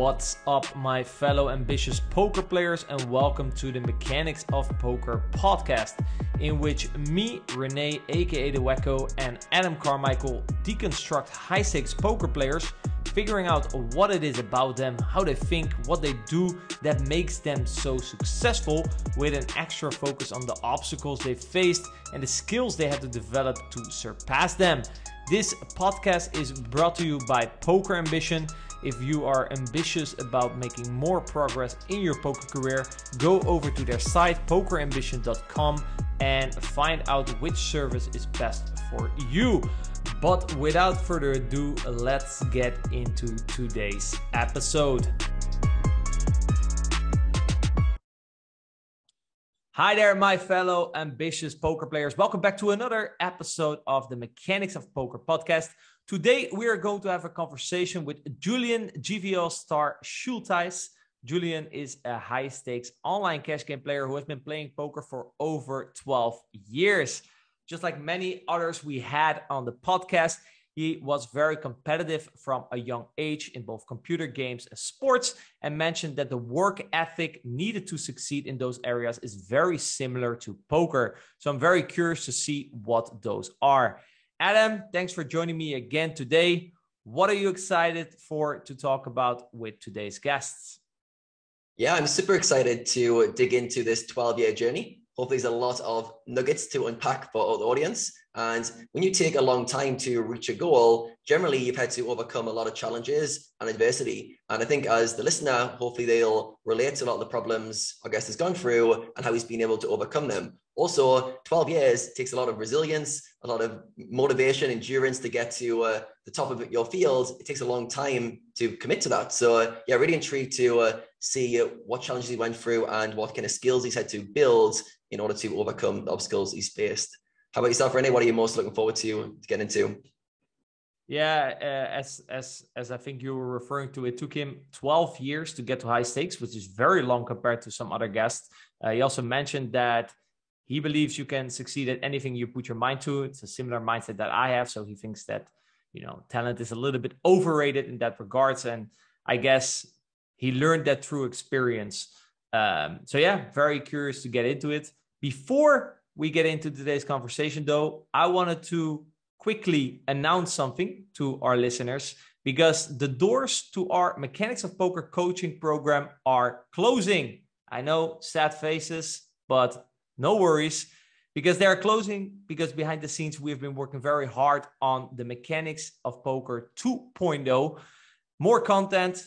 What's up, my fellow ambitious poker players, and welcome to the Mechanics of Poker podcast, in which me, Renee, aka The Wacko, and Adam Carmichael deconstruct high stakes poker players, figuring out what it is about them, how they think, what they do that makes them so successful, with an extra focus on the obstacles they faced and the skills they had to develop to surpass them. This podcast is brought to you by Poker Ambition. If you are ambitious about making more progress in your poker career, go over to their site pokerambition.com and find out which service is best for you. But without further ado, let's get into today's episode. Hi there, my fellow ambitious poker players. Welcome back to another episode of the Mechanics of Poker podcast. Today, we are going to have a conversation with Julian JVL star Schultheis. Julian is a high stakes online cash game player who has been playing poker for over 12 years. Just like many others we had on the podcast, he was very competitive from a young age in both computer games and sports, and mentioned that the work ethic needed to succeed in those areas is very similar to poker. So I'm very curious to see what those are. Adam, thanks for joining me again today. What are you excited for to talk about with today's guests? Yeah, I'm super excited to dig into this 12 year journey. Hopefully, there's a lot of nuggets to unpack for the audience. And when you take a long time to reach a goal, generally you've had to overcome a lot of challenges and adversity. And I think as the listener, hopefully they'll relate to a lot of the problems our guest has gone through and how he's been able to overcome them. Also, 12 years takes a lot of resilience, a lot of motivation, endurance to get to uh, the top of your field. It takes a long time to commit to that. So, uh, yeah, really intrigued to uh, see what challenges he went through and what kind of skills he's had to build in order to overcome the obstacles he's faced. How about yourself, Renee? What are you most looking forward to, getting into? Yeah, uh, as as as I think you were referring to, it took him 12 years to get to high stakes, which is very long compared to some other guests. Uh, he also mentioned that he believes you can succeed at anything you put your mind to. It's a similar mindset that I have, so he thinks that you know talent is a little bit overrated in that regards, and I guess he learned that through experience. Um, so yeah, very curious to get into it. Before we get into today's conversation, though, I wanted to quickly announce something to our listeners because the doors to our Mechanics of Poker coaching program are closing. I know sad faces, but no worries because they are closing because behind the scenes we've been working very hard on the Mechanics of Poker 2.0. More content,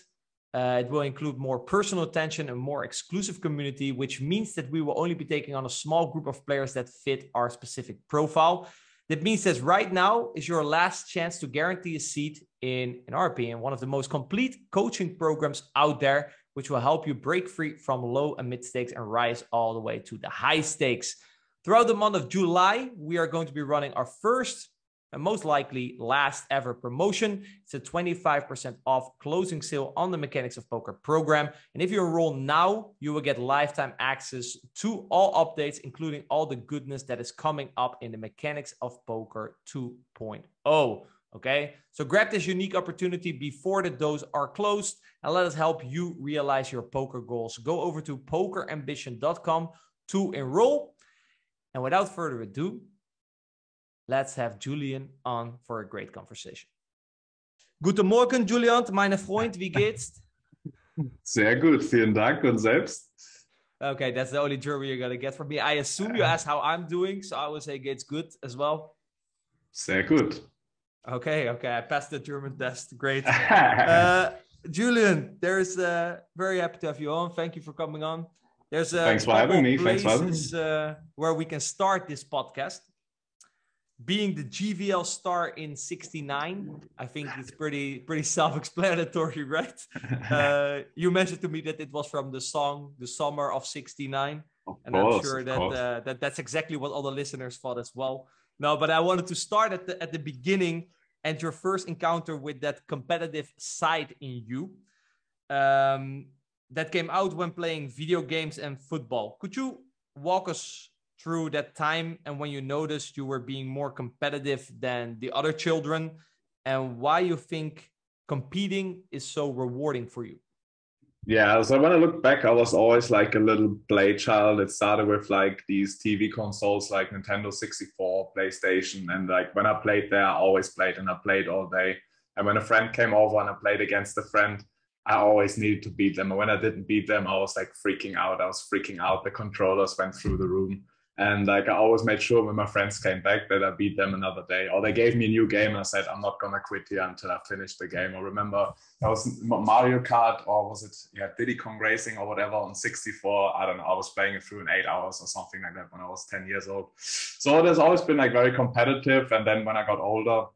uh, it will include more personal attention and more exclusive community, which means that we will only be taking on a small group of players that fit our specific profile. That means that right now is your last chance to guarantee a seat in, in our opinion, one of the most complete coaching programs out there, which will help you break free from low and mid stakes and rise all the way to the high stakes. Throughout the month of July, we are going to be running our first and most likely last ever promotion. It's a 25% off closing sale on the Mechanics of Poker program. And if you enroll now, you will get lifetime access to all updates, including all the goodness that is coming up in the Mechanics of Poker 2.0. Okay, so grab this unique opportunity before the doors are closed and let us help you realize your poker goals. Go over to pokerambition.com to enroll. And without further ado, let's have Julian on for a great conversation. Guten Morgen, Julian, meine Freund, wie geht's? Sehr gut, vielen Dank und selbst. Okay, that's the only German you're gonna get from me. I assume you asked how I'm doing, so I would say it's good as well. Sehr gut. Okay, okay, I passed the German test. Great. uh, Julian, there's uh, very happy to have you on. Thank you for coming on. There's Thanks for having me. Thanks for having me. Uh, where we can start this podcast being the JVL star in 69, I think it's pretty pretty self-explanatory, right? uh, you mentioned to me that it was from the song "The Summer of '69," and I'm sure that uh, that that's exactly what all the listeners thought as well. No, but I wanted to start at the at the beginning and your first encounter with that competitive side in you. Um, that came out when playing video games and football. Could you walk us through that time and when you noticed you were being more competitive than the other children and why you think competing is so rewarding for you? Yeah, so when I look back, I was always like a little play child. It started with like these TV consoles like Nintendo 64, PlayStation, and like when I played there, I always played and I played all day. And when a friend came over and I played against a friend, I always needed to beat them. And when I didn't beat them, I was like freaking out. I was freaking out. The controllers went through the room. And like I always made sure when my friends came back that I beat them another day. Or they gave me a new game and I said, I'm not gonna quit here until I finish the game. Or remember that was Mario Kart or was it yeah, Diddy Kong Racing or whatever on 64. I don't know. I was playing it through in eight hours or something like that when I was 10 years old. So there's always been like very competitive. And then when I got older,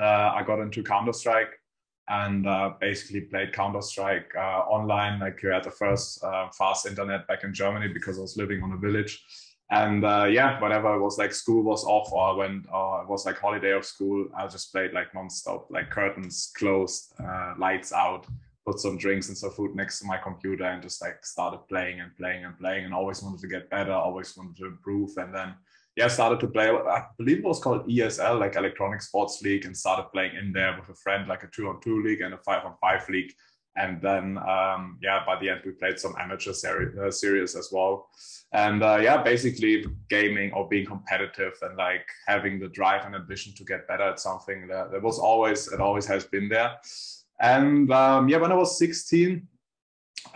uh, I got into Counter Strike and uh, basically played Counter Strike uh, online. Like you had the first uh, fast internet back in Germany because I was living on a village and uh, yeah, whenever it was like school was off or when uh, it was like holiday of school, I just played like nonstop, like curtains closed, uh, lights out, put some drinks and some food next to my computer, and just like started playing and playing and playing, and always wanted to get better, always wanted to improve, and then yeah, started to play. I believe it was called ESL, like Electronic Sports League, and started playing in there with a friend, like a two on two league and a five on five league and then um, yeah by the end we played some amateur seri- uh, series as well and uh, yeah basically gaming or being competitive and like having the drive and ambition to get better at something that, that was always it always has been there and um, yeah when i was 16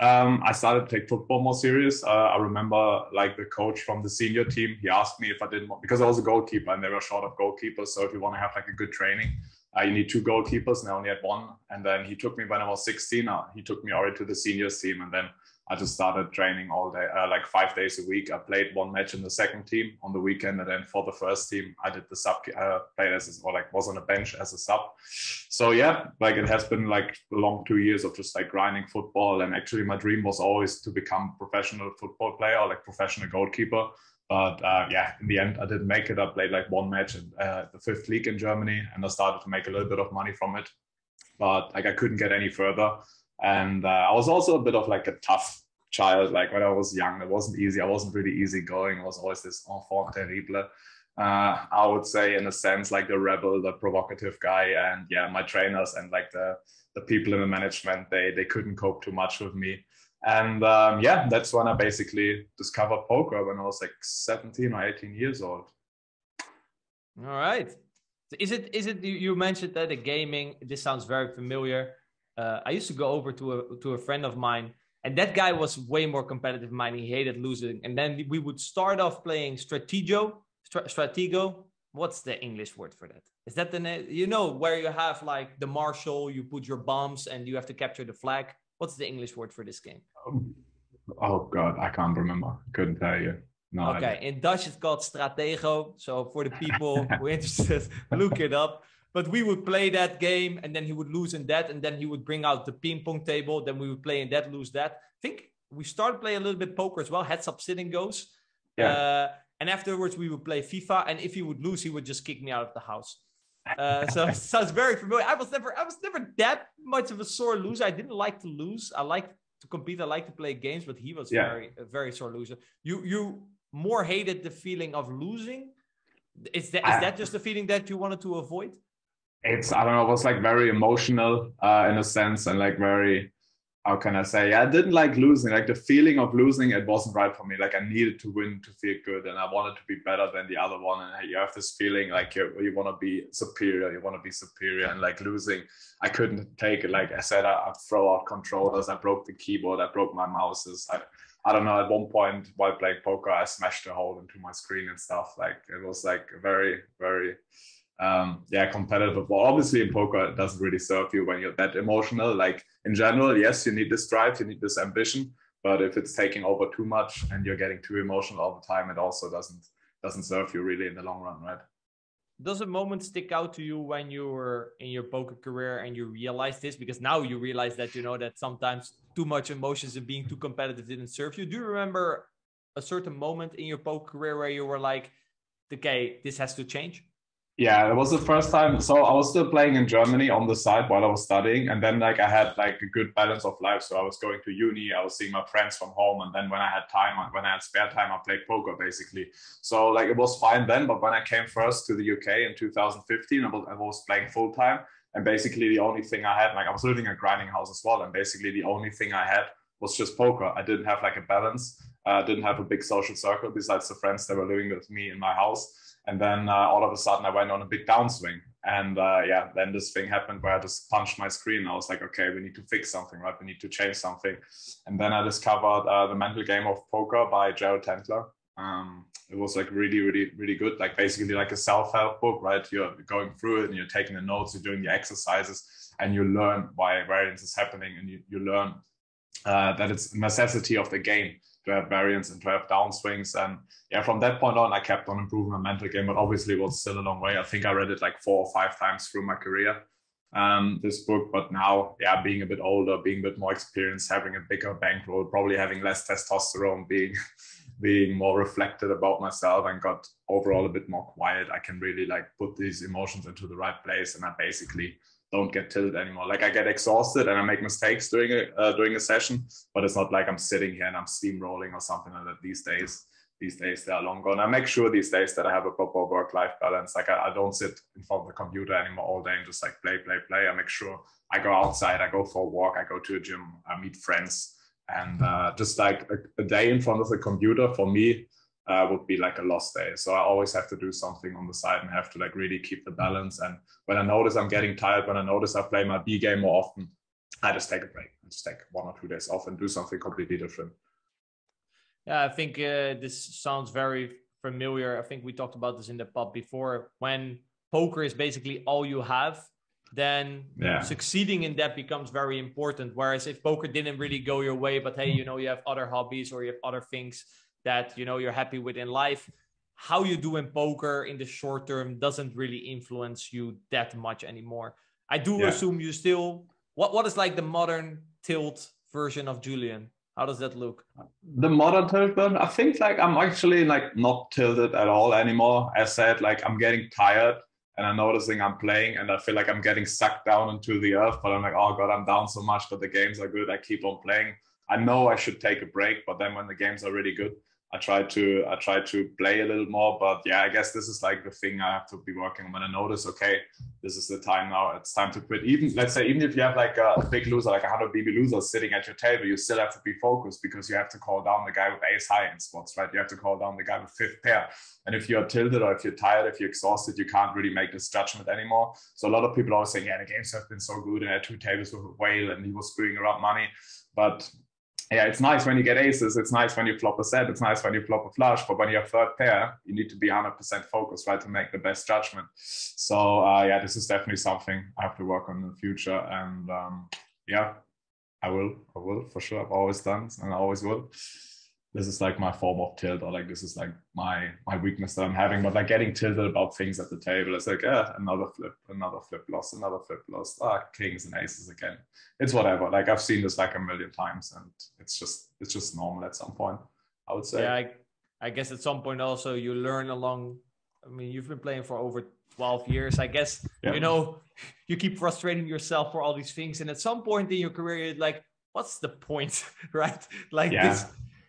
um, I started to take football more serious. Uh, I remember like the coach from the senior team, he asked me if I didn't want, because I was a goalkeeper and they were short of goalkeepers. So if you want to have like a good training, uh, you need two goalkeepers and I only had one. And then he took me when I was 16, uh, he took me already to the seniors team. And then I just started training all day, uh, like five days a week. I played one match in the second team on the weekend. And then for the first team, I did the sub, uh, played as, or like was on a bench as a sub. So yeah, like it has been like a long two years of just like grinding football. And actually my dream was always to become professional football player, like professional goalkeeper. But uh, yeah, in the end, I didn't make it. I played like one match in uh, the fifth league in Germany, and I started to make a little bit of money from it. But like I couldn't get any further, and uh, I was also a bit of like a tough child. Like when I was young, it wasn't easy. I wasn't really easy going. I was always this enfant terrible. Uh, I would say, in a sense, like the rebel, the provocative guy, and yeah, my trainers and like the the people in the management, they they couldn't cope too much with me. And um, yeah, that's when I basically discovered poker when I was like 17 or 18 years old. All right. Is it is it you mentioned that the gaming? This sounds very familiar. Uh, I used to go over to a to a friend of mine, and that guy was way more competitive mine. He hated losing, and then we would start off playing Stratego. Stratego. What's the English word for that? Is that the? You know where you have like the marshal, you put your bombs, and you have to capture the flag. What's the English word for this game? Um, oh God, I can't remember. Couldn't tell you. No. Okay, in Dutch it's called Stratego. So for the people who are interested, look it up. But we would play that game, and then he would lose in that, and then he would bring out the ping pong table. Then we would play in that, lose that. I think we started playing a little bit poker as well. Heads up, sitting goes. Yeah. Uh, and afterwards we would play FIFA, and if he would lose, he would just kick me out of the house. Uh, so it sounds very familiar. I was never, I was never that much of a sore loser. I didn't like to lose. I like to compete. I like to play games, but he was yeah. very, a very sore loser. You, you more hated the feeling of losing. Is that, is I, that just the feeling that you wanted to avoid? It's, I don't know, it was like very emotional uh, in a sense and like very, how can I say? I didn't like losing. Like the feeling of losing, it wasn't right for me. Like I needed to win to feel good, and I wanted to be better than the other one. And you have this feeling like you you want to be superior. You want to be superior, and like losing, I couldn't take it. Like I said, I, I throw out controllers. I broke the keyboard. I broke my mouses. I, I don't know. At one point while playing poker, I smashed a hole into my screen and stuff. Like it was like very, very um, yeah, competitive. Well, obviously in poker, it doesn't really serve you when you're that emotional. Like in general, yes, you need this drive, you need this ambition, but if it's taking over too much and you're getting too emotional all the time, it also doesn't doesn't serve you really in the long run, right? Does a moment stick out to you when you were in your poker career and you realized this? Because now you realize that you know that sometimes too much emotions and being too competitive didn't serve you. Do you remember a certain moment in your poker career where you were like, okay, this has to change? Yeah, it was the first time. So I was still playing in Germany on the side while I was studying, and then like I had like a good balance of life. So I was going to uni, I was seeing my friends from home, and then when I had time, when I had spare time, I played poker basically. So like it was fine then, but when I came first to the UK in 2015, I was, I was playing full time, and basically the only thing I had, like I was living in a grinding house as well, and basically the only thing I had was just poker. I didn't have like a balance. I uh, didn't have a big social circle besides the friends that were living with me in my house. And then uh, all of a sudden, I went on a big downswing. And uh, yeah, then this thing happened where I just punched my screen. I was like, okay, we need to fix something, right? We need to change something. And then I discovered uh, the mental game of poker by Jared Tendler. Um, it was like really, really, really good. Like basically like a self-help book, right? You're going through it and you're taking the notes, you're doing the exercises, and you learn why variance is happening, and you, you learn uh, that it's a necessity of the game to have variance and to have downswings. And yeah, from that point on, I kept on improving my mental game, but obviously it was still a long way. I think I read it like four or five times through my career, um, this book. But now, yeah, being a bit older, being a bit more experienced, having a bigger bankroll, probably having less testosterone, being being more reflected about myself and got overall a bit more quiet, I can really like put these emotions into the right place. And I basically don't get tilted anymore. Like I get exhausted and I make mistakes during a uh, during a session, but it's not like I'm sitting here and I'm steamrolling or something like that. These days, these days they are long gone. I make sure these days that I have a proper work life balance. Like I, I, don't sit in front of the computer anymore all day and just like play, play, play. I make sure I go outside, I go for a walk, I go to a gym, I meet friends, and uh, just like a, a, day in front of the computer for me uh, would be like a lost day. So I always have to do something on the side and have to like really keep the balance. And when I notice I'm getting tired, when I notice I play my B game more often, I just take a break. I just take one or two days off and do something completely different. Yeah, I think uh, this sounds very familiar. I think we talked about this in the pub before. When poker is basically all you have, then yeah. succeeding in that becomes very important. Whereas if poker didn't really go your way, but hey, you know, you have other hobbies or you have other things that you know you're happy with in life, how you do in poker in the short term doesn't really influence you that much anymore. I do yeah. assume you still what what is like the modern tilt version of Julian? How does that look? The modern tilt version I think like I'm actually like not tilted at all anymore. As said, like I'm getting tired and I'm noticing I'm playing and I feel like I'm getting sucked down into the earth, but I'm like, oh God, I'm down so much, but the games are good. I keep on playing. I know I should take a break, but then when the games are really good, I try to I try to play a little more, but yeah, I guess this is like the thing I have to be working on. When I notice, okay, this is the time now. It's time to quit. Even let's say, even if you have like a big loser, like a hundred BB losers sitting at your table, you still have to be focused because you have to call down the guy with ace high in spots, right? You have to call down the guy with fifth pair. And if you're tilted or if you're tired, if you're exhausted, you can't really make this judgment anymore. So a lot of people always say, yeah, the games have been so good, and I had two tables with a whale, and he was screwing around money. But yeah, it's nice when you get aces. It's nice when you flop a set. It's nice when you flop a flush. But when you're third pair, you need to be 100% focused, right, to make the best judgment. So uh, yeah, this is definitely something I have to work on in the future. And um, yeah, I will. I will for sure. I've always done, and I always will this is like my form of tilt or like this is like my my weakness that i'm having but like getting tilted about things at the table it's like yeah another flip another flip loss another flip loss. Ah kings and aces again. It's whatever. Like i've seen this like a million times and it's just it's just normal at some point i would say. Yeah i, I guess at some point also you learn along i mean you've been playing for over 12 years. I guess yeah. you know you keep frustrating yourself for all these things and at some point in your career you're like what's the point? Right? Like yeah. this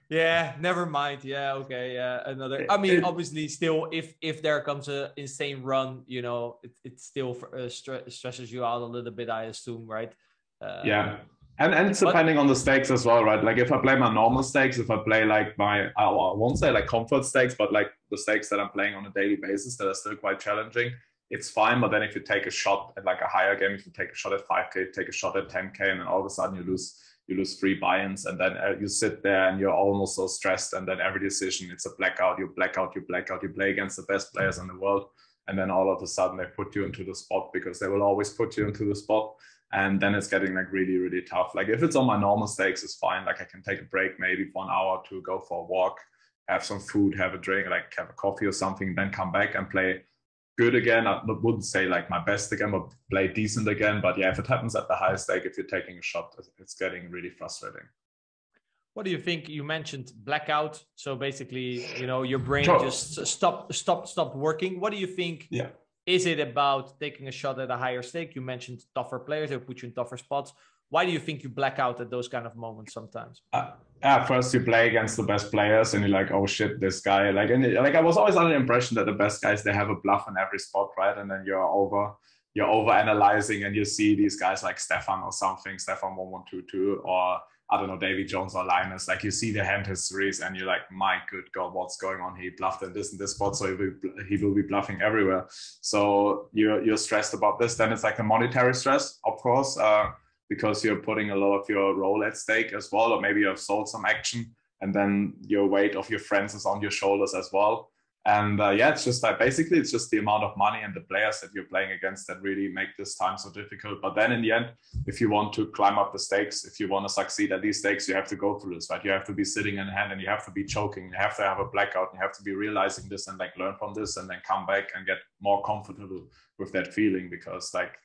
yeah, never mind. Yeah, okay. Yeah, another. I mean, obviously, still, if if there comes a insane run, you know, it it still uh, stresses you out a little bit. I assume, right? Uh, yeah, and and it's but, depending on the stakes as well, right? Like if I play my normal stakes, if I play like my I won't say like comfort stakes, but like the stakes that I'm playing on a daily basis that are still quite challenging, it's fine. But then if you take a shot at like a higher game, if you take a shot at 5k, take a shot at 10k, and then all of a sudden you lose you lose three buy-ins and then uh, you sit there and you're almost so stressed and then every decision it's a blackout you blackout you blackout you play against the best players in the world. And then all of a sudden they put you into the spot because they will always put you into the spot. And then it's getting like really really tough. Like if it's on my normal stakes it's fine. Like i can take a break maybe for an hour to go for a walk have some food have a drink like have a coffee or something then come back and play good again. I wouldn't say like my best again, but play decent again. But yeah, if it happens at the highest stake, if you're taking a shot, it's getting really frustrating. What do you think? You mentioned blackout, so basically, you know, your brain just stopped, stopped, stopped working. What do you think? Yeah. Is it about taking a shot at a higher stake? You mentioned tougher players; they put you in tougher spots why do you think you black out at those kind of moments sometimes? Uh, at first, you play against the best players, and you're like, "Oh shit, this guy!" Like, and like I was always under the impression that the best guys they have a bluff in every spot, right? And then you're over, you're over analyzing, and you see these guys like Stefan or something, Stefan one one two two, or I don't know, Davy Jones or Linus, like you see the hand histories and you're like, my good God, what's going on? He bluffed in this and this spot, so he will, he will be bluffing everywhere. So you're, you're stressed about this. Then it's like a monetary stress, of course, uh, because you're putting a lot of your role at stake as well, or maybe you have sold some action and then your weight of your friends is on your shoulders as well. And uh, yeah, it's just like basically it's just the amount of money and the players that you're playing against that really make this time so difficult. But then in the end, if you want to climb up the stakes, if you want to succeed at these stakes, you have to go through this, right? You have to be sitting in hand and you have to be choking. You have to have a blackout. And you have to be realizing this and like learn from this and then come back and get more comfortable with that feeling because like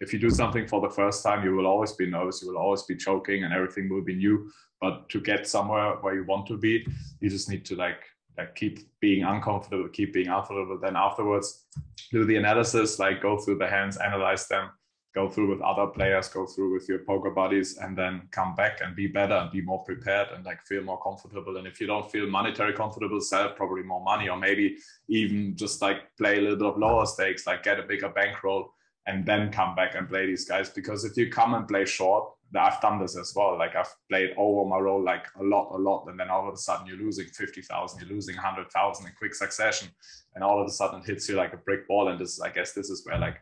if you do something for the first time, you will always be nervous, you will always be choking, and everything will be new. But to get somewhere where you want to be, you just need to like like keep being uncomfortable, keep being uncomfortable. Then afterwards, do the analysis, like go through the hands, analyze them, go through with other players, go through with your poker buddies, and then come back and be better and be more prepared and like feel more comfortable. And if you don't feel monetary comfortable, sell probably more money, or maybe even just like play a little bit of lower stakes, like get a bigger bankroll and then come back and play these guys. Because if you come and play short, I've done this as well. Like I've played over my role like a lot, a lot, and then all of a sudden you're losing fifty thousand, you're losing hundred thousand in quick succession, and all of a sudden it hits you like a brick wall. And this, I guess, this is where like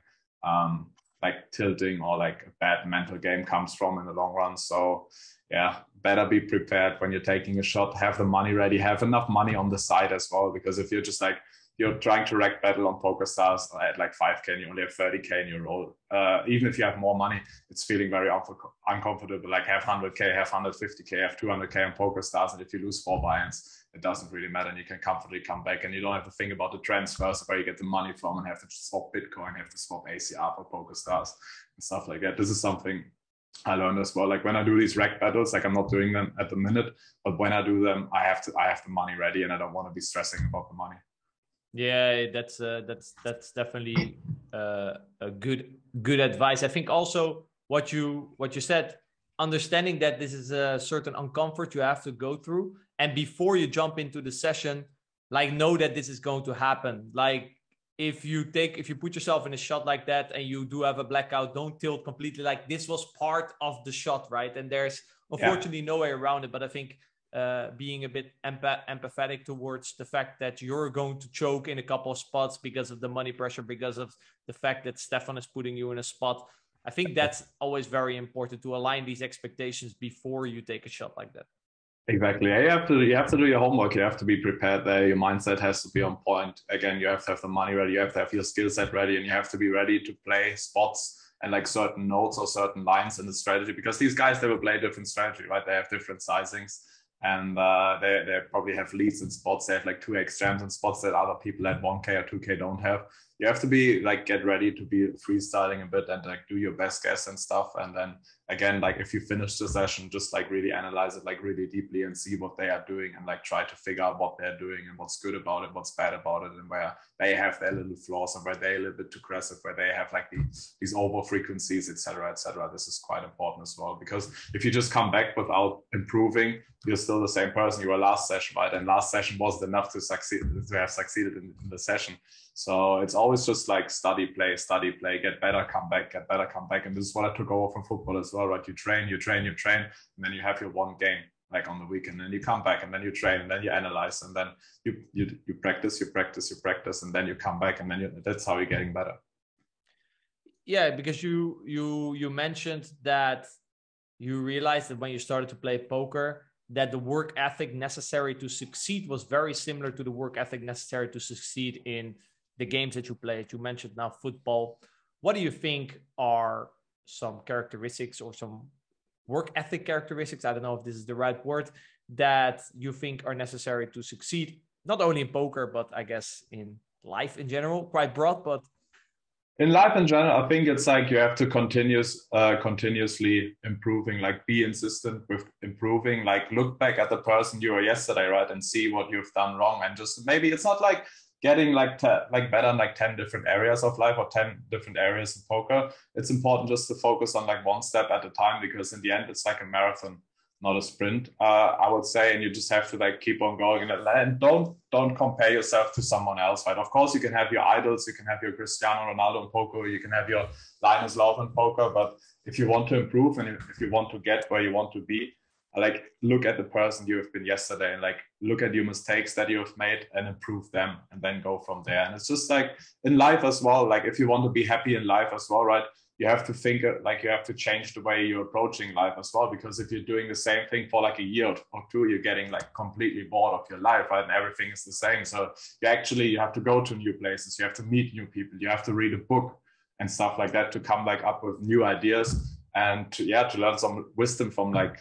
um, like tilting or like a bad mental game comes from in the long run. So yeah, better be prepared when you're taking a shot. Have the money ready. Have enough money on the side as well, because if you're just like you're trying to rec battle on PokerStars at like 5k and you only have 30k in your roll. Uh, even if you have more money, it's feeling very uncomfortable. Like have 100k, have 150k, have 200k on PokerStars, and if you lose four buy-ins, it doesn't really matter, and you can comfortably come back, and you don't have to think about the transfers where you get the money from, and have to swap Bitcoin, have to swap ACR for PokerStars and stuff like that. This is something I learned as well. Like when I do these rec battles, like I'm not doing them at the minute, but when I do them, I have to I have the money ready, and I don't want to be stressing about the money. Yeah, that's uh, that's that's definitely uh, a good good advice. I think also what you what you said, understanding that this is a certain uncomfort you have to go through, and before you jump into the session, like know that this is going to happen. Like if you take if you put yourself in a shot like that and you do have a blackout, don't tilt completely. Like this was part of the shot, right? And there's unfortunately yeah. no way around it. But I think uh, being a bit empath- empathetic towards the fact that you're going to choke in a couple of spots because of the money pressure, because of the fact that Stefan is putting you in a spot. I think that's always very important to align these expectations before you take a shot like that. Exactly. You have to you have to do your homework. You have to be prepared there. Your mindset has to be on point. Again, you have to have the money ready. You have to have your skill set ready, and you have to be ready to play spots and like certain notes or certain lines in the strategy. Because these guys they will play different strategy, right? They have different sizings and uh, they, they probably have leads in spots. They have like two jams in spots that other people at 1K or 2K don't have you have to be like get ready to be freestyling a bit and like do your best guess and stuff. And then again like if you finish the session just like really analyze it like really deeply and see what they are doing and like try to figure out what they're doing and what's good about it what's bad about it and where they have their little flaws and where they're a little bit too aggressive where they have like these these over frequencies etc etc this is quite important as well because if you just come back without improving you're still the same person you were last session right? And last session wasn't enough to succeed to have succeeded in, in the session so it's always just like study, play, study, play, get better, come back, get better, come back. And this is what I took over from football as well, right? You train, you train, you train, and then you have your one game like on the weekend, and you come back, and then you train, and then you analyze, and then you you you practice, you practice, you practice, and then you come back, and then you, that's how you're getting better. Yeah, because you you you mentioned that you realized that when you started to play poker that the work ethic necessary to succeed was very similar to the work ethic necessary to succeed in the games that you played. You mentioned now football. What do you think are some characteristics or some work ethic characteristics? I don't know if this is the right word that you think are necessary to succeed, not only in poker, but I guess in life in general, quite broad, but in life in general, I think it's like you have to continuous, uh, continuously improving. Like be insistent with improving. Like look back at the person you were yesterday, right, and see what you've done wrong, and just maybe it's not like getting like te- like better in like 10 different areas of life or 10 different areas of poker it's important just to focus on like one step at a time because in the end it's like a marathon not a sprint uh, i would say and you just have to like keep on going and, don't don't compare yourself to someone else right? Of course you can have your idols you can have your cristiano ronaldo in poker you can have your linus love in poker but if you want to improve and if you want to get where you want to be like look at the person you have been yesterday and like look at your mistakes that you have made and improve them and then go from there. And it's just like in life as well. Like if you want to be happy in life as well, right? You have to think uh, like you have to change the way you're approaching life as well. Because if you're doing the same thing for like a year or two, you're getting like completely bored of your life, right? And everything is the same. So you actually you have to go to new places, you have to meet new people, you have to read a book and stuff like that to come like up with new ideas and to, yeah to learn some wisdom from like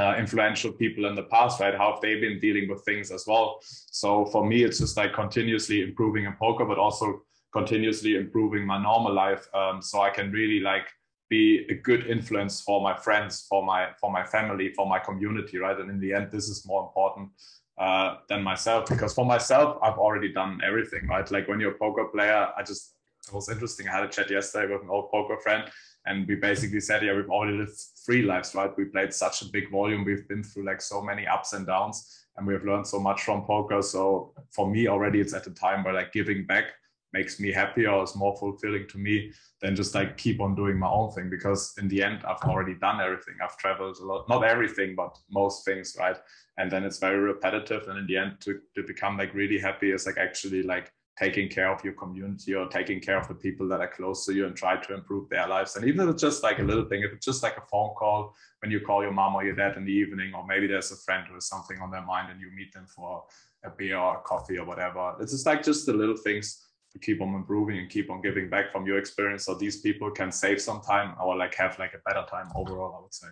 uh, influential people in the past right? How have they been dealing with things as well? So for me it's just like continuously improving in poker but also continuously improving my normal life um, so i can really like be a good influence for my friends for my for my family for my community right? And in the end this is more important uh, than myself because for myself i've already done everything right? Like when you're a poker player i just it was interesting i had a chat yesterday with an old poker friend and we basically said, yeah, we've already lived three lives, right? We played such a big volume. We've been through like so many ups and downs, and we've learned so much from poker. So for me, already, it's at a time where like giving back makes me happier or is more fulfilling to me than just like keep on doing my own thing. Because in the end, I've already done everything. I've traveled a lot, not everything, but most things, right? And then it's very repetitive. And in the end, to, to become like really happy is like actually like taking care of your community or taking care of the people that are close to you and try to improve their lives. And even if it's just like a little thing, if it's just like a phone call when you call your mom or your dad in the evening, or maybe there's a friend who has something on their mind and you meet them for a beer or a coffee or whatever. It's just like just the little things to keep on improving and keep on giving back from your experience so these people can save some time or like have like a better time overall, I would say.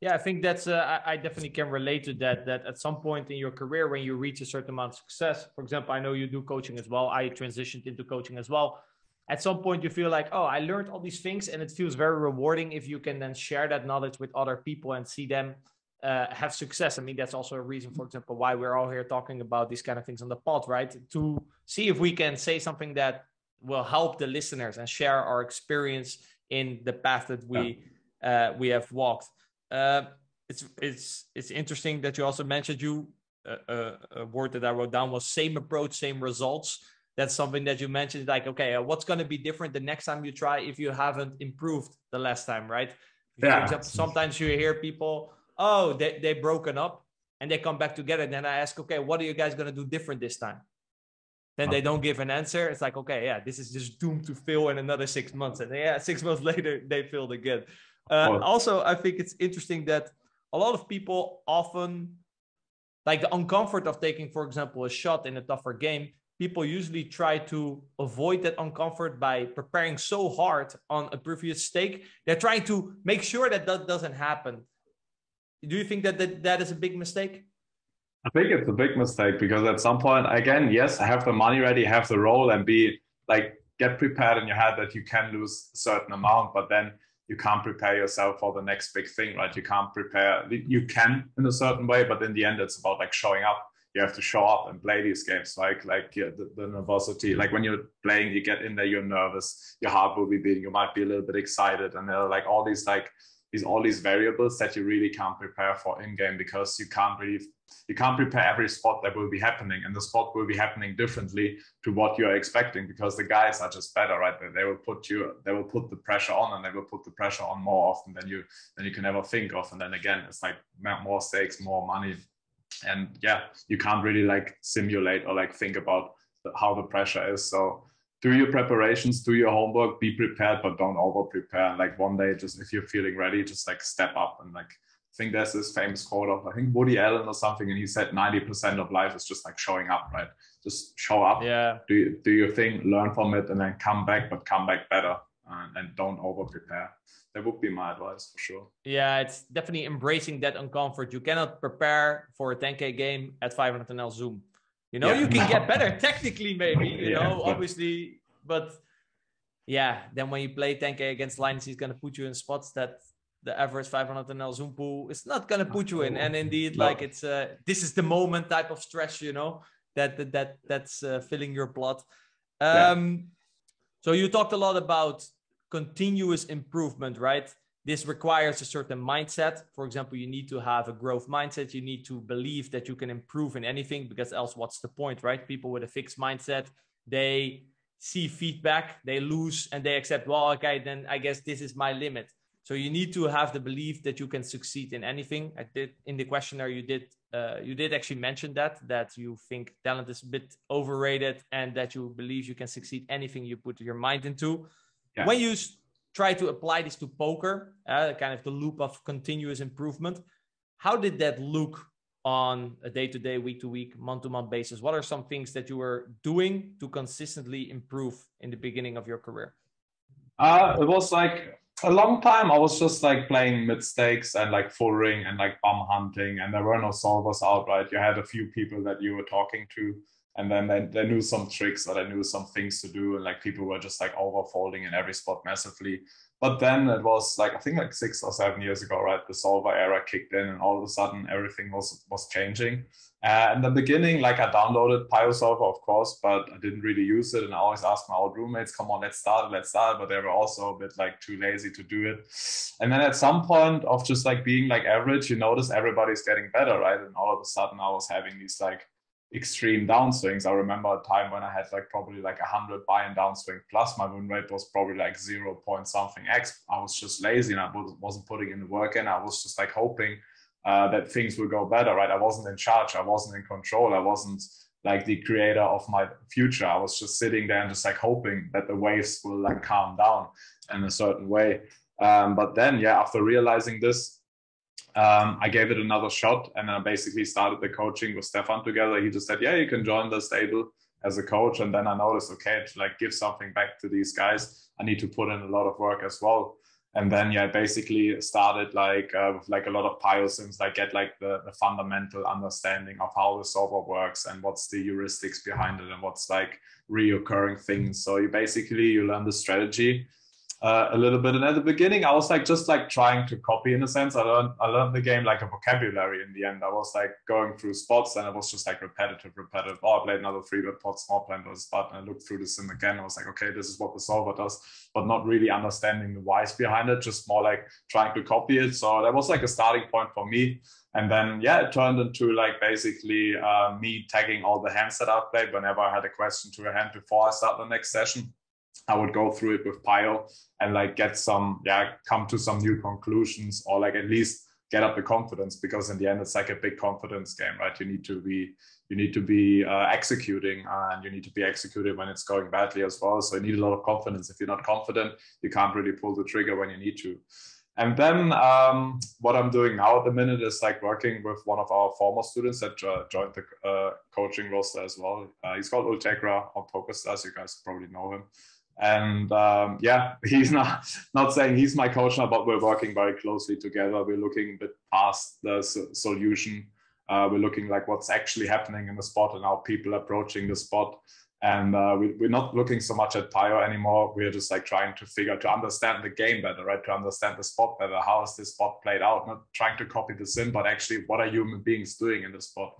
Yeah, I think that's uh, I, definitely can relate to that. That at some point in your career, when you reach a certain amount of success, for example, I know you do coaching as well. I transitioned into coaching as well. At some point, you feel like, oh, I learned all these things, and it feels very rewarding if you can then share that knowledge with other people and see them uh, have success. I mean, that's also a reason, for example, why we're all here talking about these kind of things on the pod, right? To see if we can say something that will help the listeners and share our experience in the path that we yeah. uh, we have walked. Uh, it's it's it's interesting that you also mentioned you uh, uh, a word that I wrote down was same approach, same results. That's something that you mentioned. Like, okay, uh, what's going to be different the next time you try if you haven't improved the last time, right? Yeah. For example, sometimes you hear people, oh, they they broken up and they come back together. And then I ask, okay, what are you guys going to do different this time? Then they don't give an answer. It's like, okay, yeah, this is just doomed to fail in another six months. And yeah, six months later, they failed again. Uh, also, I think it's interesting that a lot of people often like the uncomfort of taking, for example, a shot in a tougher game. People usually try to avoid that uncomfort by preparing so hard on a previous stake. They're trying to make sure that that doesn't happen. Do you think that that, that is a big mistake? I think it's a big mistake because at some point, again, yes, have the money ready, have the role, and be like get prepared in your head that you can lose a certain amount, but then you can't prepare yourself for the next big thing, right? You can't prepare, you can in a certain way, but in the end, it's about like showing up. You have to show up and play these games, Like Like yeah, the, the nervosity, like when you're playing, you get in there, you're nervous, your heart will be beating, you might be a little bit excited, and there are like all these like these all these variables that you really can't prepare for in game because you can't really you can't prepare every spot that will be happening and the spot will be happening differently to what you're expecting because the guys are just better right? They will put you they will put the pressure on and they will put the pressure on more often than you than you can ever think of. And then again it's like more stakes more money. And yeah you can't really like simulate or like think about how the pressure is. So do your preparations, do your homework, be prepared, but don't over prepare. Like one day, just if you're feeling ready, just like step up and like I think there's this famous quote of I think Woody Allen or something, and he said 90% of life is just like showing up, right? Just show up, yeah. Do do your thing, learn from it, and then come back, but come back better, uh, and don't over prepare. That would be my advice for sure. Yeah, it's definitely embracing that uncomfort. You cannot prepare for a 10k game at 500 NL Zoom you know, yeah, you can get better technically, maybe. You yeah, know, but... obviously, but yeah, then when you play 10k against Linus, he's gonna put you in spots that the average 500 NL Zoom pool is not gonna put you in. And indeed, no. like it's uh, this is the moment type of stress, you know, that that, that that's uh, filling your blood. Um, yeah. So you talked a lot about continuous improvement, right? This requires a certain mindset. For example, you need to have a growth mindset. You need to believe that you can improve in anything because else, what's the point, right? People with a fixed mindset, they see feedback, they lose, and they accept, well, okay, then I guess this is my limit. So you need to have the belief that you can succeed in anything. I did in the questionnaire you did uh, you did actually mention that that you think talent is a bit overrated and that you believe you can succeed anything you put your mind into. Yeah. When you try to apply this to poker, uh, kind of the loop of continuous improvement, how did that look on a day-to-day, week-to-week, month-to-month basis? What are some things that you were doing to consistently improve in the beginning of your career? Uh, it was like a long time I was just like playing mid stakes and like full ring and like bum hunting, and there were no solvers outright. You had a few people that you were talking to, and then they, they knew some tricks or they knew some things to do, and like people were just like overfolding in every spot massively. But then it was like I think like six or seven years ago, right? The solver era kicked in, and all of a sudden everything was was changing. Uh, in the beginning, like I downloaded PioSolver, of course, but I didn't really use it. And I always asked my old roommates, "Come on, let's start, let's start." But they were also a bit like too lazy to do it. And then at some point of just like being like average, you notice everybody's getting better, right? And all of a sudden, I was having these like extreme downswings. I remember a time when I had like probably like a hundred buy and downswing plus my win rate was probably like zero point something X. I was just lazy and I wasn't putting in the work and I was just like hoping uh, that things will go better, right? I wasn't in charge. I wasn't in control. I wasn't like the creator of my future. I was just sitting there and just like hoping that the waves will like calm down in a certain way. Um, but then, yeah, after realizing this, um, I gave it another shot and I basically started the coaching with Stefan together. He just said, Yeah, you can join the stable as a coach. And then I noticed, okay, to like give something back to these guys, I need to put in a lot of work as well. And then yeah, basically started like uh, with like a lot of PioSims, like get like the, the fundamental understanding of how the solver works and what's the heuristics behind it and what's like reoccurring things. So you basically you learn the strategy uh, a little bit. And at the beginning, I was like just like trying to copy in a sense. I learned I learned the game like a vocabulary in the end. I was like going through spots and it was just like repetitive, repetitive. Oh, I played another three bet pot, small was spot, and I looked through the sim again. I was like, okay, this is what the solver does, but not really understanding the whys behind it, just more like trying to copy it. So that was like a starting point for me. And then yeah, it turned into like basically uh, me tagging all the hands that I've played whenever I had a question to a hand before I start the next session I would go through it with Pio and like get some, yeah, come to some new conclusions or like at least get up the confidence because in the end it's like a big confidence game, right? You need to be you need to be uh, executing and you need to be executed when it's going badly as well. So you need a lot of confidence. If you're not confident, you can't really pull the trigger when you need to. And then um, what I'm doing now at the minute is like working with one of our former students that joined the uh, coaching roster as well. Uh, he's called Ultegra on PokerStars. You guys probably know him. And um, yeah, he's not not saying he's my coach now, but we're working very closely together. We're looking a bit past the solution. Uh, we're looking like what's actually happening in the spot and how people approaching the spot. And uh, we, we're not looking so much at Pio anymore. We're just like trying to figure to understand the game better, right? To understand the spot better. How is this spot played out? Not trying to copy the sim, but actually what are human beings doing in the spot?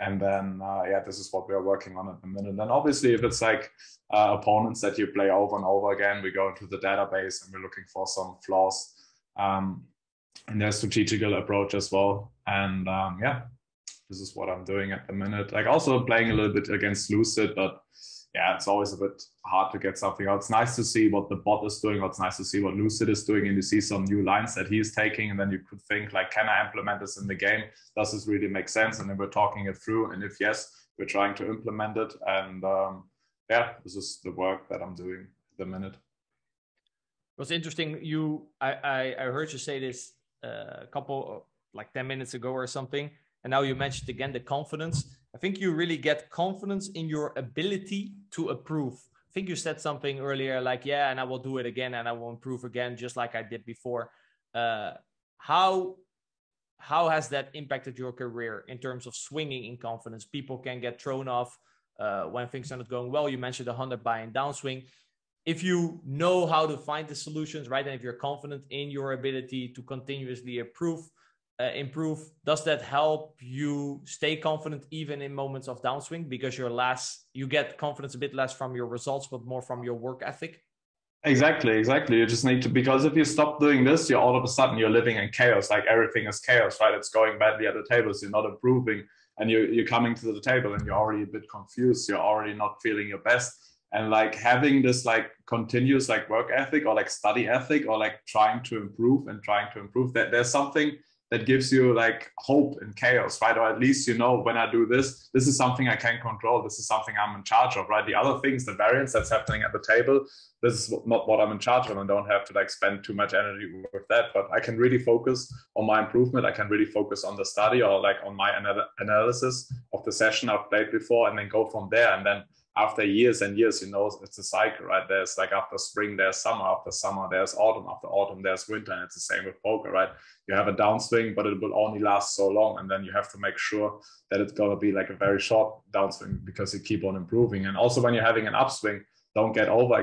And then, uh, yeah, this is what we are working on at the minute. And then obviously, if it's like uh, opponents that you play over and over again, we go into the database and we're looking for some flaws um, in their strategical approach as well. And um, yeah, this is what I'm doing at the minute. Like also playing a little bit against Lucid, but yeah, it's always a bit hard to get something out. It's nice to see what the bot is doing. It's nice to see what Lucid is doing, and you see some new lines that he's taking, and then you could think like, can I implement this in the game? Does this really make sense? And then we're talking it through, and if yes, we're trying to implement it. And um, yeah, this is the work that I'm doing at the minute. Was interesting. You, I, I, I heard you say this uh, a couple, like ten minutes ago or something, and now you mentioned again the confidence I think you really get confidence in your ability to approve. I think you said something earlier like, yeah, and I will do it again and I will improve again, just like I did before. Uh, how how has that impacted your career in terms of swinging in confidence? People can get thrown off uh, when things are not going well. You mentioned a 100 buy and downswing. If you know how to find the solutions, right, and if you're confident in your ability to continuously improve, uh, improve does that help you stay confident even in moments of downswing? Because you're less you get confidence a bit less from your results but more from your work ethic? Exactly exactly. You just need to because if you stop doing this you're all of a sudden you're living in chaos like everything is chaos right? It's going badly at the tables you're not improving and you're, you're coming to the table and you're already a bit confused you're already not feeling your best. And like having this like continuous like work ethic or like study ethic or like trying to improve and trying to improve that there's something that gives you like hope in chaos, right? Or at least you know when I do this, this is something I can control. This is something I'm in charge of, right? The other things, the variance that's happening at the table, this is not what I'm in charge of, and don't have to like spend too much energy with that. But I can really focus on my improvement. I can really focus on the study or like on my anal- analysis of the session I've played before, and then go from there. And then after years and years, you know, it's a cycle, right? There's like after spring, there's summer, after summer, there's autumn, after autumn, there's winter. And it's the same with poker, right? You have a downswing, but it will only last so long. And then you have to make sure that it's going to be like a very short downswing because you keep on improving. And also when you're having an upswing, don't get over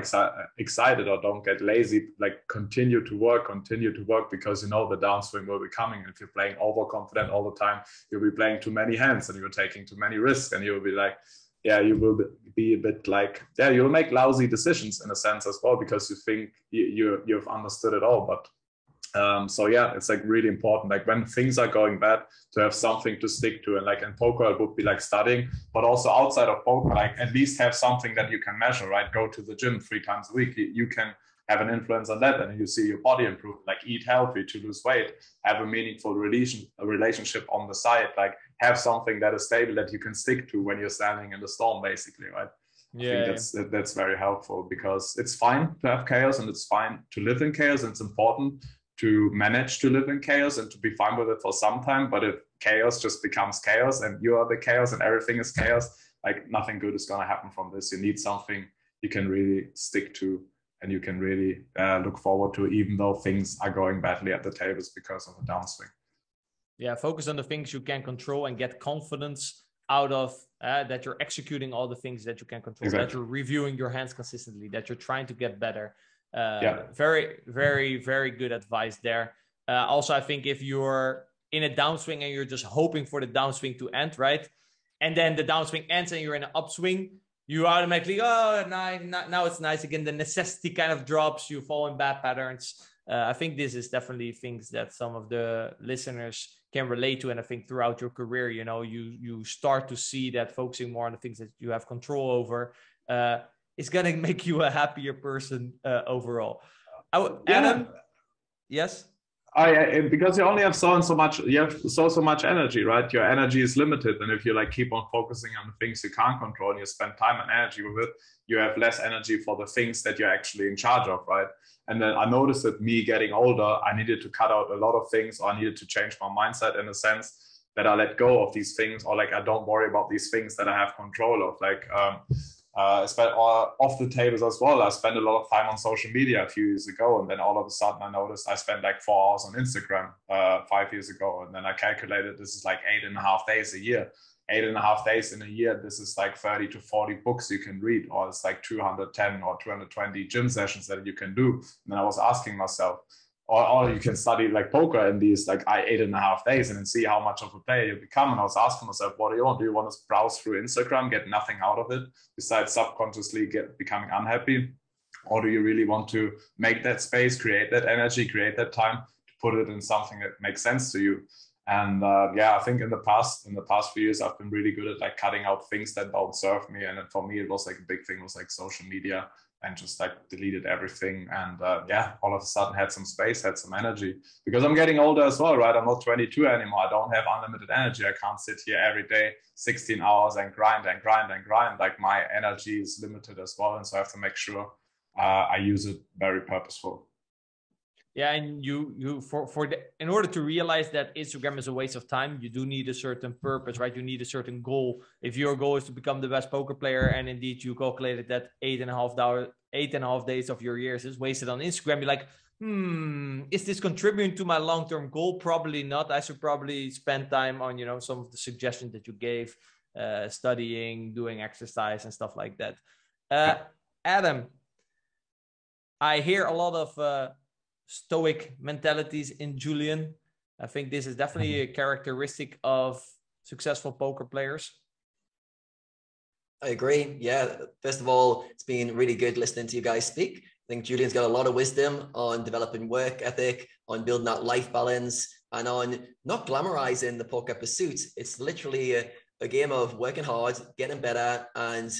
excited or don't get lazy. Like continue to work, continue to work because you know the downswing will be coming. If you're playing overconfident all the time, you'll be playing too many hands and you're taking too many risks and you'll be like, yeah, you will be a bit like, yeah, you'll make lousy decisions in a sense as well because you think you, you you've understood it all. But um, so yeah, it's like really important. Like when things are going bad, to have something to stick to. And like in poker, it would be like studying, but also outside of poker, like at least have something that you can measure. Right, go to the gym three times a week. You, you can have an influence on that and you see your body improve like eat healthy to lose weight have a meaningful relation a relationship on the side like have something that is stable that you can stick to when you're standing in the storm basically right yeah, I think that's yeah. that's very helpful because it's fine to have chaos and it's fine to live in chaos and it's important to manage to live in chaos and to be fine with it for some time but if chaos just becomes chaos and you are the chaos and everything is chaos like nothing good is going to happen from this you need something you can really stick to and you can really uh, look forward to, even though things are going badly at the tables because of the downswing. Yeah, focus on the things you can control and get confidence out of uh, that you're executing all the things that you can control, exactly. that you're reviewing your hands consistently, that you're trying to get better. Uh, yeah. Very, very, very good advice there. Uh, also, I think if you're in a downswing and you're just hoping for the downswing to end, right? And then the downswing ends and you're in an upswing, you automatically oh now, now it's nice again. The necessity kind of drops you fall in bad patterns. Uh, i think this is definitely things that some of the listeners can relate to and i think throughout your career you know you you start to see that focusing more on the things that you have control over. Uh, is going to make you a happier person uh, overall. I, adam? Yes I, because you only have so and so much you have so so much energy right? Your energy is limited and if you like keep on focusing on the things you can't control and you spend time and energy with it you have less energy for the things that you're actually in charge of right? And then i noticed that me getting older i needed to cut out a lot of things or i needed to change my mindset in a sense that i let go of these things or like i don't worry about these things that i have control of. Like um, uh, spent all, off the tables as well. I spent a lot of time on social media a few years ago, and then all of a sudden I noticed I spent like four hours on Instagram uh, five years ago, and then I calculated this is like eight and a half days a year. Eight and a half days in a year, this is like 30 to 40 books you can read, or it's like 210 or 220 gym sessions that you can do. And then I was asking myself, or, or you can study like poker in these like eight and a half days and then see how much of a player you become. And I was asking myself, what do you want? Do you want to browse through Instagram, get nothing out of it besides subconsciously get becoming unhappy? Or do you really want to make that space, create that energy, create that time to put it in something that makes sense to you? And uh, yeah, I think in the past, in the past few years, I've been really good at like cutting out things that don't serve me. And for me, it was like a big thing was like social media and just like deleted everything and uh, yeah all of a sudden had some space had some energy. Because i'm getting older as well right? I'm not 22 anymore. I don't have unlimited energy. I can't sit here every day 16 hours and grind and grind and grind. Like my energy is limited as well and so i have to make sure uh, i use it very purposeful yeah and you you for for the in order to realize that instagram is a waste of time you do need a certain purpose right? You need a certain goal. If your goal is to become the best poker player and indeed you calculated that eight and a half hour eight and a half days of your years is wasted on instagram you're like hmm is this contributing to my long-term goal? Probably not. I should probably spend time on you know some of the suggestions that you gave uh, studying doing exercise and stuff like that. Uh, adam i hear a lot of uh, stoic mentalities in Julian. I think this is definitely mm-hmm. a characteristic of successful poker players. I agree. Yeah. First of all, it's been really good listening to you guys speak. I think Julian's got a lot of wisdom on developing work ethic, on building that life balance, and on not glamorizing the poker pursuit. It's literally a, a game of working hard, getting better, and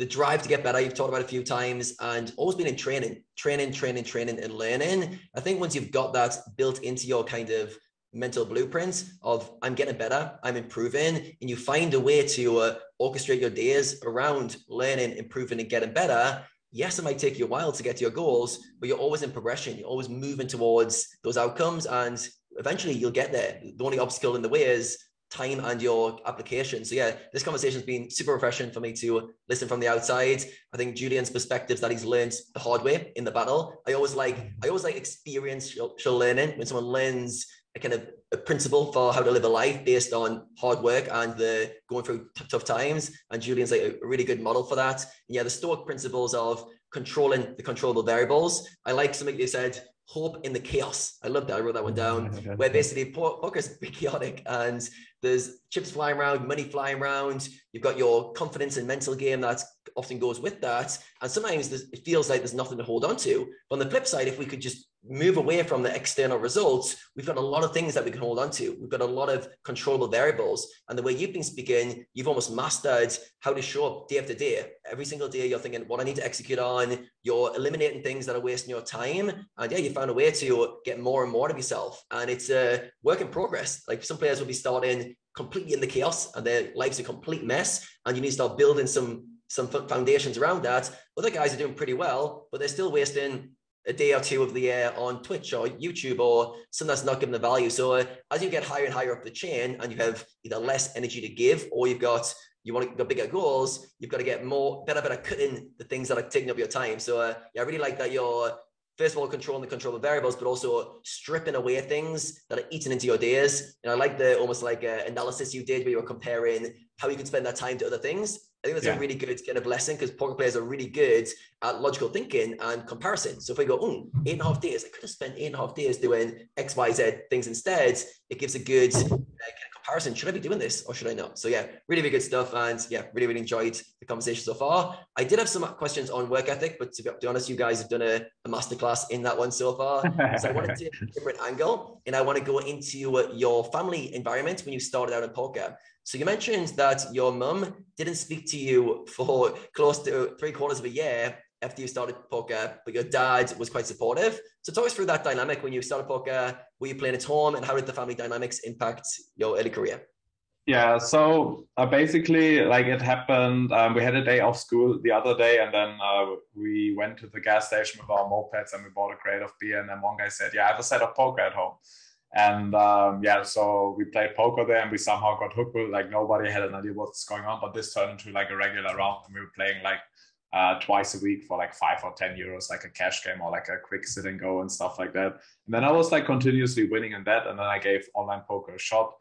the drive to get better, you've talked about a few times, and always been in training, training, training, training, and learning. I think once you've got that built into your kind of mental blueprint of I'm getting better, I'm improving, and you find a way to uh, orchestrate your days around learning, improving, and getting better. Yes, it might take you a while to get to your goals, but you're always in progression. You're always moving towards those outcomes, and eventually you'll get there. The only obstacle in the way is time and your application. So yeah, this conversation has been super refreshing for me to listen from the outside. I think Julian's perspectives that he's learned the hard way in the battle. I always like I always like experiential learning when someone learns a kind of a principle for how to live a life based on hard work and the going through t- tough times. And Julian's like a really good model for that. And yeah, the Stoic principles of controlling the controllable variables. I like something you said hope in the chaos. I love that. I wrote that one down. where basically poker's chaotic and there's chips flying around, money flying around. You've got your confidence and mental game that often goes with that. And sometimes it feels like there's nothing to hold on to. But on the flip side, if we could just move away from the external results, we've got a lot of things that we can hold on to. We've got a lot of controllable variables. And the way you've been speaking, you've almost mastered how to show up day after day. Every single day, you're thinking, what I need to execute on. You're eliminating things that are wasting your time. And yeah, you found a way to get more and more of yourself. And it's a work in progress. Like some players will be starting completely in the chaos and their life's a complete mess. And you need to start building some some foundations around that. Other guys are doing pretty well, but they're still wasting a day or two of the year on Twitch or YouTube or something that's not giving the value. So uh, as you get higher and higher up the chain and you have either less energy to give or you've got you want to get bigger goals, you've got to get more better, better cutting the things that are taking up your time. So uh, yeah, I really like that you're first of all controlling the control controllable variables, but also stripping away things that are eating into your days. And I like the almost like uh, analysis you did where you were comparing how you can spend that time to other things. I think that's yeah. a really good kind of lesson because poker players are really good at logical thinking and comparison. So if we go, oh, eight and a half days, I could have spent eight and a half days doing X, Y, Z things instead, it gives a good uh, comparison. Should I be doing this or should I not? So yeah, really, really good stuff. And yeah, really, really enjoyed the conversation so far. I did have some questions on work ethic, but to be honest, you guys have done a, a masterclass in that one so far. so I wanted to take a different angle and I want to go into your family environment when you started out in poker. So you mentioned that your mum didn't speak to you for close to three quarters of a year after you started poker, but your dad was quite supportive. So talk us through that dynamic when you started poker. Were you playing at home, and how did the family dynamics impact your early career? Yeah, so uh, basically, like it happened. Um, we had a day off school the other day, and then uh, we went to the gas station with our mopeds, and we bought a crate of beer. And then one guy said, "Yeah, I have a set of poker at home." And um, yeah, so we played poker there and we somehow got hooked. Like nobody had an idea what's going on, but this turned into like a regular round and we were playing like uh, twice a week for like five or 10 euros, like a cash game or like a quick sit and go and stuff like that. And then I was like continuously winning in that. And then I gave online poker a shot.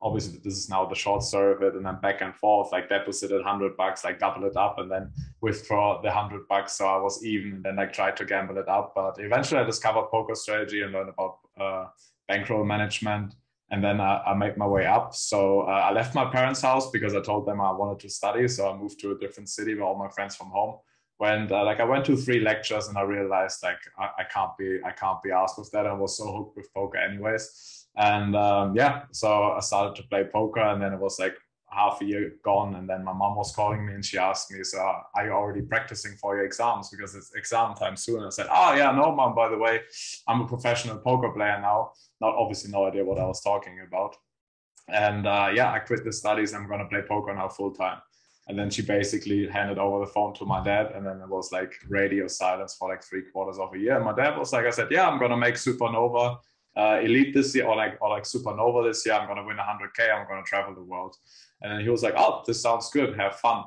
Obviously, this is now the short serve it and then back and forth, like deposit at 100 bucks, like double it up and then withdraw the 100 bucks. So I was even and then I tried to gamble it up. But eventually I discovered poker strategy and learned about uh, bankroll management. And then I, I made my way up. So uh, I left my parents' house because I told them I wanted to study. So I moved to a different city where all my friends from home went. Uh, like I went to three lectures and I realized like I, I, can't be I can't be asked with that. I was so hooked with poker anyways. And um, yeah, so I started to play poker, and then it was like half a year gone and then my mom was calling me and she asked me so are you already practicing for your exams? Because it's exam time soon. I said oh yeah no mom by the way i'm a professional poker player now. Not obviously no idea what i was talking about. And uh, yeah i quit the studies i'm going to play poker now full time. And then she basically handed over the phone to my dad and then it was like radio silence for like three quarters of a year. And my dad was like i said yeah i'm going to make supernova uh, elite this year or like or like supernova this year. I'm going to win 100k i'm going to travel the world and he was like, "Oh, this sounds good. Have fun."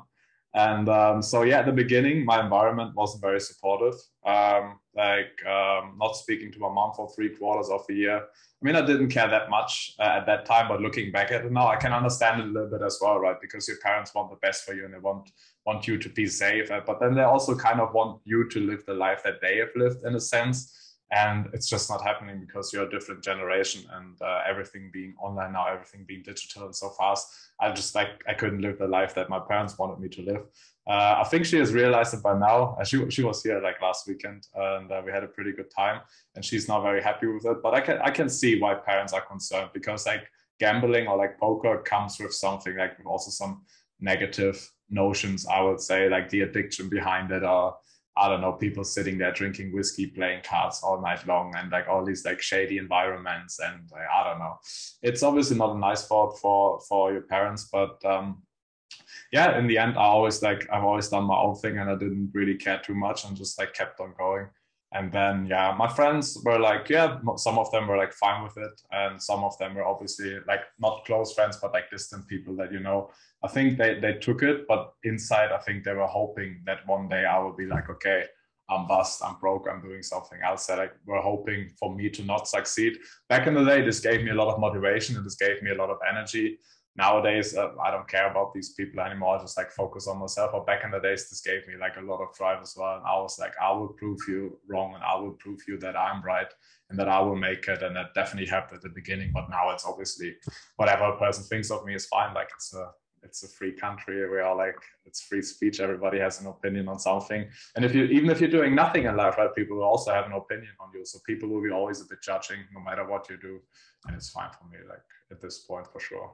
And um, so yeah, at the beginning, my environment wasn't very supportive. Um, like um, not speaking to my mom for three quarters of a year. I mean, I didn't care that much uh, at that time, but looking back at it now, I can understand it a little bit as well, right? Because your parents want the best for you and they want want you to be safe, uh, but then they also kind of want you to live the life that they have lived in a sense and it's just not happening because you're a different generation and uh, everything being online now everything being digital and so fast. I just like i couldn't live the life that my parents wanted me to live. Uh, i think she has realized it by now. Uh, she, she was here like last weekend and uh, we had a pretty good time and she's not very happy with it. But i can i can see why parents are concerned because like gambling or like poker comes with something like also some negative notions, I would say, like the addiction behind it, or I don't know, people sitting there drinking whiskey, playing cards all night long, and like all these like shady environments, and like, I don't know. It's obviously not a nice thought for for your parents, but um, yeah, in the end, I always like I've always done my own thing, and I didn't really care too much, and just like kept on going. And then yeah, my friends were like, yeah, some of them were like fine with it, and some of them were obviously like not close friends, but like distant people that you know. I think they they took it, but inside, I think they were hoping that one day I would be like, okay, I'm bust, I'm broke, I'm doing something else. That like were hoping for me to not succeed. Back in the day, this gave me a lot of motivation and this gave me a lot of energy nowadays uh, i don't care about these people anymore. I just like focus on myself. But back in the days this gave me like a lot of drive as well. And i was like i will prove you wrong and i will prove you that i'm right and that i will make it and that definitely helped at the beginning. But now it's obviously whatever a person thinks of me is fine. Like it's a it's a free country. We are like it's free speech. Everybody has an opinion on something. And if you even if you're doing nothing in life right people will also have an opinion on you. So people will be always a bit judging no matter what you do. And it's fine for me like at this point for sure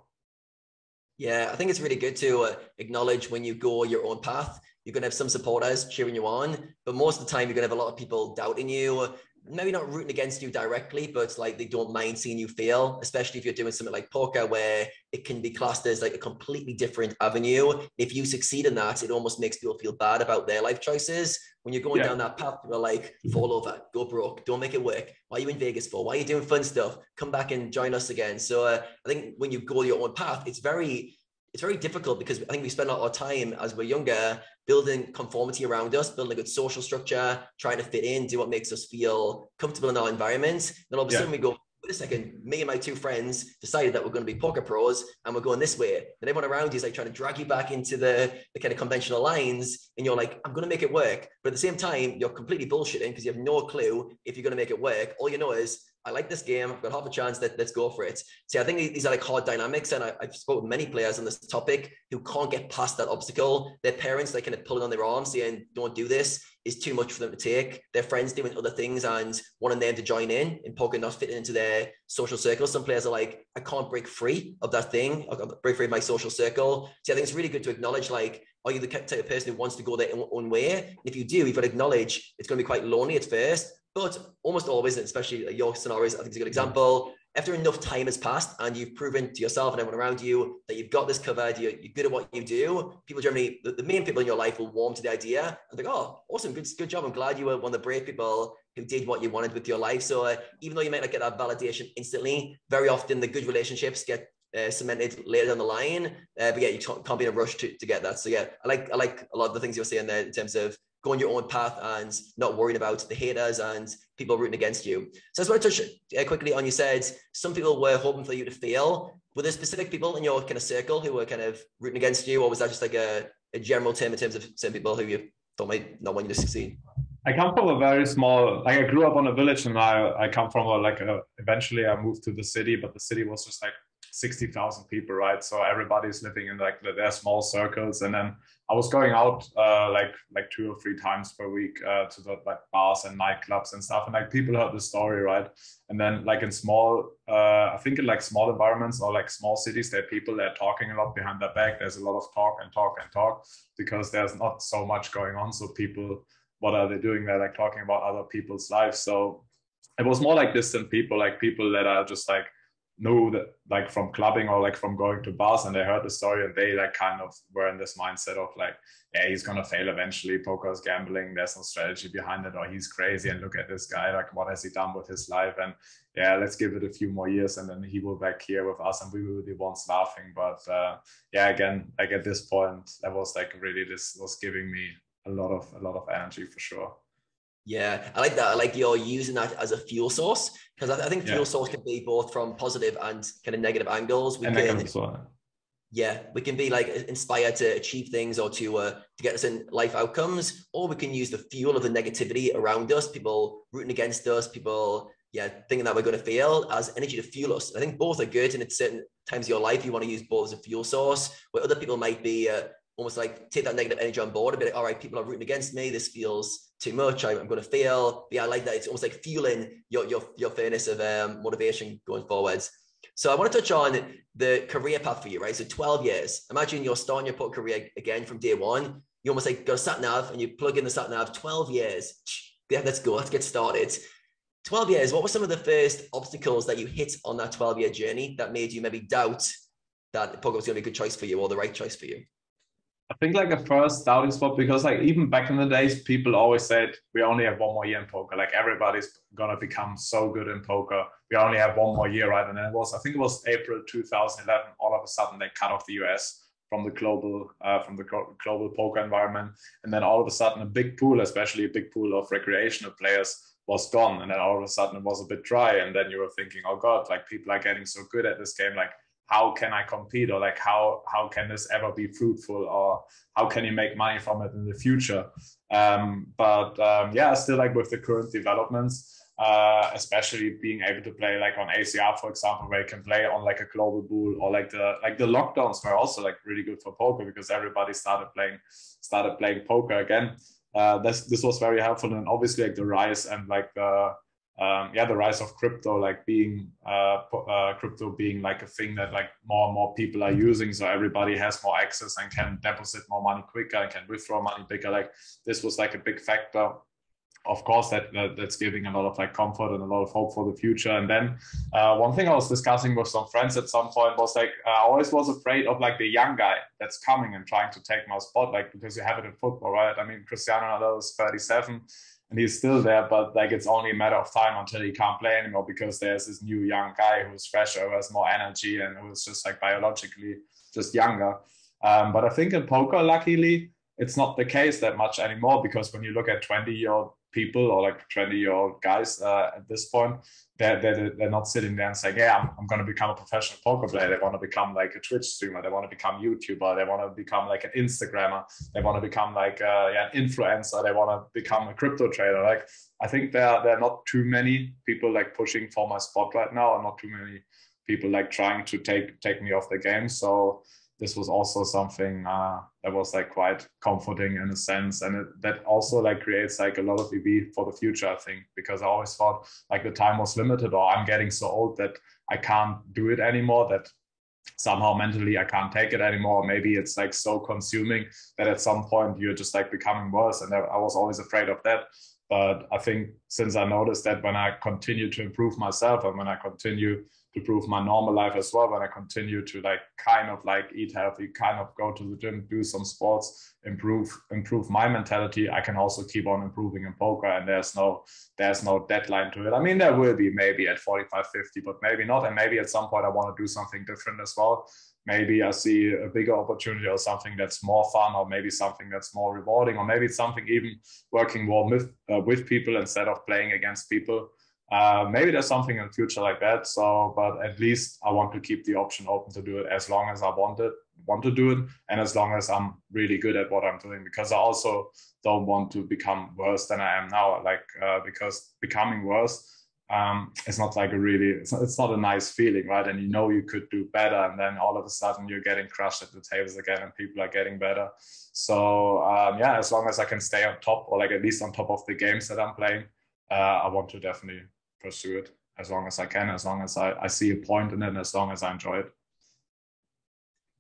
yeah, I think it's really good to uh, acknowledge when you go your own path. You're going to have some supporters cheering you on, but most of the time, you're going to have a lot of people doubting you, maybe not rooting against you directly, but like they don't mind seeing you fail, especially if you're doing something like poker where it can be classed as like a completely different avenue. If you succeed in that, it almost makes people feel bad about their life choices. When you're going yeah. down that path, people are like, fall over, go broke, don't make it work. Why are you in Vegas for? Why are you doing fun stuff? Come back and join us again. So uh, I think when you go your own path, it's very it's very difficult because I think we spend a lot of time as we're younger building conformity around us, building a good social structure, trying to fit in, do what makes us feel comfortable in our environment. Then all of a sudden we go, wait a second, me and my two friends decided that we're going to be poker pros and we're going this way. And everyone around you is like trying to drag you back into the, the kind of conventional lines. And you're like, I'm going to make it work. But at the same time, you're completely bullshitting because you have no clue if you're going to make it work. All you know is I like this game. I've got half a chance. Let, let's go for it. See, I think these are like hard dynamics. And I, have spoken with many players on this topic who can't get past that obstacle. Their parents, they kind of pulling on their arms saying, don't do this is too much for them to take. Their friends doing other things and wanting them to join in in poker, not fitting into their social circle. Some players are like, I can't break free of that thing. I can't break free of my social circle. See, I think it's really good to acknowledge like, are you the type of person who wants to go their own way? If you do, you've got to acknowledge it's going to be quite lonely at first, but almost always, especially your scenarios, I think it's a good example. After enough time has passed and you've proven to yourself and everyone around you that you've got this covered, you're, you're good at what you do, people generally, the, the, main people in your life will warm to the idea and think, oh, awesome, good, good job. I'm glad you were one of the brave people who did what you wanted with your life. So uh, even though you might not get that validation instantly, very often the good relationships get uh, cemented later down the line. Uh, but yeah, you can't, can't be in a rush to, to get that. So yeah, I like I like a lot of the things you're saying there in terms of going your own path and not worrying about the haters and people rooting against you. So I just want to touch uh, quickly on you said some people were hoping for you to fail. Were there specific people in your kind of circle who were kind of rooting against you, or was that just like a, a general term in terms of some people who you thought might not want you to succeed? I come from a very small, like I grew up on a village, and I I come from a like a, eventually I moved to the city, but the city was just like 60,000 people, right? So everybody's living in like their small circles. And then I was going out uh, like like two or three times per week uh, to the like bars and nightclubs and stuff. And like people heard the story, right? And then like in small, uh, I think in like small environments or like small cities, there are people that are talking a lot behind their back. There's a lot of talk and talk and talk because there's not so much going on. So people, what are they doing? They're like talking about other people's lives. So it was more like distant people, like people that are just like know that like from clubbing or like from going to bars and they heard the story and they like kind of were in this mindset of like yeah he's gonna fail eventually poker is gambling there's no strategy behind it or he's crazy and look at this guy like what has he done with his life? And yeah let's give it a few more years and then he will back here with us and we will be the ones laughing. But uh, yeah again like at this point that was like really this was giving me a lot of a lot of energy for sure yeah, I like that. I like you're using that as a fuel source because I, I, think fuel yeah. source can be both from positive and kind of negative angles. We and can, yeah, we can be like inspired to achieve things or to uh, to get us in life outcomes, or we can use the fuel of the negativity around us, people rooting against us, people yeah thinking that we're going to fail as energy to fuel us. I think both are good, and at certain times of your life you want to use both as a fuel source, where other people might be uh, almost like take that negative energy on board and be like, all right, people are rooting against me. This feels too much. I, am going to fail. But yeah, I like that. It's almost like fueling your your your fairness of um, motivation going forwards. So I want to touch on the career path for you, right? So 12 years. Imagine you're starting your career again from day one. You almost like go sat nav and you plug in the sat nav, 12 years. Yeah, let's go, let's get started. 12 years, what were some of the first obstacles that you hit on that 12 year journey that made you maybe doubt that poker was going to be a good choice for you or the right choice for you? I think like a first starting spot because like even back in the days, people always said we only have one more year in poker. Like everybody's gonna become so good in poker. We only have one more year, right? And then it was I think it was April 2011. All of a sudden they cut off the US from the global uh, from the global poker environment, and then all of a sudden a big pool, especially a big pool of recreational players, was gone. And then all of a sudden it was a bit dry. And then you were thinking, oh god, like people are getting so good at this game, like how can I compete or like how how can this ever be fruitful or how can you make money from it in the future? Um, but um, yeah, still like with the current developments, uh, especially being able to play like on ACR, for example, where you can play on like a global pool or like the like the lockdowns were also like really good for poker because everybody started playing started playing poker again. Uh, this this was very helpful and obviously like the rise and like the um, yeah, the rise of crypto, like being uh, uh, crypto being like a thing that like more and more people are using, so everybody has more access and can deposit more money quicker and can withdraw money bigger. Like this was like a big factor. Of course, that, that that's giving a lot of like comfort and a lot of hope for the future. And then uh, one thing I was discussing with some friends at some point was like I always was afraid of like the young guy that's coming and trying to take my spot, like because you have it in football, right? I mean, Cristiano Ronaldo is 37 and he's still there, but like it's only a matter of time until he can't play anymore because there's this new young guy who's fresher, who has more energy, and who's just like biologically just younger. Um, but I think in poker, luckily, it's not the case that much anymore because when you look at 20 year old people or like 20 year old guys uh, at this point, they're, they're, they're not sitting there and saying, yeah, I'm, I'm going to become a professional poker player. They want to become like a Twitch streamer. They want to become YouTuber. They want to become like an Instagrammer. They want to become like uh, yeah, an influencer. They want to become a crypto trader. Like, I think there, there are not too many people like pushing for my spot right now and not too many people like trying to take, take me off the game. So this was also something uh, that was like quite comforting in a sense. And it, that also like creates like a lot of ev for the future i think because i always thought like the time was limited or i'm getting so old that i can't do it anymore that somehow mentally i can't take it anymore. Maybe it's like so consuming that at some point you're just like becoming worse. And i was always afraid of that. But i think since i noticed that when i continue to improve myself and when i continue improve my normal life as well when i continue to like kind of like eat healthy kind of go to the gym do some sports improve improve my mentality. I can also keep on improving in poker and there's no there's no deadline to it. I mean there will be maybe at 45 50 but maybe not. And maybe at some point i want to do something different as well. Maybe i see a bigger opportunity or something that's more fun or maybe something that's more rewarding or maybe it's something even working more with uh, with people instead of playing against people uh, maybe there's something in the future like that. So, but at least I want to keep the option open to do it as long as I want it, want to do it, and as long as I'm really good at what I'm doing. Because I also don't want to become worse than I am now. Like uh, because becoming worse um, not like a really it's not, it's not a nice feeling, right? And you know you could do better, and then all of a sudden you're getting crushed at the tables again, and people are getting better. So um, yeah, as long as I can stay on top, or like at least on top of the games that I'm playing, uh, I want to definitely pursue it as long as I can, as long as I, I see a point in it, and as long as I enjoy it.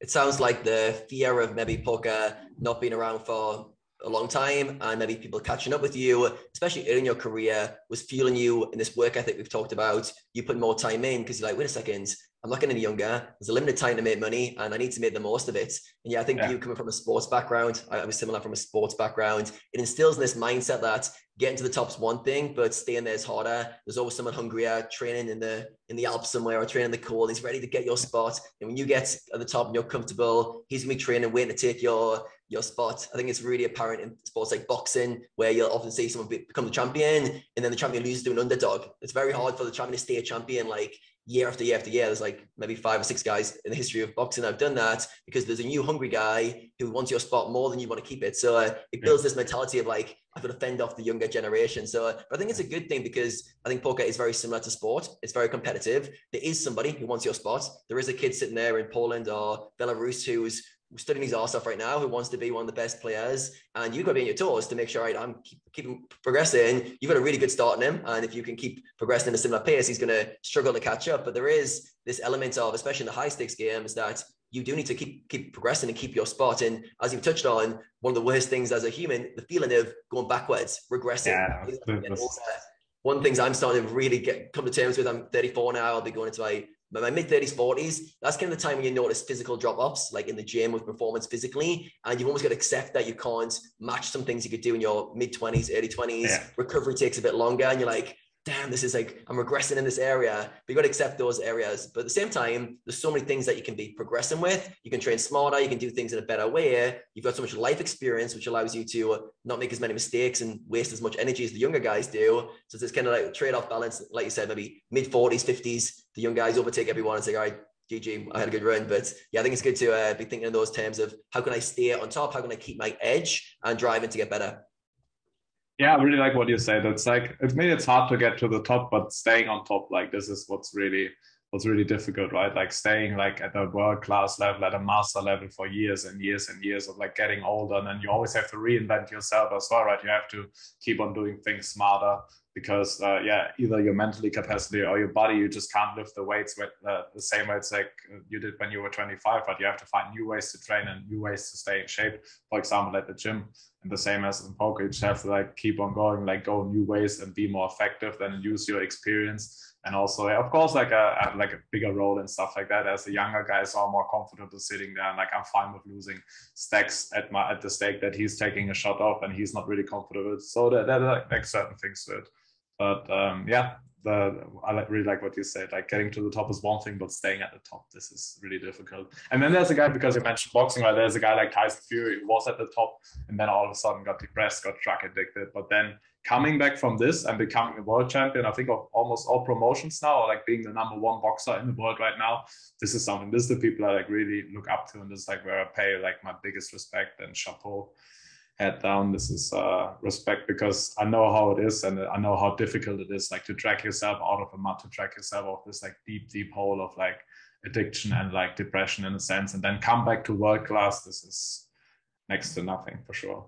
It sounds like the fear of maybe poker not being around for a long time and maybe people catching up with you, especially early in your career, was fueling you in this work ethic we've talked about. You put more time in because you're like, wait a second, I'm not getting any younger. There's a limited time to make money and I need to make the most of it. And yeah, I think yeah. you coming from a sports background, I was similar from a sports background. It instills in this mindset that getting to the top's one thing, but staying there is harder. There's always someone hungrier training in the in the Alps somewhere or training the cold. He's ready to get your spot. And when you get at the top and you're comfortable, he's gonna be training, waiting to take your your spot. I think it's really apparent in sports like boxing, where you'll often see someone become the champion and then the champion loses to an underdog. It's very hard for the champion to stay a champion like year after year after year. There's like maybe five or six guys in the history of boxing that have done that because there's a new hungry guy who wants your spot more than you want to keep it. So uh, it builds this mentality of like, I've got to fend off the younger generation. So uh, I think it's a good thing because I think poker is very similar to sport. It's very competitive. There is somebody who wants your spot. There is a kid sitting there in Poland or Belarus who's studying his arse off right now, who wants to be one of the best players, and you've got to be on your toes to make sure, right, I'm keep, keeping progressing. You've got a really good start in him, and if you can keep progressing at a similar pace, he's going to struggle to catch up. But there is this element of, especially in the high stakes games, that you do need to keep keep progressing and keep your spot. And as you've touched on, one of the worst things as a human, the feeling of going backwards, regressing. Yeah, one of the things I'm starting to really get come to terms with. I'm 34 now. I'll be going into my but my mid 30s, 40s, that's kind of the time when you notice physical drop offs, like in the gym with performance physically. And you've almost got to accept that you can't match some things you could do in your mid 20s, early 20s. Yeah. Recovery takes a bit longer. And you're like, damn, this is like, I'm regressing in this area. But you got to accept those areas. But at the same time, there's so many things that you can be progressing with. You can train smarter, you can do things in a better way. You've got so much life experience, which allows you to not make as many mistakes and waste as much energy as the younger guys do. So it's kind of like trade off balance, like you said, maybe mid 40s, 50s, the young guys overtake everyone and say, all right, GG, I had a good run. But yeah, I think it's good to uh, be thinking in those terms of how can I stay on top? How can I keep my edge and driving to get better? Yeah, I really like what you said. It's like it maybe it's hard to get to the top, but staying on top, like this is what's really what's really difficult, right? Like staying like at a world class level, at a master level for years and years and years of like getting older, and then you always have to reinvent yourself as well, right? You have to keep on doing things smarter because uh, yeah, either your mentally capacity or your body, you just can't lift the weights with uh, the same way it's like you did when you were 25. But you have to find new ways to train and new ways to stay in shape. For example, at the gym, and the same as in poker, you just have to like keep on going, like go new ways and be more effective. Then use your experience and also of course like a like a bigger role and stuff like that. As the younger guy, guys are more comfortable sitting there and like i'm fine with losing stacks at my at the stake that he's taking a shot off and he's not really comfortable. So that, that like certain things to it. But um, yeah, the, I really like what you said. Like getting to the top is one thing, but staying at the top, this is really difficult. And then there's a guy because you mentioned boxing, right? There's a guy like Tyson Fury who was at the top, and then all of a sudden got depressed, got drug addicted. But then coming back from this and becoming a world champion, I think of almost all promotions now, like being the number one boxer in the world right now. This is something. This is the people I like really look up to, and this is like where I pay like my biggest respect and chapeau head down. This is uh, respect because I know how it is and I know how difficult it is, like to drag yourself out of a mud, to drag yourself out of this like deep, deep hole of like addiction and like depression in a sense, and then come back to world class. This is next to nothing for sure.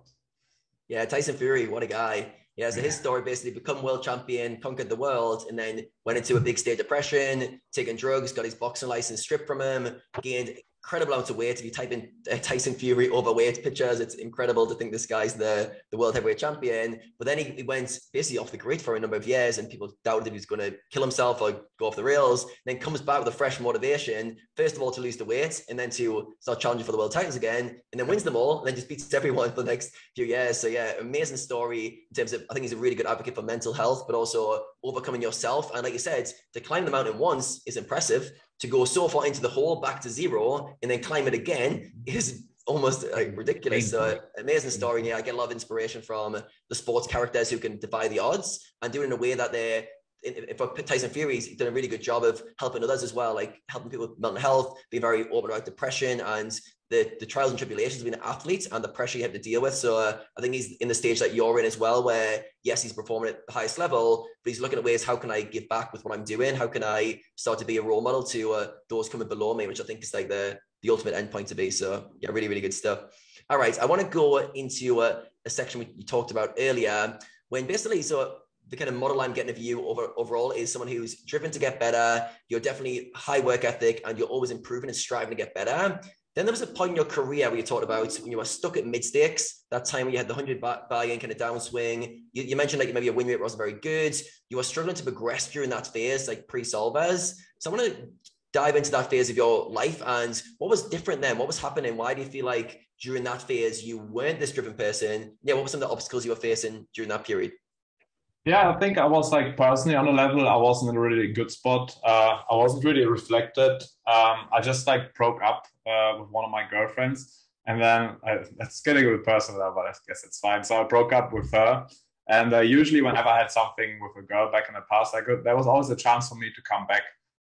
Yeah, Tyson Fury, what a guy. Yeah, so his story basically become world champion, conquered the world, and then went into a big state of depression, taking drugs, got his boxing license stripped from him, gained incredible amounts of weight. If you type in uh, Tyson Fury overweight pictures, it's incredible to think this guy's the, the world heavyweight champion. But then he, he went basically off the grid for a number of years, and people doubted if he was going to kill himself or go off the rails. Then comes back with a fresh motivation, first of all to lose the weight, and then to start challenging for the world titles again, and then wins them all, and then just beats everyone for the next few years. So yeah, amazing story in terms of I think he's a really good advocate for mental health, but also overcoming yourself. And like you said, to climb the mountain once is impressive to go so far into the hole back to zero and then climb it again is almost like ridiculous. So amazing story. Yeah, I get a lot of inspiration from the sports characters who can defy the odds and do it in a way that they're for Tyson Fury's he's done a really good job of helping others as well, like helping people with mental health, being very open about depression and the, the trials and tribulations of being an athlete and the pressure you have to deal with. So uh, I think he's in the stage that you're in as well, where yes, he's performing at the highest level, but he's looking at ways how can I give back with what I'm doing? How can I start to be a role model to uh, those coming below me, which I think is like the the ultimate endpoint to be. So yeah, really, really good stuff. All right, I want to go into a, a section we talked about earlier when basically so the kind of model I'm getting of you over overall is someone who's driven to get better. You're definitely high work ethic and you're always improving and striving to get better. Then there was a point in your career where you talked about when you were stuck at mid stakes, that time when you had the 100 buy in kind of downswing. You, you mentioned like maybe your win rate wasn't very good. You were struggling to progress during that phase, like pre solvers. So I want to dive into that phase of your life and what was different then? What was happening? Why do you feel like during that phase you weren't this driven person? Yeah, what were some of the obstacles you were facing during that period? Yeah, I think I was like personally on a level I wasn't in a really good spot. Uh, I wasn't really reflected. Um, I just like broke up uh, with one of my girlfriends, and then that's getting a bit personal, but I guess it's fine. So I broke up with her, and uh, usually whenever I had something with a girl back in the past, I could there was always a chance for me to come back.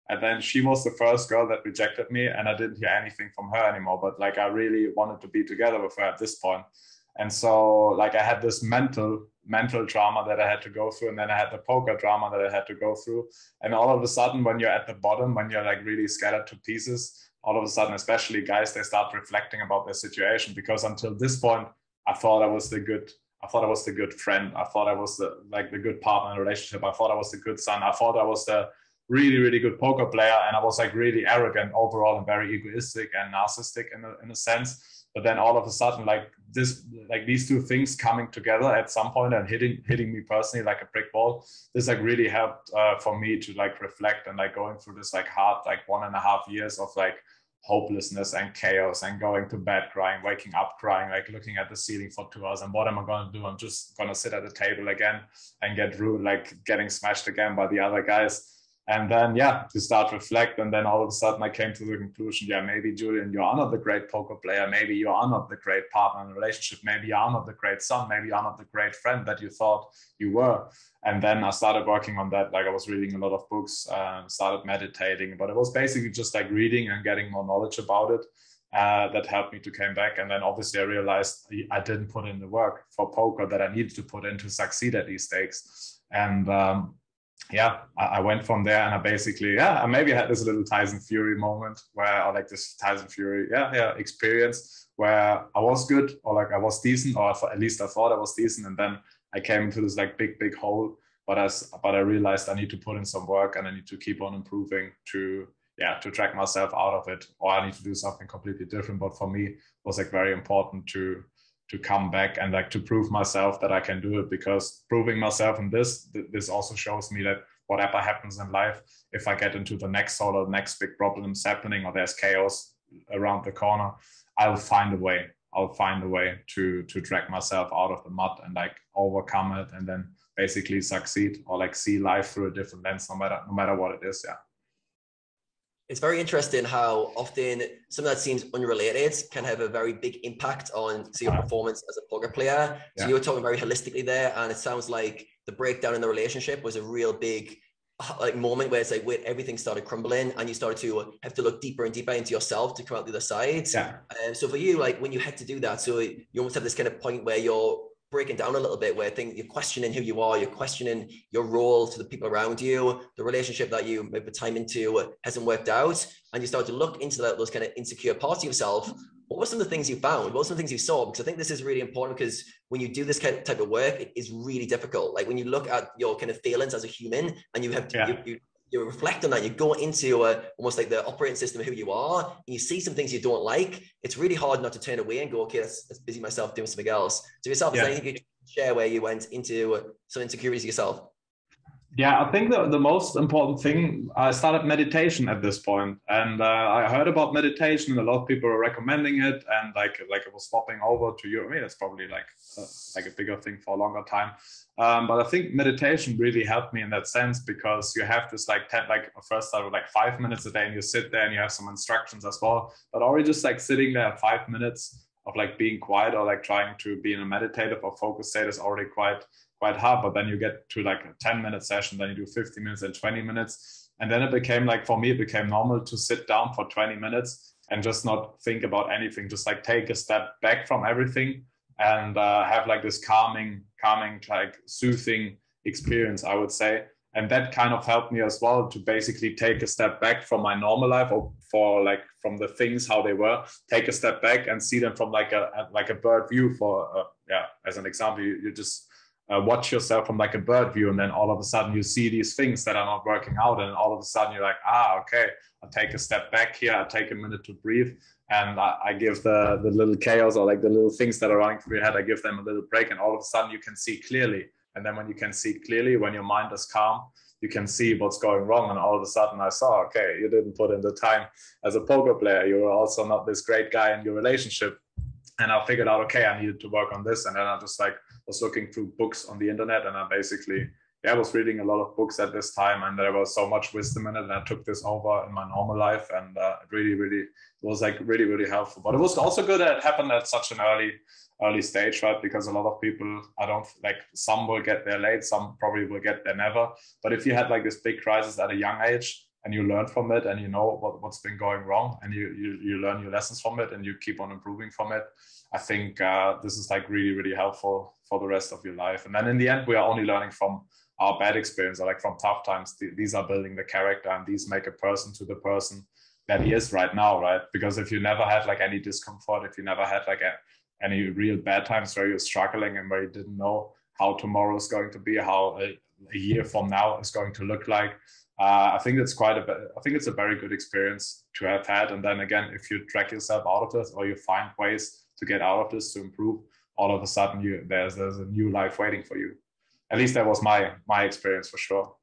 And then she was the first girl that rejected me, and I didn't hear anything from her anymore. But like I really wanted to be together with her at this point. And so like I had this mental mental drama that I had to go through, and then I had the poker drama that I had to go through. And all of a sudden, when you're at the bottom, when you're like really scattered to pieces, all of a sudden, especially guys, they start reflecting about their situation because until this point, I thought I was the good, I thought I was the good friend. I thought I was the like the good partner in a relationship. I thought I was the good son. I thought I was the really, really good poker player. And I was like really arrogant overall and very egoistic and narcissistic in a, in a sense. But then all of a sudden, like this, like these two things coming together at some point and hitting hitting me personally like a brick wall. This like really helped uh, for me to like reflect and like going through this like hard like one and a half years of like hopelessness and chaos and going to bed crying, waking up crying, like looking at the ceiling for two hours. And what am I going to do? I'm just going to sit at the table again and get ruined, like getting smashed again by the other guys and then yeah to start reflect and then all of a sudden i came to the conclusion yeah maybe julian you are not the great poker player. Maybe you are not the great partner in a relationship. Maybe you are not the great son. Maybe you are not the great friend that you thought you were. And then i started working on that. Like i was reading a lot of books uh, started meditating but it was basically just like reading and getting more knowledge about it uh, that helped me to come back. And then obviously i realized i didn't put in the work for poker that i needed to put in to succeed at these stakes. And um, yeah, I, I, went from there and I basically, yeah, I maybe had this little Tyson Fury moment where I like this Tyson Fury, yeah, yeah, experience where I was good or like I was decent or at least I thought I was decent. And then I came into this like big, big hole. But as but I realized I need to put in some work and I need to keep on improving to yeah to track myself out of it or I need to do something completely different. But for me, it was like very important to to come back and like to prove myself that I can do it because proving myself in this this also shows me that whatever happens in life if I get into the next sort of next big problems happening or there's chaos around the corner I'll find a way. I'll find a way to to drag myself out of the mud and like overcome it and then basically succeed or like see life through a different lens no matter no matter what it is yeah it's very interesting how often something that seems unrelated can have a very big impact on your performance as a poker player. So you were talking very holistically there, and it sounds like the breakdown in the relationship was a real big like moment where it's like where everything started crumbling and you started to have to look deeper and deeper into yourself to come out the other side. Yeah. Um, so for you, like when you had to do that, so you almost have this kind of point where you're breaking down a little bit where things you're questioning who you are, you're questioning your role to the people around you, the relationship that you put time into hasn't worked out, and you start to look into that, those kind of insecure parts of yourself. What were some of the things you found? What were some of the things you saw? Because I think this is really important because when you do this kind of type of work, it is really difficult. Like when you look at your kind of feelings as a human and you have to, yeah. you, you you reflect on that, you go into a, almost like the operating system of who you are, and you see some things you don't like, it's really hard not to turn away and go, okay, let's, let's busy myself doing something else. So yourself, yeah. is anything you share where you went into some insecurities yourself? Yeah, I think the, the most important thing, I started meditation at this point, and uh, I heard about meditation. A lot of people are recommending it, and like like it was swapping over to you. I mean, it's probably like uh, like a bigger thing for a longer time. Um, but I think meditation really helped me in that sense because you have this like ten, like first start with like five minutes a day, and you sit there and you have some instructions as well. But already just like sitting there five minutes of like being quiet or like trying to be in a meditative or focus state is already quite quite hard. But then you get to like a 10 minute session, then you do 50 minutes and 20 minutes. And then it became like, for me, it became normal to sit down for 20 minutes and just not think about anything, just like take a step back from everything and uh, have like this calming, calming, like soothing experience, I would say. And that kind of helped me as well to basically take a step back from my normal life or for like from the things how they were, take a step back and see them from like a like a bird view. For uh, yeah, as an example, you, you just uh, watch yourself from like a bird view and then all of a sudden you see these things that are not working out and all of a sudden you're like ah okay i take a step back here i take a minute to breathe and I, I, give the the little chaos or like the little things that are running through your head i give them a little break and all of a sudden you can see clearly. And then when you can see clearly when your mind is calm you can see what's going wrong and all of a sudden i saw okay you didn't put in the time as a poker player you were also not this great guy in your relationship. And i figured out okay i needed to work on this and then i just like was looking through books on the internet and I basically yeah, I was reading a lot of books at this time and there was so much wisdom in it and I took this over in my normal life and uh, it really, really was like really, really helpful. But it was also good that it happened at such an early, early stage, right? Because a lot of people, I don't like some will get there late, some probably will get there never. But if you had like this big crisis at a young age and you learn from it and you know what, what's been going wrong and you, you, you learn your lessons from it and you keep on improving from it, I think uh, this is like really, really helpful for the rest of your life. And then in the end, we are only learning from our bad experience like from tough times. These are building the character and these make a person to the person that he is right now, right? Because if you never had like any discomfort, if you never had like a, any real bad times where you're struggling and where you didn't know how tomorrow is going to be, how a, a year from now is going to look like, uh, I think it's quite a. I think it's a very good experience to have had. And then again, if you drag yourself out of this, or you find ways to get out of this to improve, all of a sudden you there's there's a new life waiting for you. At least that was my my experience for sure.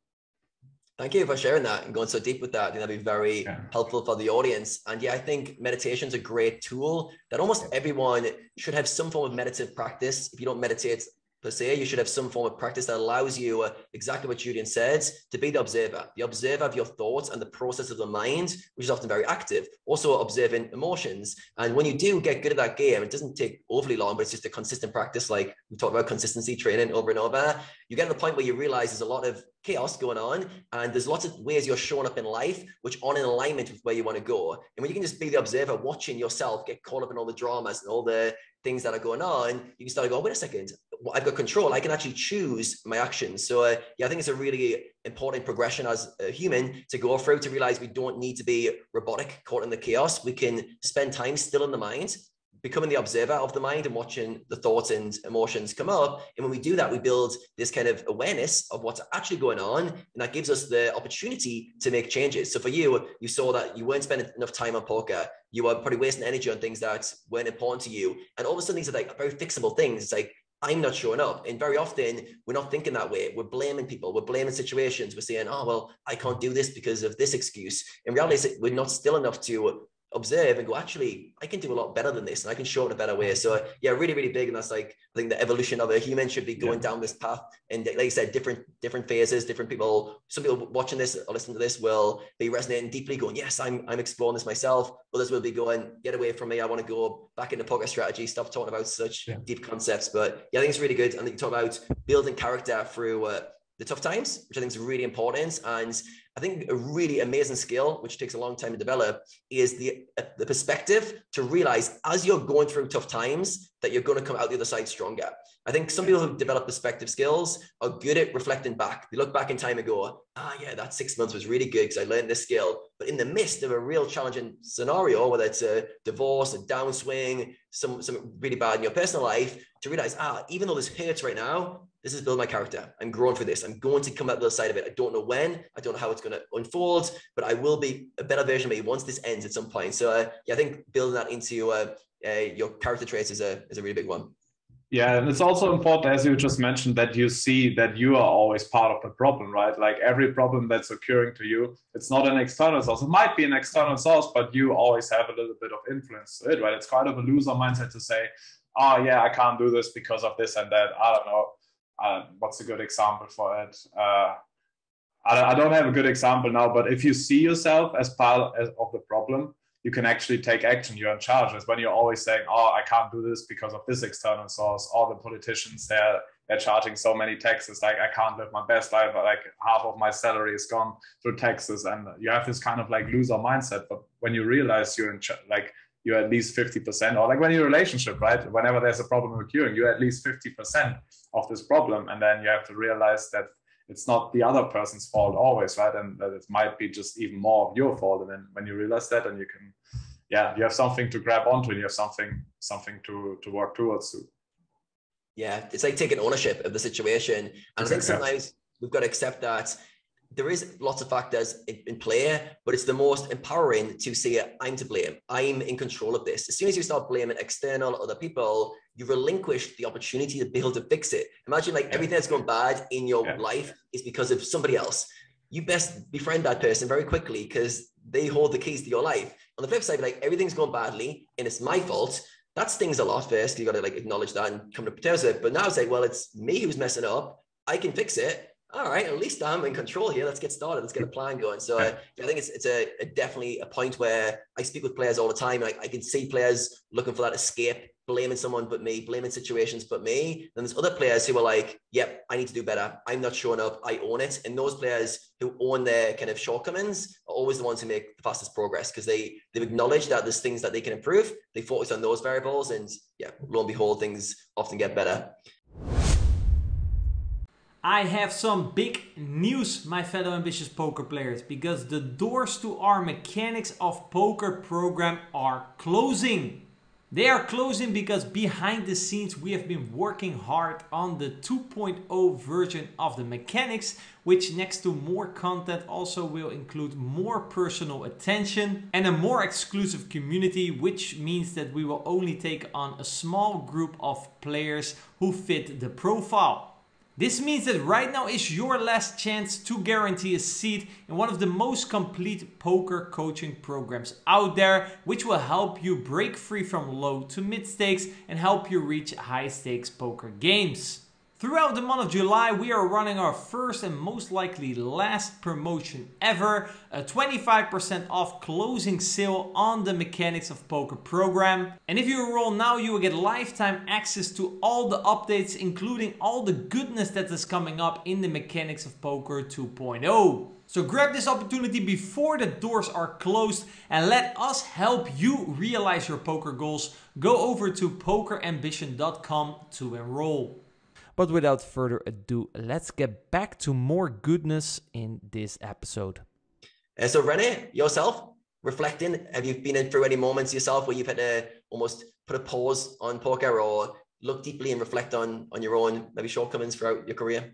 Thank you for sharing that and going so deep with that. I think that'd be very yeah. helpful for the audience. And yeah, I think meditation is a great tool that almost everyone should have some form of meditative practice. If you don't meditate per se, you should have some form of practice that allows you uh, exactly what Julian says to be the observer, the observer of your thoughts and the process of the mind, which is often very active. Also, observing emotions. And when you do get good at that game, it doesn't take overly long, but it's just a consistent practice. Like we talked about consistency training over and over. You get to the point where you realize there's a lot of chaos going on and there's lots of ways you're showing up in life which aren't in alignment with where you want to go and when you can just be the observer watching yourself get caught up in all the dramas and all the things that are going on you can start to go wait a second I've got control. I can actually choose my actions. So uh, yeah, I think it's a really important progression as a human to go through to realize we don't need to be robotic, caught in the chaos. We can spend time still in the mind, becoming the observer of the mind and watching the thoughts and emotions come up. And when we do that, we build this kind of awareness of what's actually going on. And that gives us the opportunity to make changes. So for you, you saw that you weren't spending enough time on poker. You were probably wasting energy on things that weren't important to you. And all of a sudden, these are like very fixable things. It's like, I'm not showing up. And very often we're not thinking that way. We're blaming people. We're blaming situations. We're saying, oh, well, I can't do this because of this excuse. In reality, we're not still enough to observe and go, actually, I can do a lot better than this and I can show it in a better way. So yeah, really, really big. And that's like, I think the evolution of a human should be going yeah. down this path. And like I said, different, different phases, different people, some people watching this or listening to this will be resonating deeply going, yes, I'm, I'm exploring this myself. Others will be going, get away from me. I want to go back into poker strategy, stop talking about such yeah. deep concepts. But yeah, I think it's really good. And you talk about building character through uh, the tough times, which I think is really important. And I think a really amazing skill, which takes a long time to develop, is the uh, the perspective to realize as you're going through tough times that you're going to come out the other side stronger. I think some people who develop perspective skills are good at reflecting back. They look back in time and go, ah, yeah, that six months was really good because I learned this skill. But in the midst of a real challenging scenario, whether it's a divorce, a downswing, some, some really bad in your personal life, to realize, ah, even though this hurts right now, this is building my character. I'm growing for this. I'm going to come out the other side of it. I don't know when. I don't know how it's going to unfold, but I will be a better version of me once this ends at some point. So uh, yeah, I think building that into uh, uh, your character traits is a is a really big one. Yeah, and it's also important, as you just mentioned, that you see that you are always part of the problem, right? Like every problem that's occurring to you, it's not an external source. It might be an external source, but you always have a little bit of influence to it, right? It's kind of a loser mindset to say, oh, yeah, I can't do this because of this and that. I don't know. Uh, what's a good example for it? Uh, I, I, don't have a good example now, but if you see yourself as part of the problem, you can actually take action. You're in charge. As when you're always saying, "Oh, I can't do this because of this external source." All the politicians they're they're charging so many taxes. Like I can't live my best life. Like half of my salary is gone through taxes, and you have this kind of like loser mindset. But when you realize you're in charge, like you're at least 50% or like when you're in a relationship right whenever there's a problem occurring you're at least 50% of this problem and then you have to realize that it's not the other person's fault always, right? And that it might be just even more of your fault. And then when you realize that, and you can, yeah, you have something to grab onto, and you have something something to to work towards. To. Yeah, it's like taking ownership of the situation, and exactly. I think sometimes we've got to accept that there is lots of factors in, in, play, but it's the most empowering to say, I'm to blame. I'm in control of this. As soon as you start blaming external other people, you relinquish the opportunity to be able to fix it. Imagine like yeah. everything that's gone bad in your yeah. life is because of somebody else. You best befriend that person very quickly because they hold the keys to your life. On the flip side, like everything's gone badly and it's my fault. That stings a lot first. You got to like acknowledge that and come to terms with it. But now it's like, well, it's me who's messing up. I can fix it all right, at least I'm in control here. Let's get started. Let's get a plan going. So uh, I think it's it's a, a, definitely a point where I speak with players all the time. I, I can see players looking for that escape, blaming someone but me, blaming situations but me. Then there's other players who are like, "Yep, I need to do better. I'm not showing up. I own it." And those players who own their kind of shortcomings are always the ones who make the fastest progress because they they've acknowledged that there's things that they can improve. They focus on those variables, and yeah, lo and behold, things often get better. I have some big news, my fellow ambitious poker players, because the doors to our Mechanics of Poker program are closing. They are closing because behind the scenes we have been working hard on the 2.0 version of the mechanics, which next to more content also will include more personal attention and a more exclusive community, which means that we will only take on a small group of players who fit the profile. This means that right now is your last chance to guarantee a seat in one of the most complete poker coaching programs out there, which will help you break free from low to mid stakes and help you reach high stakes poker games. Throughout the month of July, we are running our first and most likely last promotion ever a 25% off closing sale on the Mechanics of Poker program. And if you enroll now, you will get lifetime access to all the updates, including all the goodness that is coming up in the Mechanics of Poker 2.0. So grab this opportunity before the doors are closed and let us help you realize your poker goals. Go over to pokerambition.com to enroll. But without further ado, let's get back to more goodness in this episode. Uh, so, Rene, yourself, reflecting, have you been in through any moments yourself where you've had to almost put a pause on poker or look deeply and reflect on on your own maybe shortcomings throughout your career?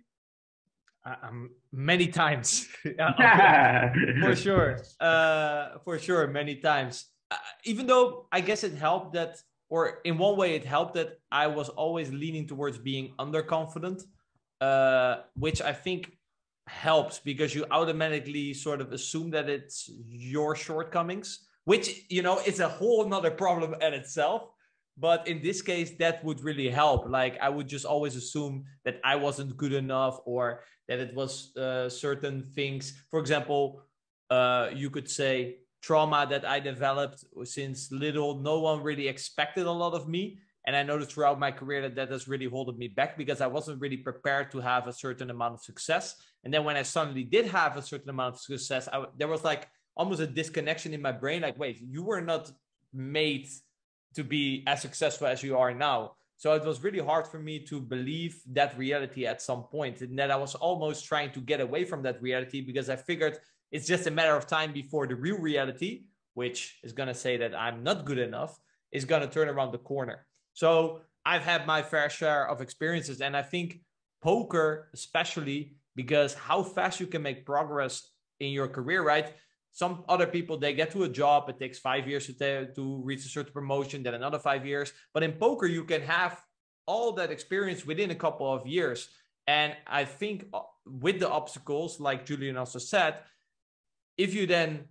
Um, many times, for sure, uh, for sure, many times. Uh, even though I guess it helped that or in one way, it helped that I was always leaning towards being underconfident, uh, which I think helps because you automatically sort of assume that it's your shortcomings, which you know is a whole nother problem at itself. But in this case, that would really help. Like I would just always assume that I wasn't good enough or that it was uh, certain things. For example, uh, you could say trauma that I developed since little. No one really expected a lot of me. And I noticed throughout my career that that has really holding me back because I wasn't really prepared to have a certain amount of success. And then when I suddenly did have a certain amount of success, I, there was like almost a disconnection in my brain. Like, wait, you were not made to be as successful as you are now. So it was really hard for me to believe that reality at some point, and that I was almost trying to get away from that reality because I figured it's just a matter of time before the real reality, which is going to say that I'm not good enough, is going to turn around the corner. So I've had my fair share of experiences. And I think poker, especially because how fast you can make progress in your career, right? Some other people, they get to a job, it takes five years to, to reach a certain promotion, then another five years. But in poker, you can have all that experience within a couple of years. And I think uh, with the obstacles, like Julian also said, if you then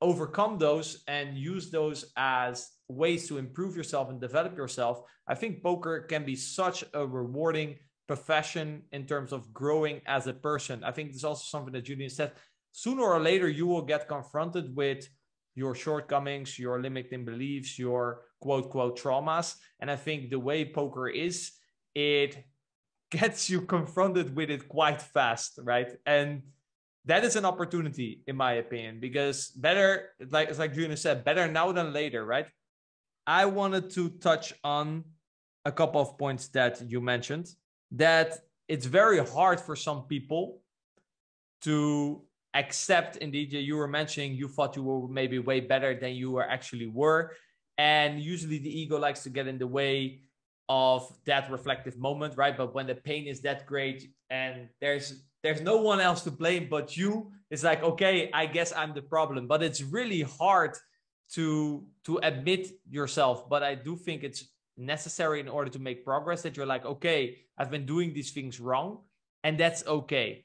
overcome those and use those as ways to improve yourself and develop yourself, I think poker can be such a rewarding profession in terms of growing as a person. I think there's also something that Julian said. Sooner or later, you will get confronted with your shortcomings, your limiting beliefs, your quote, quote, traumas. And I think the way poker is, it gets you confronted with it quite fast, right? And that is an opportunity, in my opinion, because better, like it's like Julian said, better now than later, right? I wanted to touch on a couple of points that you mentioned. That it's very hard for some people to accept. Indeed, you were mentioning you thought you were maybe way better than you were actually were, and usually the ego likes to get in the way of that reflective moment, right? But when the pain is that great and there's there's no one else to blame but you. It's like okay i guess i'm the problem. But it's really hard to to admit yourself. But i do think it's necessary in order to make progress that you're like okay i've been doing these things wrong and that's okay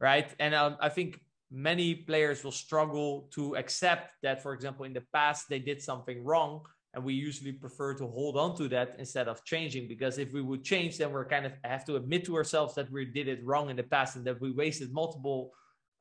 right? And um, i think many players will struggle to accept that for example in the past they did something wrong and we usually prefer to hold on to that instead of changing because if we would change then we're kind of have to admit to ourselves that we did it wrong in the past and that we wasted multiple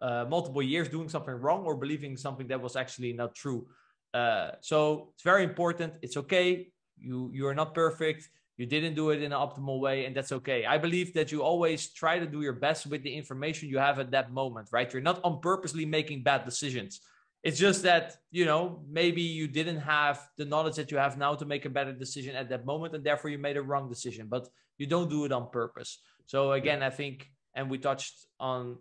uh, multiple years doing something wrong or believing something that was actually not true. Uh, so it's very important. It's okay. You you are not perfect. You didn't do it in an optimal way and that's okay. I believe that you always try to do your best with the information you have at that moment right? You're not on purposely making bad decisions it's just that, you know, maybe you didn't have the knowledge that you have now to make a better decision at that moment, and therefore you made a wrong decision, but you don't do it on purpose. So, again, I think and we touched on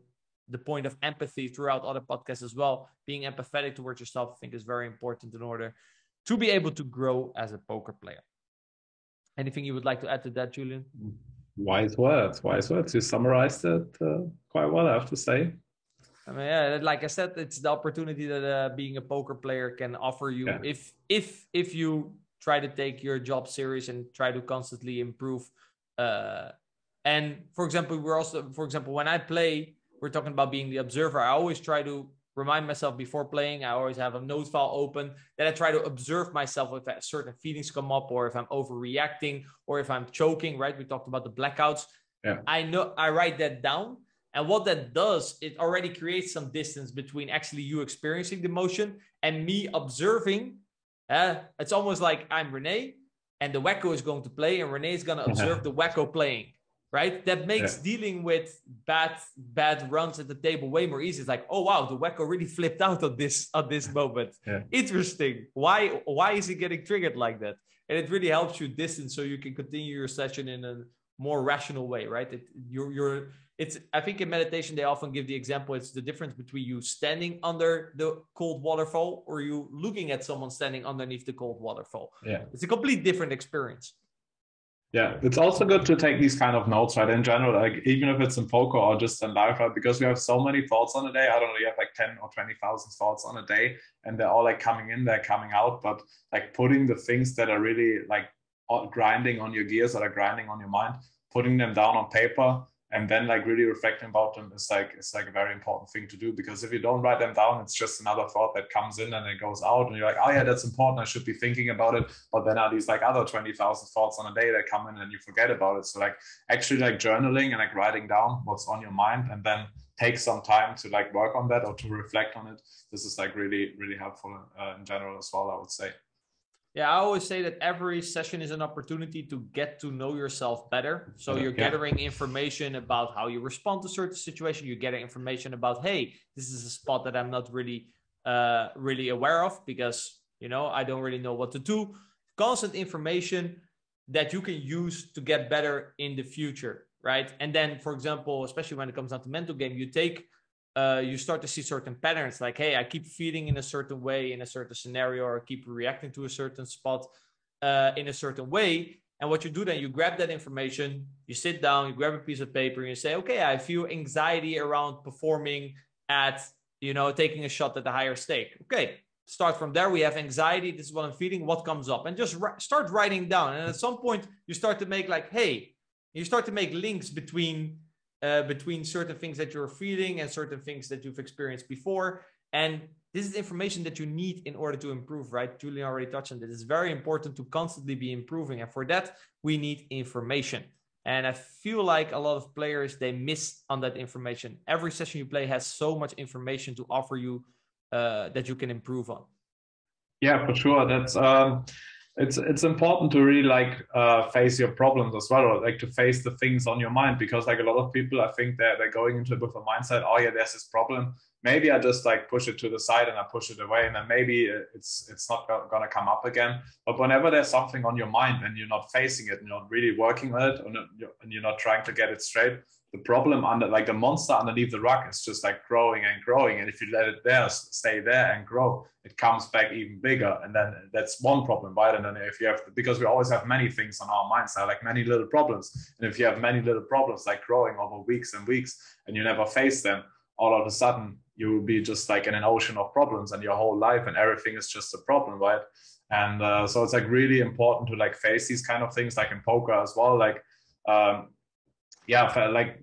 the point of empathy throughout other podcasts as well. Being empathetic towards yourself, I think, is very important in order to be able to grow as a poker player. Anything you would like to add to that, Julian? Wise words, wise words. You summarized it uh, quite well, I have to say. I mean, yeah, like I said, it's the opportunity that uh, being a poker player can offer you yeah. if if if you try to take your job serious and try to constantly improve. Uh, and for example, we're also, for example, when I play, we're talking about being the observer. I always try to remind myself before playing. I always have a note file open. that I try to observe myself if certain feelings come up, or if I'm overreacting, or if I'm choking. Right? We talked about the blackouts. Yeah. I know I write that down and what that does, it already creates some distance between actually you experiencing the motion and me observing. Uh, it's almost like I'm Rene and the wacko is going to play and Rene is going to observe the wacko playing, right? That makes yeah. dealing with bad bad runs at the table way more easy. It's like, oh wow, the wacko really flipped out on this on this moment. Yeah. Interesting. Why why is he getting triggered like that? And it really helps you distance so you can continue your session in a more rational way, right? It, you're you're it's i think in meditation they often give the example it's the difference between you standing under the cold waterfall or you looking at someone standing underneath the cold waterfall. Yeah. It's a complete different experience. Yeah it's also good to take these kind of notes right in general like even if it's in poker or just in life right because we have so many thoughts on a day. I don't know you have like 10 or 20,000 thoughts on a day and they're all like coming in they're coming out but like putting the things that are really like grinding on your gears that are grinding on your mind putting them down on paper and then like really reflecting about them is like it's like a very important thing to do because if you don't write them down it's just another thought that comes in and it goes out and you're like oh yeah that's important. I should be thinking about it. But then are these like other 20000 thoughts on a day that come in and you forget about it. So like actually like journaling and like writing down what's on your mind and then take some time to like work on that or to reflect on it. This is like really really helpful uh, in general as well i would say yeah, I always say that every session is an opportunity to get to know yourself better. So you're yeah. gathering information about how you respond to certain situation. You're getting information about, hey, this is a spot that I'm not really, uh, really aware of because you know I don't really know what to do. Constant information that you can use to get better in the future, right? And then, for example, especially when it comes down to mental game, you take uh, you start to see certain patterns like hey i keep feeding in a certain way in a certain scenario or keep reacting to a certain spot uh, in a certain way. And what you do then you grab that information you sit down you grab a piece of paper and you say okay i feel anxiety around performing at you know taking a shot at a higher stake. Okay start from there. We have anxiety. This is what i'm feeling. What comes up? And just start writing down. And at some point you start to make like hey you start to make links between uh, between certain things that you're feeling and certain things that you've experienced before. And this is information that you need in order to improve, right? Julian already touched on it. It's very important to constantly be improving. And for that, we need information. And I feel like a lot of players, they miss on that information. Every session you play has so much information to offer you uh, that you can improve on. Yeah, for sure. That's um, it's it's important to really like uh, face your problems as well, or like to face the things on your mind because like a lot of people, I think they're they're going into it with a mindset, oh yeah, there's this problem. Maybe I just like push it to the side and I push it away, and then maybe it's it's not gonna come up again. But whenever there's something on your mind and you're not facing it, and you're not really working on it, and you're not trying to get it straight, the problem under like the monster underneath the rug is just like growing and growing and if you let it there stay there and grow it comes back even bigger and then that's one problem right? And then if you have because we always have many things on our minds so like many little problems and if you have many little problems like growing over weeks and weeks and you never face them all of a sudden you will be just like in an ocean of problems and your whole life and everything is just a problem right? And uh, so it's like really important to like face these kind of things like in poker as well like um, yeah, like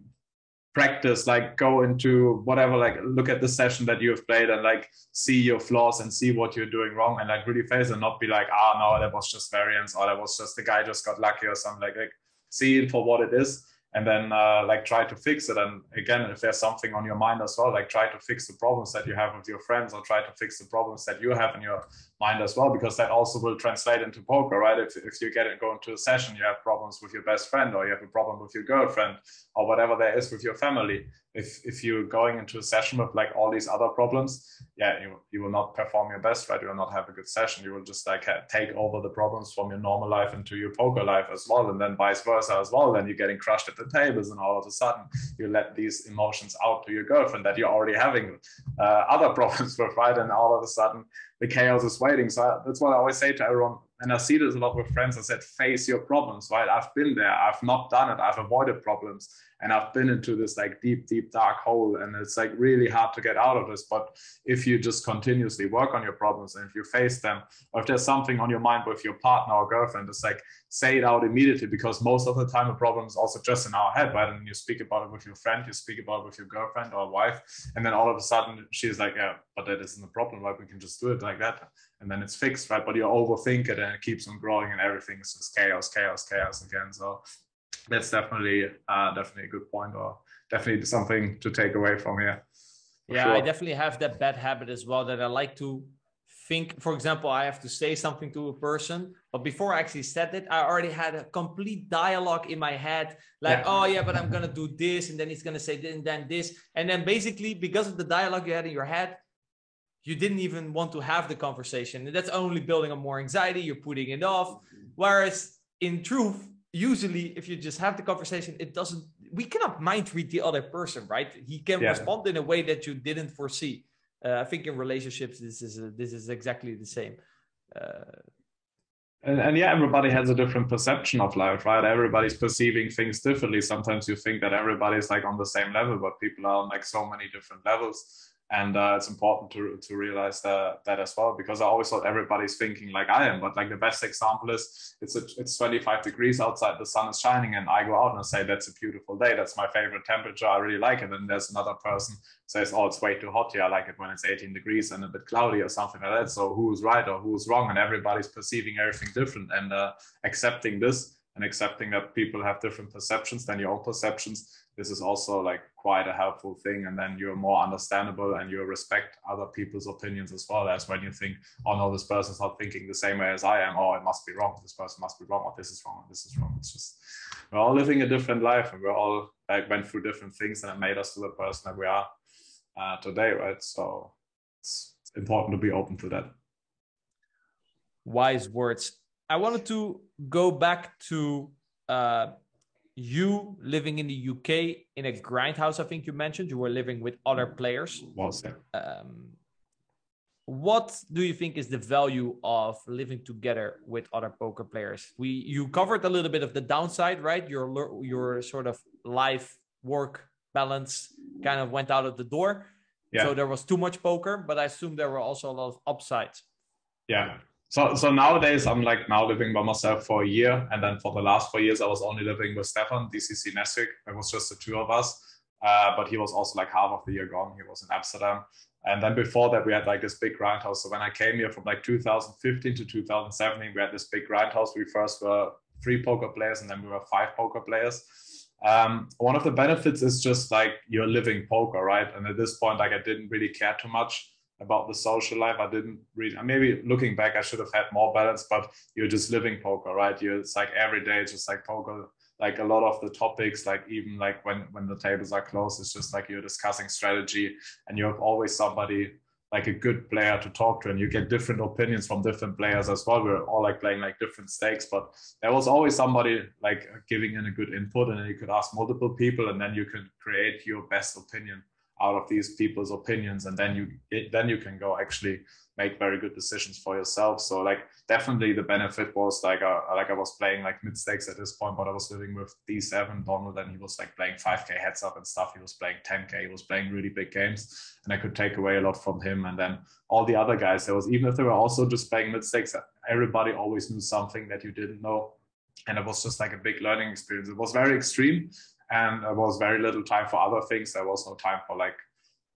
practice, like go into whatever, like look at the session that you have played and like see your flaws and see what you're doing wrong and like really face and not be like, ah, oh, no, that was just variance or that was just the guy just got lucky or something like, like see it for what it is and then uh, like try to fix it. And again if there's something on your mind as well like try to fix the problems that you have with your friends or try to fix the problems that you have in your mind as well because that also will translate into poker right? If, if you get it going to a session you have problems with your best friend or you have a problem with your girlfriend or whatever there is with your family. If if you're going into a session with like all these other problems yeah you, you will not perform your best right? You will not have a good session. You will just like take over the problems from your normal life into your poker life as well and then vice versa as well then you're getting crushed at the tables and all of a sudden you let these emotions out to your girlfriend that you're already having uh, other problems with right? And all of a sudden the chaos is waiting so that's what i always say to everyone and I see this a lot with friends. I said, face your problems, right? I've been there. I've not done it. I've avoided problems and I've been into this like deep, deep dark hole. And it's like really hard to get out of this. But if you just continuously work on your problems and if you face them, or if there's something on your mind with your partner or girlfriend, it's like say it out immediately because most of the time a problem is also just in our head, right? And you speak about it with your friend, you speak about it with your girlfriend or wife, and then all of a sudden she's like, Yeah, but that isn't a problem, right? We can just do it like that. And then it's fixed, right? But you overthink it and it keeps on growing and everything is just chaos, chaos, chaos again. So that's definitely uh, definitely a good point or definitely something to take away from here. Yeah, sure. I definitely have that bad habit as well that I like to think, for example, I have to say something to a person, but before I actually said it, I already had a complete dialogue in my head, like, yeah. oh yeah, but I'm gonna do this, and then he's gonna say this and then this, and then basically because of the dialogue you had in your head, you didn't even want to have the conversation, and that's only building up more anxiety. You're putting it off. Whereas in truth, usually if you just have the conversation it doesn't we cannot mind read the other person right? He can yeah. respond in a way that you didn't foresee. Uh, i think in relationships this is this is exactly the same. Uh, and, and yeah everybody has a different perception of life right? Everybody's perceiving things differently. Sometimes you think that everybody's like on the same level but people are on like so many different levels and uh, it's important to, to realize that, that as well because i always thought everybody's thinking like i am but like the best example is it's a, it's 25 degrees outside the sun is shining and i go out and I say that's a beautiful day that's my favorite temperature i really like it. And there's another person says oh it's way too hot here i like it when it's 18 degrees and a bit cloudy or something like that. So who's right or who's wrong? And everybody's perceiving everything different and uh, accepting this and accepting that people have different perceptions than your own perceptions. This is also like quite a helpful thing and then you're more understandable and you respect other people's opinions as well. As when you think oh no this person's not thinking the same way as i am. Oh it must be wrong. This person must be wrong or this is wrong or this is wrong. It's just we're all living a different life and we're all like went through different things and it made us to the person that we are uh, today right? So it's important to be open to that. Wise words. I wanted to go back to uh, you living in the UK in a grindhouse, I think you mentioned you were living with other players. Was there? Um, what do you think is the value of living together with other poker players? We you covered a little bit of the downside, right? Your your sort of life work balance kind of went out of the door. Yeah. So there was too much poker, but I assume there were also a lot of upsides. Yeah, so so nowadays I'm like now living by myself for a year, and then for the last four years I was only living with Stefan, DCC Nesvik. It was just the two of us, uh, but he was also like half of the year gone. He was in Amsterdam, and then before that we had like this big grindhouse. So when I came here from like 2015 to 2017, we had this big grindhouse. We first were three poker players, and then we were five poker players. Um, one of the benefits is just like you're living poker, right? And at this point, like I didn't really care too much about the social life. I didn't really, maybe looking back, I should have had more balance, but you're just living poker, right? You're, it's like every day, it's just like poker. Like a lot of the topics, like even like when, when the tables are closed, it's just like you're discussing strategy and you have always somebody like a good player to talk to and you get different opinions from different players as well we're all like playing like different stakes but there was always somebody like giving in a good input and you could ask multiple people and then you could create your best opinion out of these people's opinions and then you then you can go actually make very good decisions for yourself. So like definitely the benefit was like uh, like I was playing like mid stakes at this point but I was living with D7 Donald and he was like playing 5k heads up and stuff. He was playing 10k he was playing really big games and I could take away a lot from him. And then all the other guys there was even if they were also just playing mid stakes everybody always knew something that you didn't know. And it was just like a big learning experience. It was very extreme and there was very little time for other things. There was no time for like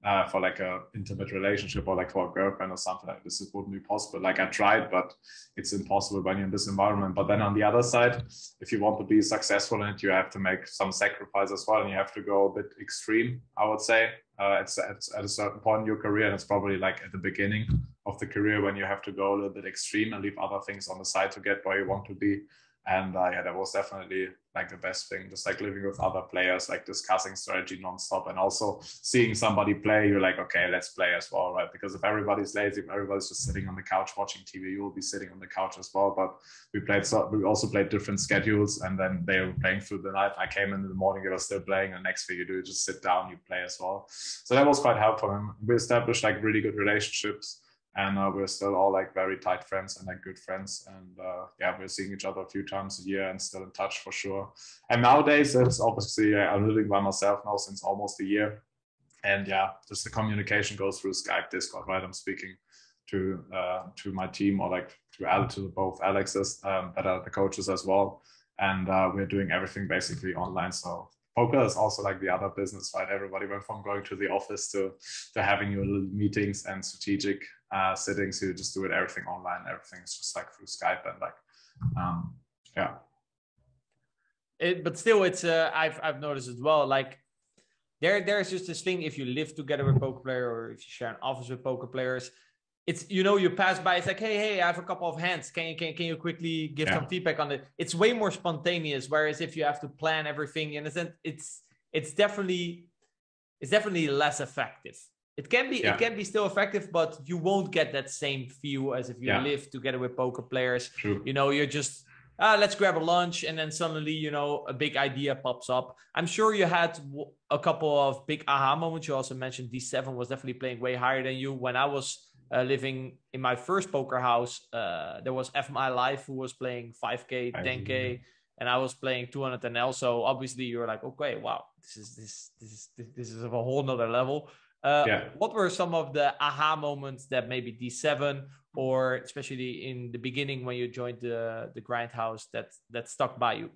uh, for like a intimate relationship or like for a girlfriend or something like this. It wouldn't be possible. Like I tried, but it's impossible when you're in this environment. But then on the other side, if you want to be successful in it, you have to make some sacrifice as well, and you have to go a bit extreme. I would say uh, it's, it's at a certain point in your career, and it's probably like at the beginning of the career when you have to go a little bit extreme and leave other things on the side to get where you want to be. And uh, yeah, that was definitely like the best thing. Just like living with other players, like discussing strategy nonstop, and also seeing somebody play. You're like, okay, let's play as well, right? Because if everybody's lazy, if everybody's just sitting on the couch watching TV, you will be sitting on the couch as well. But we played, so we also played different schedules, and then they were playing through the night. I came in the morning, they were still playing. And next thing you do, you just sit down, you play as well. So that was quite helpful, and we established like really good relationships and uh, we're still all like very tight friends and like good friends and uh, yeah we're seeing each other a few times a year and still in touch for sure. And nowadays it's obviously uh, i'm living by myself now since almost a year. And yeah just the communication goes through skype discord right? I'm speaking to uh, to my team or like to Alex, to both alexes um, that are the coaches as well. And uh, we're doing everything basically online. So poker is also like the other business, right? Everybody went from going to the office to to having your little meetings and strategic uh, settings. You just do it everything online. Everything's just like through Skype and like, um, yeah. It, but still, it's uh, I've I've noticed as well. Like there there's just this thing if you live together with poker player or if you share an office with poker players, it's you know you pass by it's like hey hey i have a couple of hands can you can, can you quickly give yeah. some feedback on it it's way more spontaneous whereas if you have to plan everything in a sense it's it's definitely it's definitely less effective it can be yeah. it can be still effective but you won't get that same feel as if you yeah. live together with poker players True. you know you're just ah, let's grab a lunch and then suddenly you know a big idea pops up i'm sure you had a couple of big aha moments you also mentioned d7 was definitely playing way higher than you when i was uh, living in my first poker house, uh, there was F My Life who was playing 5K, 10K, and I was playing 200 NL. So obviously you're like, okay, wow, this is this this is this is of a whole nother level. Uh, yeah. What were some of the aha moments that maybe D7 or especially in the beginning when you joined the the Grindhouse that that stuck by you?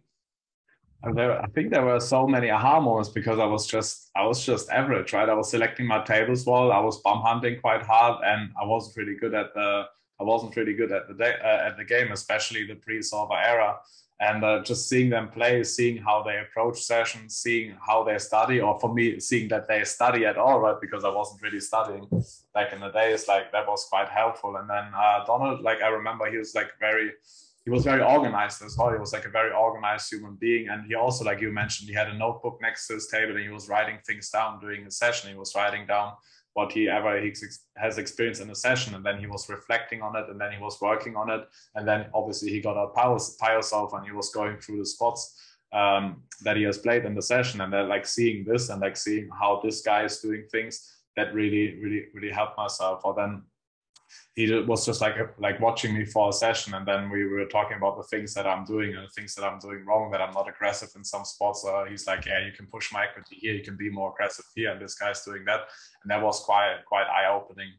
there, I think there were so many aha moments because I was just I was just average, right? I was selecting my tables well. I was bum hunting quite hard, and I wasn't really good at the I wasn't really good at the day, uh, at the game, especially the pre-solver era. And uh, just seeing them play, seeing how they approach sessions, seeing how they study, or for me, seeing that they study at all, right? Because I wasn't really studying back in the days, like that was quite helpful. And then uh, Donald, like I remember, he was like very he was very organized as well. He was like a very organized human being. And he also, like you mentioned, he had a notebook next to his table and he was writing things down during a session. He was writing down what he ever has experienced in a session and then he was reflecting on it and then he was working on it. And then obviously he got a power, power self and he was going through the spots um, that he has played in the session. And then like seeing this and like seeing how this guy is doing things that really, really, really helped myself. Or then he was just like like watching me for a session and then we were talking about the things that i'm doing and the things that i'm doing wrong that i'm not aggressive in some spots. Uh, he's like yeah you can push my equity here you can be more aggressive here and this guy's doing that. And that was quite quite eye-opening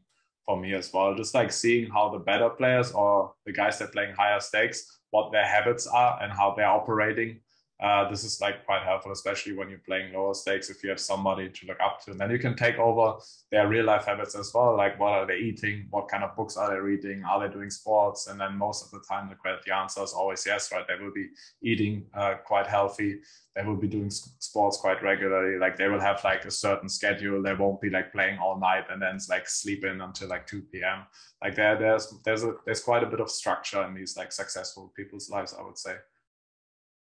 for me as well. Just like seeing how the better players or the guys that are playing higher stakes what their habits are and how they're operating uh, this is like quite helpful, especially when you're playing lower stakes. If you have somebody to look up to, and then you can take over their real life habits as well. Like what are they eating? What kind of books are they reading? Are they doing sports? And then most of the time, the the answer is always yes, right? They will be eating uh, quite healthy. They will be doing sports quite regularly. Like they will have like a certain schedule. They won't be like playing all night and then like sleep in until like 2 p.m. Like there, there's there's a there's quite a bit of structure in these like successful people's lives, I would say.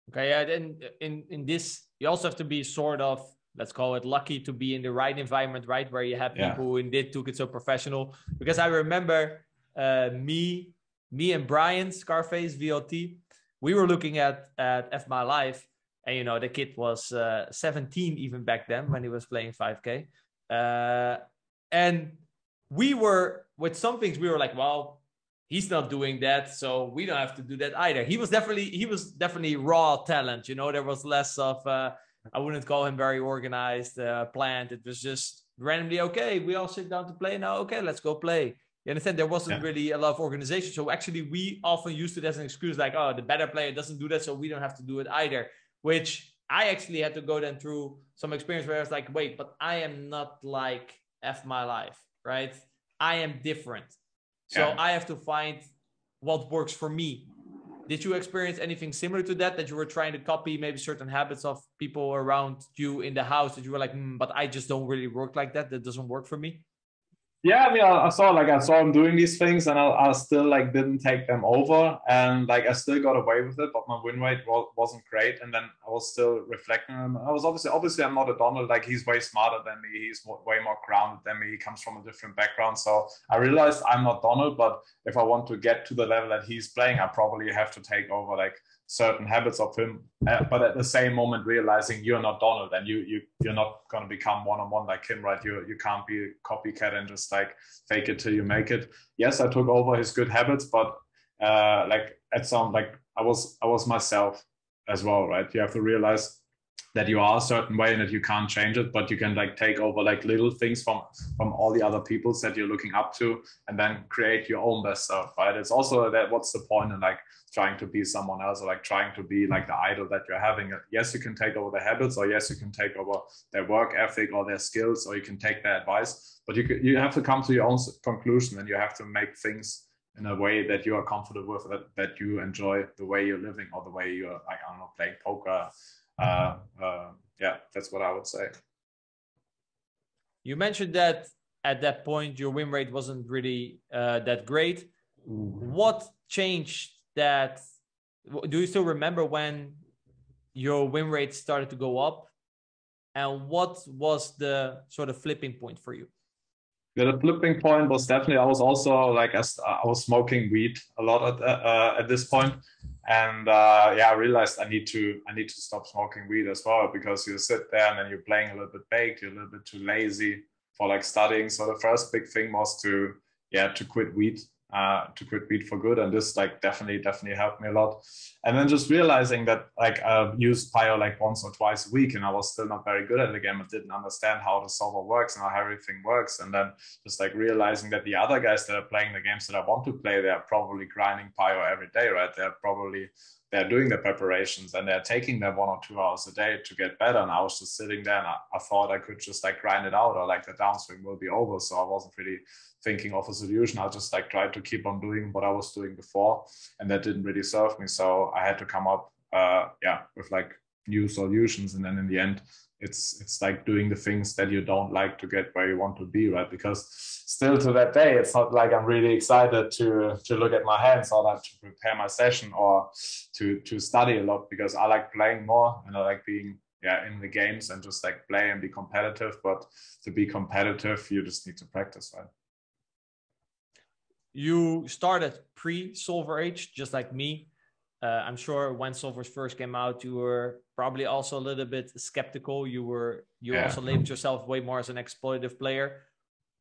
Okay, yeah, then in in this you also have to be sort of let's call it lucky to be in the right environment, right, where you have people yeah. who indeed took it so professional. Because I remember uh, me, me and Brian Scarface VLT, we were looking at at F My Life, and you know the kid was uh, 17 even back then when he was playing 5K, uh, and we were with some things we were like, well, he's not doing that so we don't have to do that either. He was definitely he was definitely raw talent you know? There was less of uh, i wouldn't call him very organized uh, planned. It was just randomly okay we all sit down to play now okay let's go play. You understand? There wasn't yeah. really a lot of organization. So actually we often used it as an excuse like oh the better player doesn't do that so we don't have to do it either which i actually had to go then through some experience where i was like wait but i am not like f my life right? I am different so yeah. I have to find what works for me. Did you experience anything similar to that? That you were trying to copy maybe certain habits of people around you in the house that you were like, mm, but I just don't really work like that. That doesn't work for me. Yeah, I mean, I, I, saw like I saw him doing these things, and I, I, still like didn't take them over, and like I still got away with it, but my win rate was, not great. And then I was still reflecting on. I was obviously obviously I'm not a Donald. Like he's way smarter than me. He's way more grounded than me. He comes from a different background. So I realized I'm not Donald, but if I want to get to the level that he's playing, I probably have to take over like certain habits of him, uh, but at the same moment realizing you're not Donald and you you you're not going to become one on one like him, right? You you can't be a copycat and just like fake it till you make it. Yes, I took over his good habits, but uh, like at some like I was I was myself as well, right? You have to realize that you are a certain way and that you can't change it but you can like take over like little things from from all the other peoples that you're looking up to and then create your own best self right? It's also that what's the point in like trying to be someone else or like trying to be like the idol that you're having? Yes you can take over their habits or yes you can take over their work ethic or their skills or you can take their advice but you you have to come to your own conclusion and you have to make things in a way that you are comfortable with that, that you enjoy the way you're living or the way you're like i don't know playing poker uh, uh, yeah, that's what I would say. You mentioned that at that point your win rate wasn't really uh, that great. What changed that? Do you still remember when your win rate started to go up? And what was the sort of flipping point for you? The flipping point was definitely I was also like I was smoking weed a lot at, uh, at this point, and uh, yeah, I realized I need to I need to stop smoking weed as well because you sit there and then you're playing a little bit baked, you're a little bit too lazy for like studying. So the first big thing was to yeah to quit weed uh, to quit weed for good. And this like definitely, definitely helped me a lot. And then just realizing that like I used Pio like once or twice a week and I was still not very good at the game. I didn't understand how the solver works and how everything works. And then just like realizing that the other guys that are playing the games that I want to play, they're probably grinding Pio every day, right? They're probably they're doing the preparations and they're taking them one or two hours a day to get better. And I was just sitting there and I, I, thought I could just like grind it out or like the downswing will be over. So I wasn't really thinking of a solution. I just like tried to keep on doing what I was doing before and that didn't really serve me. So I had to come up, uh, yeah, with like new solutions. And then in the end, it's it's like doing the things that you don't like to get where you want to be right? Because still to that day it's not like i'm really excited to to look at my hands or to prepare my session or to to study a lot because i like playing more and i like being yeah in the games and just like play and be competitive. But to be competitive you just need to practice right? You started pre solver age just like me uh, I'm sure when solvers first came out, you were probably also a little bit skeptical. You were you yeah. also labeled yourself way more as an exploitative player.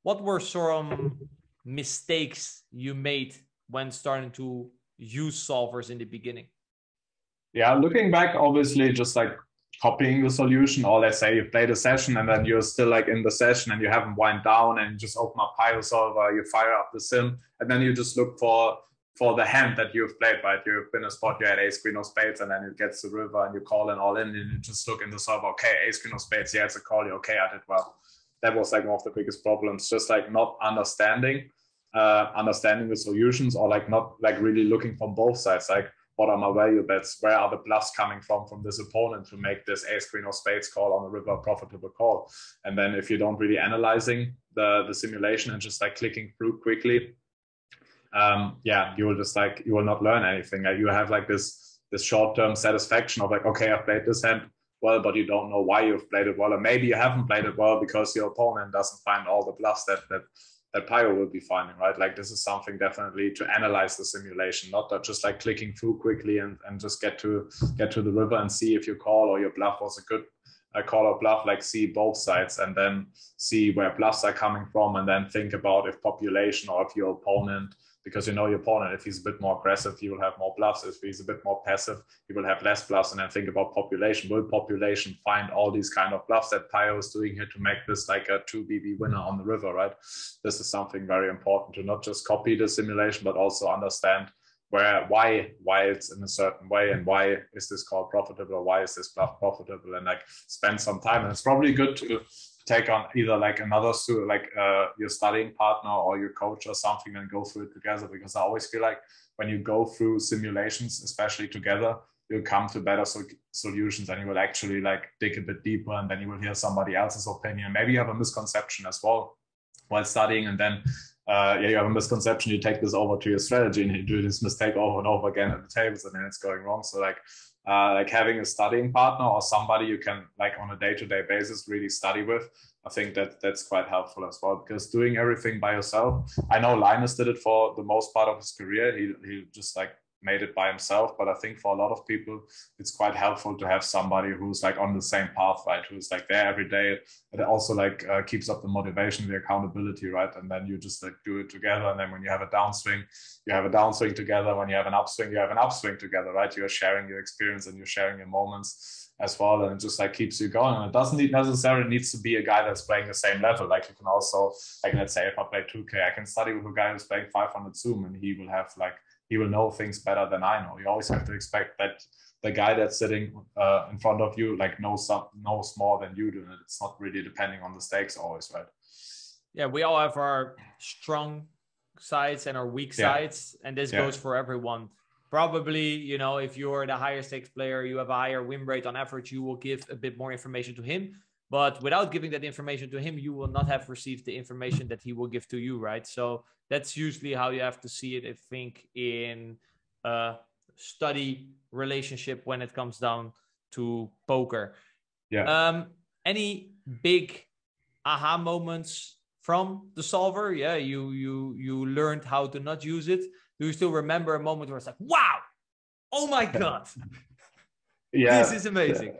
What were some mistakes you made when starting to use solvers in the beginning? Yeah, looking back, obviously, just like copying the solution, or let's say you played a session and then you're still like in the session and you haven't wind down and you just open up Pio solver, you fire up the sim, and then you just look for for the hand that you've played, right? You've been a spot, you had ace, queen of spades, and then it gets the river and you call in all in and you just look in the solver, okay, ace, queen of spades, yeah, it's a call, you okay, I did well. That was like one of the biggest problems, just like not understanding, uh, understanding the solutions or like not like really looking from both sides, like what are my value bets? Where are the bluffs coming from from this opponent to make this ace, queen of spades call on the river profitable call? And then if you don't really analyzing the, the simulation and just like clicking through quickly, um, yeah, you will just like you will not learn anything. you have like this this short term satisfaction of like, okay, I've played this hand well, but you don't know why you've played it well, or maybe you haven't played it well because your opponent doesn't find all the bluffs that that that Pio will be finding, right? Like this is something definitely to analyze the simulation, not just like clicking through quickly and, and just get to get to the river and see if your call or your bluff was a good a call or bluff, like see both sides and then see where bluffs are coming from and then think about if population or if your opponent because you know your opponent. If he's a bit more aggressive, he will have more bluffs. If he's a bit more passive, he will have less bluffs. And then think about population. Will population find all these kind of bluffs that Pio is doing here to make this like a 2 BB winner on the river, right? This is something very important to not just copy the simulation, but also understand where why why it's in a certain way and why is this call profitable or why is this bluff profitable and like spend some time and it's probably good to take on either like another like uh, your studying partner or your coach or something and go through it together because i always feel like when you go through simulations especially together you'll come to better so- solutions and you will actually like dig a bit deeper and then you will hear somebody else's opinion maybe you have a misconception as well while studying, and then uh, yeah, you have a misconception. You take this over to your strategy, and you do this mistake over and over again at the tables, and then it's going wrong. So like uh, like having a studying partner or somebody you can like on a day-to-day basis really study with i think that that's quite helpful as well. Because doing everything by yourself i know linus did it for the most part of his career. He, he just like made it by himself. But I think for a lot of people, it's quite helpful to have somebody who's like on the same path, right? Who's like there every day. It also like uh, keeps up the motivation, the accountability, right? And then you just like do it together. And then when you have a downswing, you have a downswing together. When you have an upswing, you have an upswing together, right? You're sharing your experience and you're sharing your moments as well and it just like keeps you going and it doesn't need necessarily needs to be a guy that's playing the same level like you can also like let's say if i play 2k i can study with a guy who's playing 500 zoom and he will have like he will know things better than I know. You always have to expect that the guy that's sitting uh, in front of you like knows some knows more than you do, and it's not really depending on the stakes always, right? Yeah, we all have our strong sides and our weak yeah. sides, and this yeah. goes for everyone. Probably, you know, if you're the higher stakes player, you have a higher win rate on average, you will give a bit more information to him. But without giving that information to him, you will not have received the information that he will give to you, right? So that's usually how you have to see it. I think in a study relationship when it comes down to poker. Yeah. Um, any big aha moments from the solver? Yeah, you you you learned how to not use it. Do you still remember a moment where it's like, wow, oh my god, yeah, this is amazing.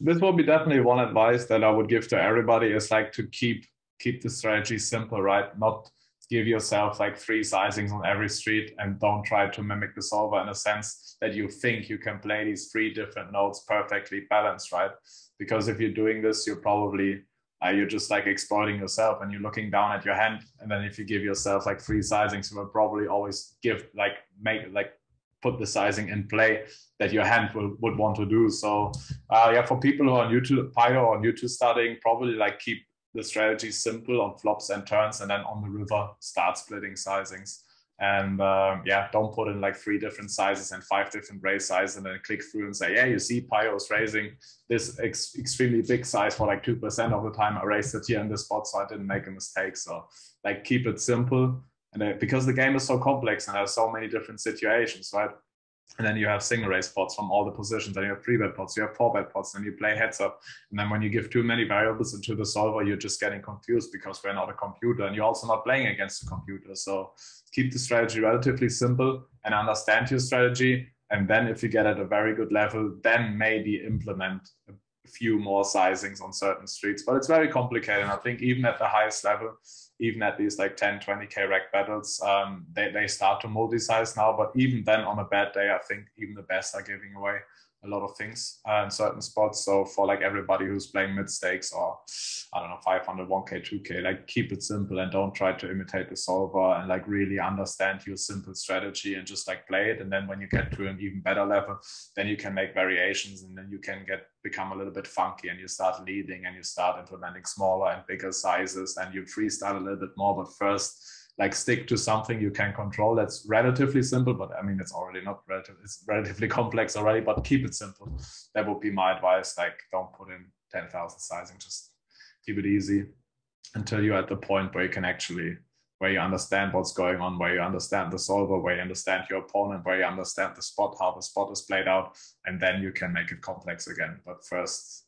This will be definitely one advice that I would give to everybody is like to keep keep the strategy simple, right? Not give yourself like three sizings on every street and don't try to mimic the solver in a sense that you think you can play these three different notes perfectly balanced, right? Because if you're doing this, you're probably uh, you're just like exploiting yourself and you're looking down at your hand. And then if you give yourself like three sizings, you will probably always give like make like put the sizing in play that your hand will, would want to do. So uh, yeah, for people who are new to Pio or new to studying, probably like keep the strategy simple on flops and turns, and then on the river start splitting sizings. And um, yeah, don't put in like three different sizes and five different raise sizes, and then click through and say, yeah, you see, Pio is raising this ex- extremely big size for like two percent of the time. I raised it here in this spot, so I didn't make a mistake. So like keep it simple, and uh, because the game is so complex and there's so many different situations, right? And then you have single raise pots from all the positions, and you have three bet pots, you have four bet pots, and you play heads up. And then when you give too many variables into the solver, you're just getting confused because we're not a computer, and you're also not playing against a computer. So keep the strategy relatively simple and understand your strategy. And then if you get at a very good level, then maybe implement a few more sizings on certain streets. But it's very complicated. And I think even at the highest level, even at these like 10, 20K reg battles, um, they, they start to multi-size now. But even then on a bad day, I think even the best are giving away a lot of things uh, in certain spots. So for like everybody who's playing mid stakes or I don't know 500, 1k, 2k, like keep it simple and don't try to imitate the solver and like really understand your simple strategy and just like play it. And then when you get to an even better level, then you can make variations and then you can get become a little bit funky and you start leading and you start implementing smaller and bigger sizes and you freestyle a little bit more. But first like stick to something you can control that's relatively simple but i mean it's already not relative it's relatively complex already but keep it simple. That would be my advice like don't put in 10,000 sizing just keep it easy until you're at the point where you can actually where you understand what's going on where you understand the solver where you understand your opponent where you understand the spot how the spot is played out and then you can make it complex again. But first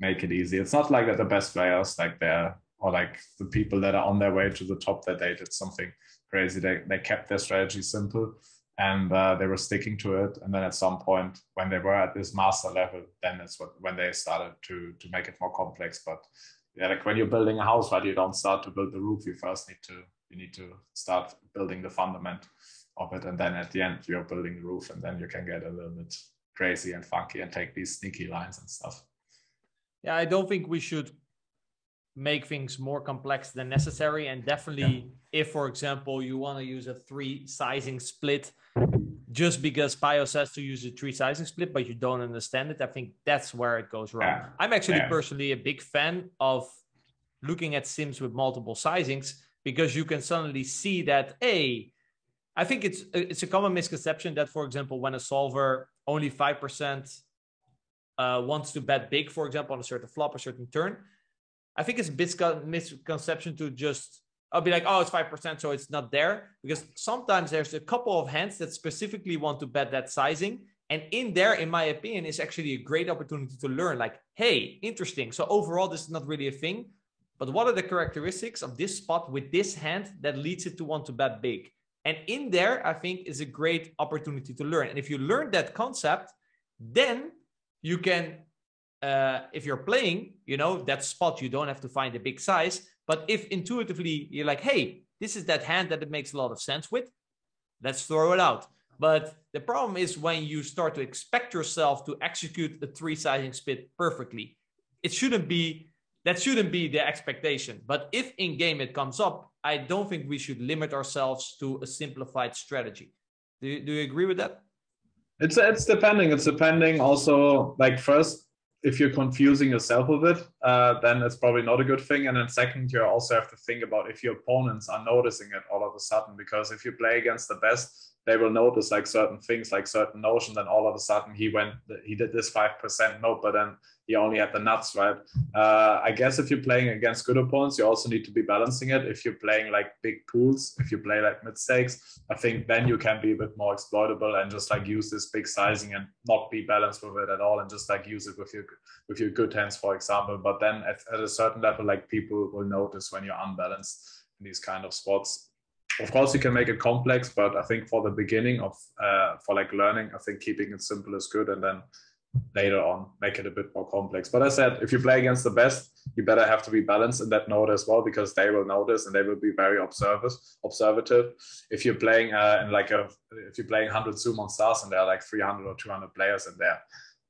make it easy. It's not like that the best players like they're or like the people that are on their way to the top that they did something crazy. They, they kept their strategy simple and uh, they were sticking to it. And then at some point, when they were at this master level, then it's what when they started to to make it more complex. But yeah, like when you're building a house, right, you don't start to build the roof. You first need to you need to start building the fundament of it, and then at the end, you're building the roof, and then you can get a little bit crazy and funky and take these sneaky lines and stuff. Yeah, I don't think we should make things more complex than necessary. And definitely, yeah. if, for example, you want to use a three sizing split just because Pio says to use a three sizing split, but you don't understand it, I think that's where it goes wrong. Yeah. I'm actually yeah. personally a big fan of looking at sims with multiple sizings because you can suddenly see that, hey, I think it's it's a common misconception that, for example, when a solver only five percent uh, wants to bet big, for example, on a certain flop, a certain turn, I think it's a bit misconception to just I'll be like, oh, it's five percent, so it's not there. Because sometimes there's a couple of hands that specifically want to bet that sizing, and in there, in my opinion, is actually a great opportunity to learn. Like, hey, interesting. So overall, this is not really a thing, but what are the characteristics of this spot with this hand that leads it to want to bet big? And in there, I think is a great opportunity to learn. And if you learn that concept, then you can, uh, if you're playing, you know, that spot, you don't have to find a big size. But if intuitively you're like, hey, this is that hand that it makes a lot of sense with, let's throw it out. But the problem is when you start to expect yourself to execute a three sizing split perfectly. It shouldn't be that shouldn't be the expectation. But if in game it comes up, I don't think we should limit ourselves to a simplified strategy. Do you, do you agree with that? It's it's depending. It's depending also. Like first, if you're confusing yourself with it, uh, then it's probably not a good thing. And then second, you also have to think about if your opponents are noticing it all of a sudden. Because if you play against the best, they will notice like certain things, like certain notions, and all of a sudden he went, he did this five percent note, but then he only had the nuts, right? Uh, I guess if you're playing against good opponents, you also need to be balancing it. If you're playing like big pools, if you play like mid stakes, I think then you can be a bit more exploitable and just like use this big sizing and not be balanced with it at all, and just like use it with your with your good hands, for example. But then at, at a certain level, like people will notice when you're unbalanced in these kind of spots of course you can make it complex but i think for the beginning of uh, for like learning i think keeping it simple is good and then later on make it a bit more complex. But i said if you play against the best you better have to be balanced in that note as well because they will notice and they will be very observant observative. If you're playing uh, in like a if you're playing 100 sumo stars and there are like 300 or 200 players in there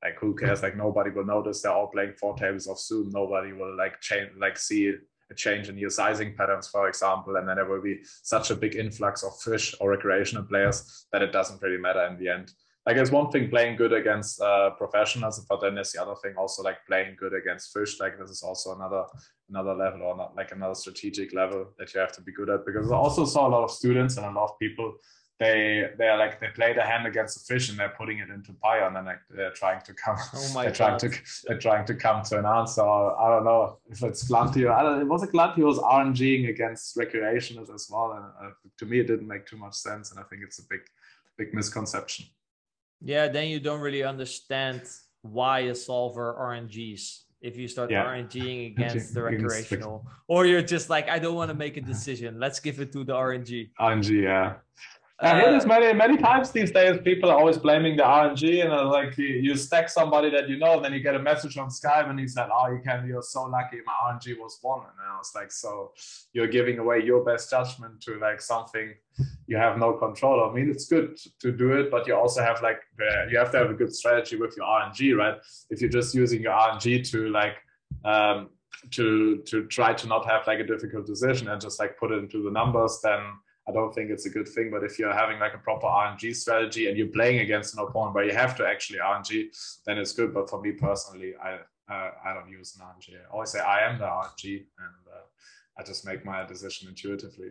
like who cares? Like nobody will notice. They're all playing four tables of zoom. Nobody will like change like see a change in your sizing patterns, for example, and then there will be such a big influx of fish or recreational players that it doesn't really matter in the end. I guess one thing playing good against uh, professionals, but then there's the other thing also like playing good against fish. Like this is also another another level or not like another strategic level that you have to be good at because I also saw a lot of students and a lot of people they they're like they play the hand against the fish and they're putting it into Pio and then like, they're trying to come oh my they're God. trying to they're trying to come to an answer I don't know if it's Glantio I don't it was a Glantio's RNGing against recreationals as well and uh, to me it didn't make too much sense and I think it's a big big misconception yeah then you don't really understand why a solver RNGs if you start yeah. RNGing against the recreational, or you're just like, I don't want to make a decision. Let's give it to the RNG. RNG, yeah. I hear this many many times these days. People are always blaming the RNG, and uh, like you, you, stack somebody that you know, and then you get a message on Skype, and he said, "Oh, you can. You're so lucky. My RNG was one." And I was like, "So you're giving away your best judgment to like something you have no control of." I mean, it's good to do it, but you also have like you have to have a good strategy with your RNG, right? If you're just using your RNG to like um, to to try to not have like a difficult decision and just like put it into the numbers, then I don't think it's a good thing. But if you're having like a proper RNG strategy and you're playing against an opponent where you have to actually RNG, then it's good. But for me personally, I uh, I don't use an RNG. I always say I am the RNG, and uh, I just make my decision intuitively.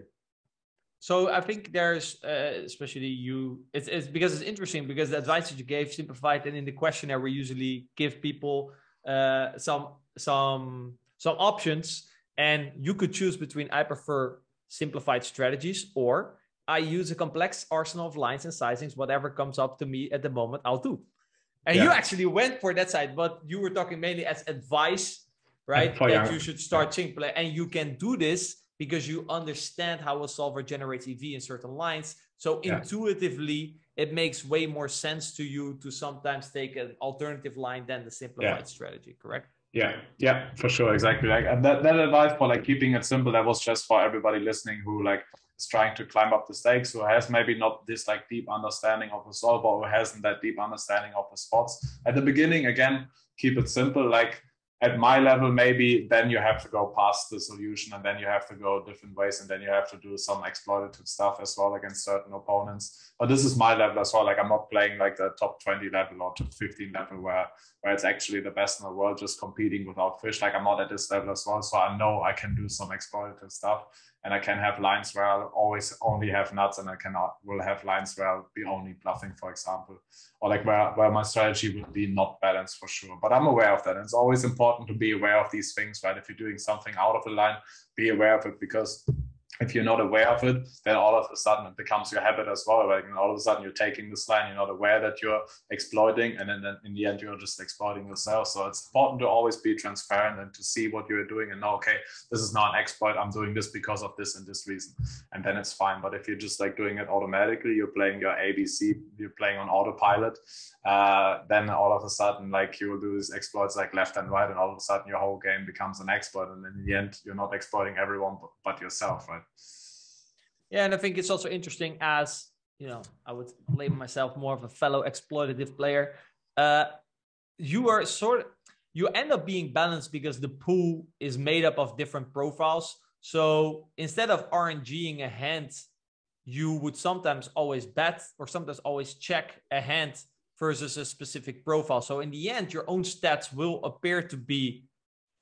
So I think there's, uh, especially you, it's, it's because it's interesting because the advice that you gave simplified, and in the questionnaire we usually give people uh, some some some options, and you could choose between I prefer simplified strategies, or I use a complex arsenal of lines and sizings, whatever comes up to me at the moment, I'll do. And yeah. you actually went for that side, but you were talking mainly as advice, right? That you should start simple. And you can do this because you understand how a solver generates EV in certain lines. So yeah. intuitively, it makes way more sense to you to sometimes take an alternative line than the simplified yeah. strategy, correct? Yeah, yeah, for sure, exactly. Like and that, that advice for like keeping it simple, that was just for everybody listening who like is trying to climb up the stakes, who has maybe not this like deep understanding of the solver, who hasn't that deep understanding of the spots. At the beginning, again, keep it simple. Like at my level, maybe then you have to go past the solution and then you have to go different ways and then you have to do some exploitative stuff as well against certain opponents. But this is my level as well. Like I'm not playing like the top 20 level or top 15 level where, where it's actually the best in the world just competing without fish. Like I'm not at this level as well. So I know I can do some exploitative stuff and I can have lines where I'll always only have nuts and I cannot will have lines where I'll be only bluffing, for example, or like where, where my strategy would be not balanced for sure. But I'm aware of that. And it's always important to be aware of these things, right? If you're doing something out of the line, be aware of it because if you're not aware of it, then all of a sudden it becomes your habit as well. And all of a sudden you're taking this line, you're not aware that you're exploiting, and then in the end you're just exploiting yourself. So it's important to always be transparent and to see what you're doing and know, okay, this is not an exploit. I'm doing this because of this and this reason, and then it's fine. But if you're just like doing it automatically, you're playing your ABC, you're playing on autopilot, uh, then all of a sudden like you do these exploits like left and right, and all of a sudden your whole game becomes an exploit, and in the end you're not exploiting everyone but, but yourself, right? Yeah, and I think it's also interesting as you know, I would label myself more of a fellow exploitative player. Uh, you are sort of you end up being balanced because the pool is made up of different profiles. So instead of RNGing a hand, you would sometimes always bet or sometimes always check a hand versus a specific profile. So in the end, your own stats will appear to be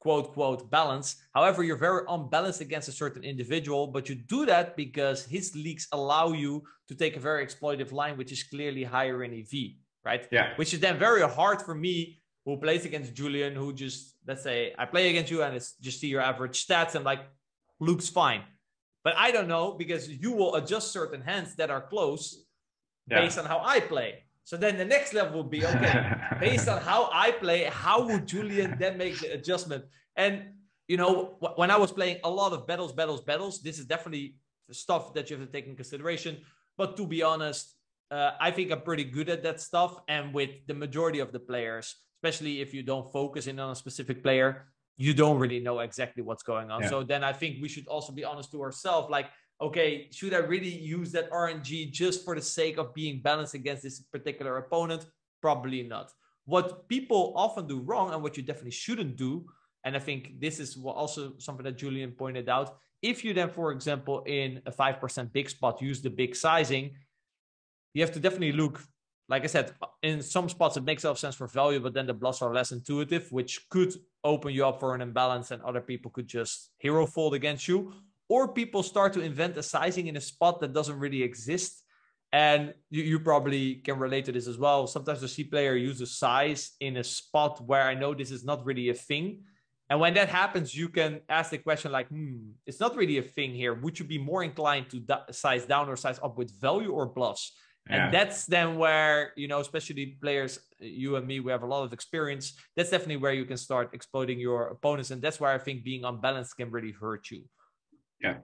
quote quote balanced. However, you're very unbalanced against a certain individual, but you do that because his leaks allow you to take a very exploitative line, which is clearly higher in EV, right? Yeah. Which is then very hard for me who plays against Julian, who just let's say I play against you and it's just see your average stats and like looks fine. But I don't know because you will adjust certain hands that are close yeah. based on how I play. So then the next level would be okay, based on how I play, how would Julian then make the adjustment? And you know, when I was playing a lot of battles, battles, battles, this is definitely stuff that you have to take in consideration. But to be honest, uh, I think I'm pretty good at that stuff. And with the majority of the players, especially if you don't focus in on a specific player, you don't really know exactly what's going on. Yeah. So then I think we should also be honest to ourselves, like okay, should I really use that RNG just for the sake of being balanced against this particular opponent? Probably not. What people often do wrong and what you definitely shouldn't do, and I think this is also something that Julian pointed out. If you then, for example, in a 5% big spot, use the big sizing, you have to definitely look, like I said, in some spots it makes a lot of sense for value, but then the bluffs are less intuitive, which could open you up for an imbalance and other people could just hero fold against you or people start to invent a sizing in a spot that doesn't really exist. And you, you probably can relate to this as well. Sometimes the C player uses size in a spot where I know this is not really a thing. And when that happens, you can ask the question like, hmm, it's not really a thing here. Would you be more inclined to da- size down or size up with value or bluffs? Yeah. And that's then where, you know, especially players, you and me, we have a lot of experience. That's definitely where you can start exploiting your opponents. And that's where I think being unbalanced can really hurt you. Yeah.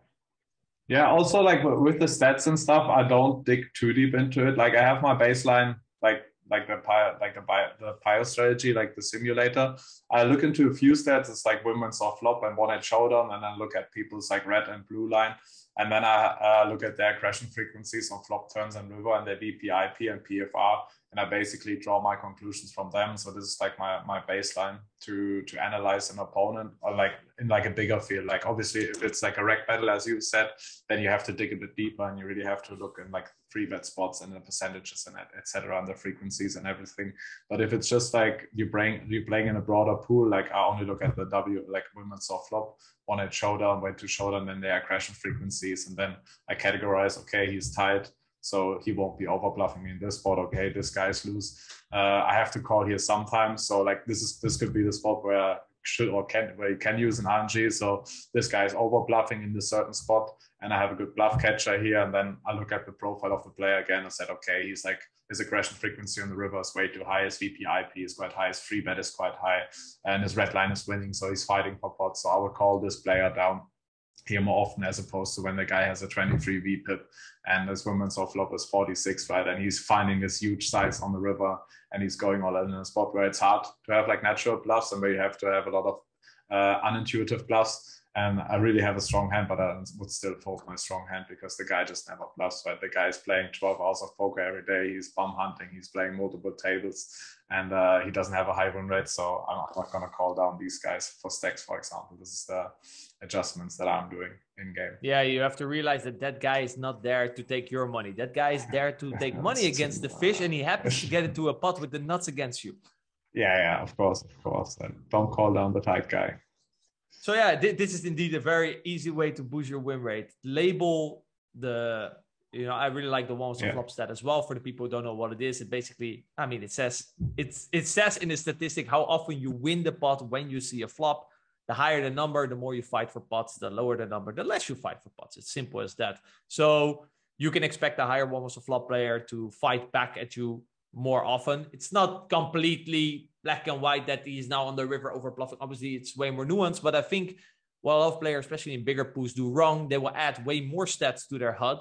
Yeah. Also, like with the stats and stuff, I don't dig too deep into it. Like I have my baseline, like like the pio, like the bio, the pio strategy, like the simulator. I look into a few stats. It's like won when saw flop and won at showdown, and then look at people's like red and blue line, and then I uh, look at their aggression frequencies on flop turns and river and their VPIP and PFR, and I basically draw my conclusions from them. So this is like my my baseline to to analyze an opponent or like in like a bigger field. Like obviously, if it's like a reg battle, as you said, then you have to dig a bit deeper and you really have to look in like free bet spots and the percentages and etc. and the frequencies and everything. But if it's just like you bring you're playing in a broader pool, like I only look at the W like won when saw flop, won at showdown, went to showdown, then their aggression frequencies, and then I categorize. Okay, he's tied so he won't be over bluffing me in this spot. Okay, this guy's loose. Uh, I have to call here sometimes. So like this is this could be the spot where should or can where you can use an RNG. So this guy is over bluffing in this certain spot, and I have a good bluff catcher here. And then I look at the profile of the player again and said, okay, he's like his aggression frequency on the river is way too high. His VPIP is quite high. His free bet is quite high, and his red line is winning. So he's fighting for pots. So I will call this player down here more often as opposed to when the guy has a 23 VPIP and this won when saw flop is 46, right? And he's finding this huge size on the river and he's going all in a spot where it's hard to have like natural bluffs and where you have to have a lot of uh, unintuitive bluffs. And I really have a strong hand, but I would still fold my strong hand because the guy just never bluffs, right? The guy is playing 12 hours of poker every day. He's bum hunting. He's playing multiple tables and uh, he doesn't have a high win rate. So I'm not going to call down these guys for stacks, for example. This is the adjustments that I'm doing in game. Yeah, you have to realize that that guy is not there to take your money. That guy is there to take money against the fish, and he happens to get into a pot with the nuts against you. Yeah, yeah, of course, of course. And don't call down the tight guy. So yeah, th- this is indeed a very easy way to boost your win rate. Label the you know, I really like the one with yeah. flop stat as well. For the people who don't know what it is, it basically, I mean, it says it's it says in the statistic how often you win the pot when you see a flop. The higher the number, the more you fight for pots. The lower the number, the less you fight for pots. It's simple as that. So you can expect a higher one with a flop player to fight back at you more often. It's not completely black and white that he's now on the river over bluffing. Obviously, it's way more nuanced, but I think what a lot of players, especially in bigger pools, do wrong, they will add way more stats to their HUD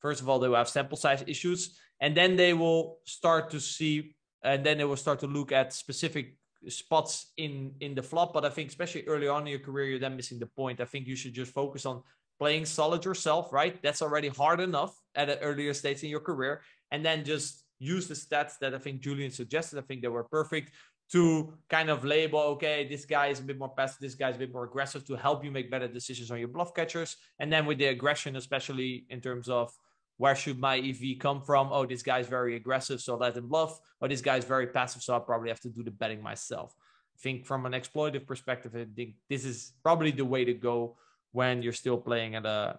First of all, they will have sample size issues, and then they will start to see, and then they will start to look at specific spots in in the flop. But I think, especially early on in your career, you're then missing the point. I think you should just focus on playing solid yourself, right? That's already hard enough at an earlier stage in your career, and then just use the stats that I think Julian suggested. I think they were perfect to kind of label, okay, this guy is a bit more passive, this guy is a bit more aggressive to help you make better decisions on your bluff catchers. And then with the aggression, especially in terms of where should my EV come from? Oh, this guy's very aggressive, so let him bluff. Oh, this guy's very passive, so I probably have to do the betting myself. I think from an exploitative perspective, I think this is probably the way to go when you're still playing at a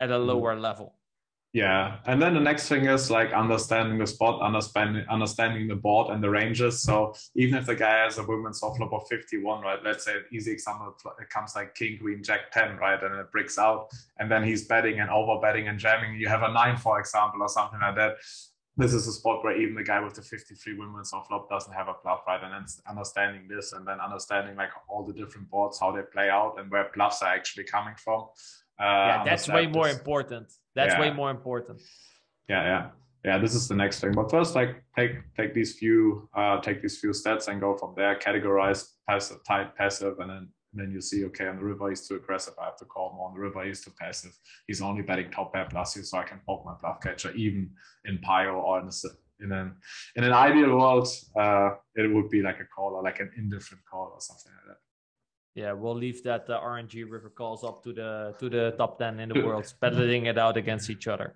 at a mm-hmm. lower level. Yeah, and then the next thing is like understanding the spot, understanding understanding the board and the ranges. So even if the guy has a won when saw flop of 51, right? Let's say easy example, it comes like king, queen, jack 10, right? And it breaks out, and then he's betting and over betting and jamming. You have a nine, for example, or something like that. This is a spot where even the guy with the 53 won when saw flop doesn't have a bluff, right? And then understanding this and then understanding like all the different boards, how they play out, and where bluffs are actually coming from. Uh, yeah, that's way more important that's yeah. way more important. Yeah, yeah, yeah. This is the next thing. But first, like take take these few uh, take these few stats and go from there. Categorize passive, tight, passive, and then and then you see, okay, on the river he's too aggressive. I have to call more. On the river he's too passive. He's only betting top pair plus you, so I can poke my bluff catcher even in Pio or in a, in an in an ideal world, uh, it would be like a call or like an indifferent call or something like that yeah, we'll leave that uh, RNG river calls up to the to the top ten in the world, battling it out against each other.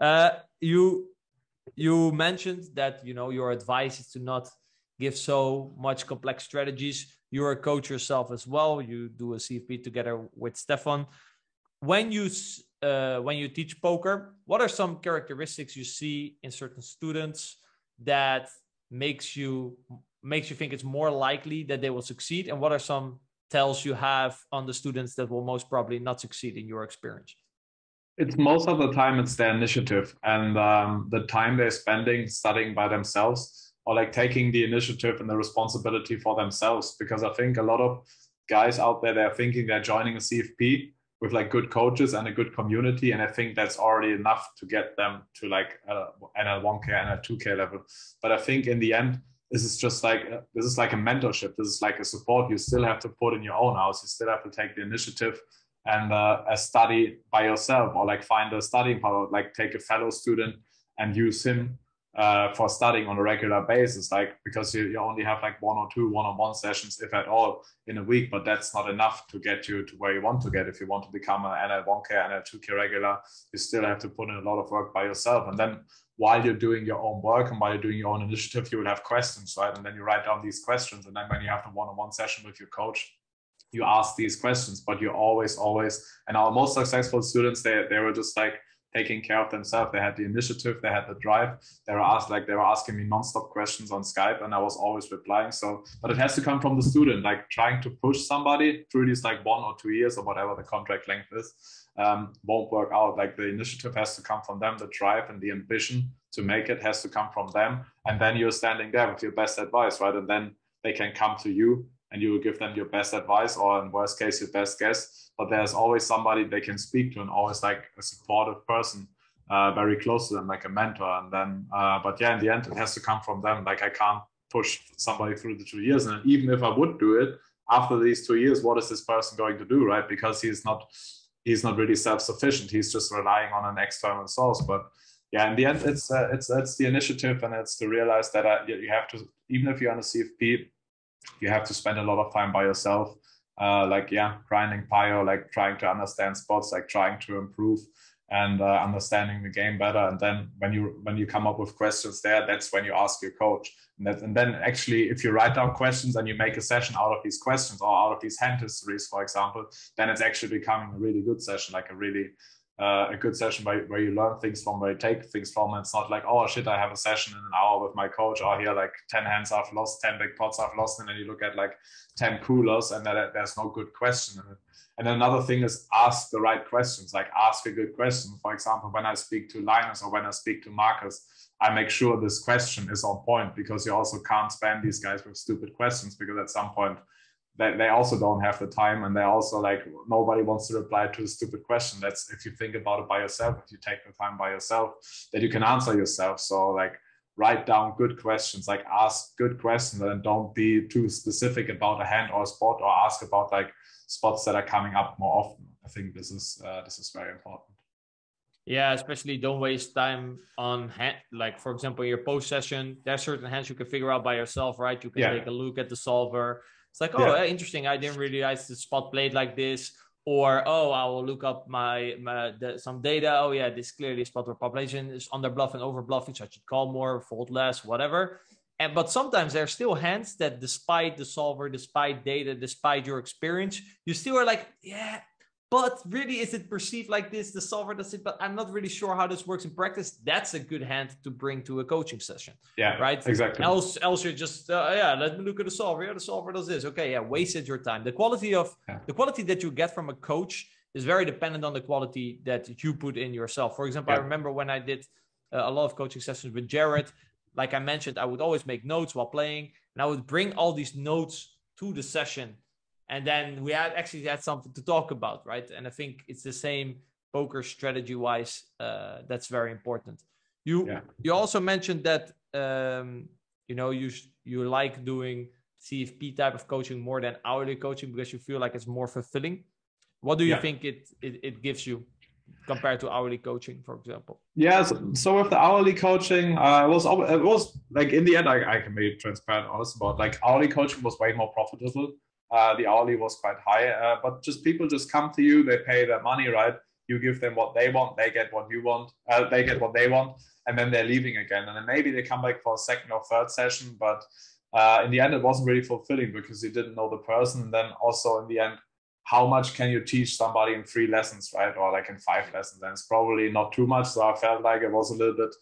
Uh, you you mentioned that you know your advice is to not give so much complex strategies. You're a coach yourself as well. You do a CFP together with Stefan. When you uh, when you teach poker, what are some characteristics you see in certain students that makes you makes you think it's more likely that they will succeed, and what are some tells you have on the students that will most probably not succeed in your experience? It's most of the time it's their initiative and um, the time they're spending studying by themselves or like taking the initiative and the responsibility for themselves. Because I think a lot of guys out there they're thinking they're joining a CFP with like good coaches and a good community, and I think that's already enough to get them to like uh, NL1K and a 2K level. But I think in the end, this is just like uh, this is like a mentorship. This is like a support. You still have to put in your own house. You still have to take the initiative and uh, a study by yourself or like find a studying partner like take a fellow student and use him uh, for studying on a regular basis. Like because you, you only have like one or two one-on-one sessions if at all in a week but that's not enough to get you to where you want to get. If you want to become an nl1k nl2k regular you still have to put in a lot of work by yourself. And then while you're doing your own work and while you're doing your own initiative, you will have questions, right? And then you write down these questions. And then when you have the one on one session with your coach, you ask these questions, but you always, always, and our most successful students, they, they were just like taking care of themselves. They had the initiative, they had the drive. They were asked, like, they were asking me nonstop questions on Skype, and I was always replying. So, but it has to come from the student, like trying to push somebody through these like one or two years or whatever the contract length is um, won't work out. Like the initiative has to come from them, the drive and the ambition to make it has to come from them. And then you're standing there with your best advice, right? And then they can come to you and you will give them your best advice or in worst case, your best guess. But there's always somebody they can speak to and always like a supportive person. Uh, very close to them, like a mentor, and then, uh, but yeah, in the end, it has to come from them. Like I can't push somebody through the two years, and even if I would do it after these two years, what is this person going to do, right? Because he's not he's not really self-sufficient. He's just relying on an external source. But yeah, in the end, it's uh, it's it's the initiative, and it's to realize that uh, you have to even if you're on a CFP, you have to spend a lot of time by yourself. Uh, like yeah, grinding Pio, like trying to understand spots, like trying to improve and uh, understanding the game better. And then when you when you come up with questions there, that's when you ask your coach. And, that, and then actually, if you write down questions and you make a session out of these questions or out of these hand histories, for example, then it's actually becoming a really good session, like a really uh, a good session where, where you learn things from, where you take things from. And it's not like, oh shit, I have a session in an hour with my coach. or here, like 10 hands I've lost, 10 big pots I've lost. And then you look at like 10 coolers and then there's no good question. And another thing is ask the right questions, like ask a good question. For example, when I speak to Linus or when I speak to Marcus, I make sure this question is on point because you also can't spam these guys with stupid questions because at some point they, they also don't have the time and they also like nobody wants to reply to a stupid question that's if you think about it by yourself if you take the time by yourself that you can answer yourself so like write down good questions like ask good questions and don't be too specific about a hand or a spot or ask about like spots that are coming up more often i think this is uh, this is very important yeah, especially don't waste time on hand. Like for example, your post session, there's certain hands you can figure out by yourself, right? You can yeah. take a look at the solver, it's like, oh, yeah. interesting. I didn't realize the spot played like this. Or oh, I will look up my, my the, some data. Oh yeah, this clearly spot where population is under bluffing, over bluffing, so I should call more, fold less, whatever. And but sometimes there are still hands that, despite the solver, despite data, despite your experience, you still are like, yeah, but really is it perceived like this? The solver does it but i'm not really sure how this works in practice. That's a good hand to bring to a coaching session yeah right? exactly. Else else you're just uh, yeah let me look at the solver. Yeah the solver does this. Okay yeah wasted your time. The quality of yeah. the quality that you get from a coach is very dependent on the quality that you put in yourself. For example yeah. i remember when i did uh, a lot of coaching sessions with jared like i mentioned i would always make notes while playing and i would bring all these notes to the session and then we had actually had something to talk about, right? And I think it's the same poker strategy wise. Uh, that's very important. You yeah. you also mentioned that um, you know you you like doing CFP type of coaching more than hourly coaching because you feel like it's more fulfilling. What do you yeah. think it, it it gives you? Compared to hourly coaching, for example? Yeah, so, so with the hourly coaching, uh, it was it was like in the end, I, I can be transparent, honest about like hourly coaching was way more profitable uh, the hourly was quite high. Uh, but just people just come to you, they pay their money, right? You give them what they want, they get what you want, uh, they get what they want, and then they're leaving again. And then maybe they come back for a second or third session, but uh, in the end, it wasn't really fulfilling because you didn't know the person. And then also in the end, how much can you teach somebody in three lessons, right? Or like in five lessons? And it's probably not too much. So I felt like it was a little bit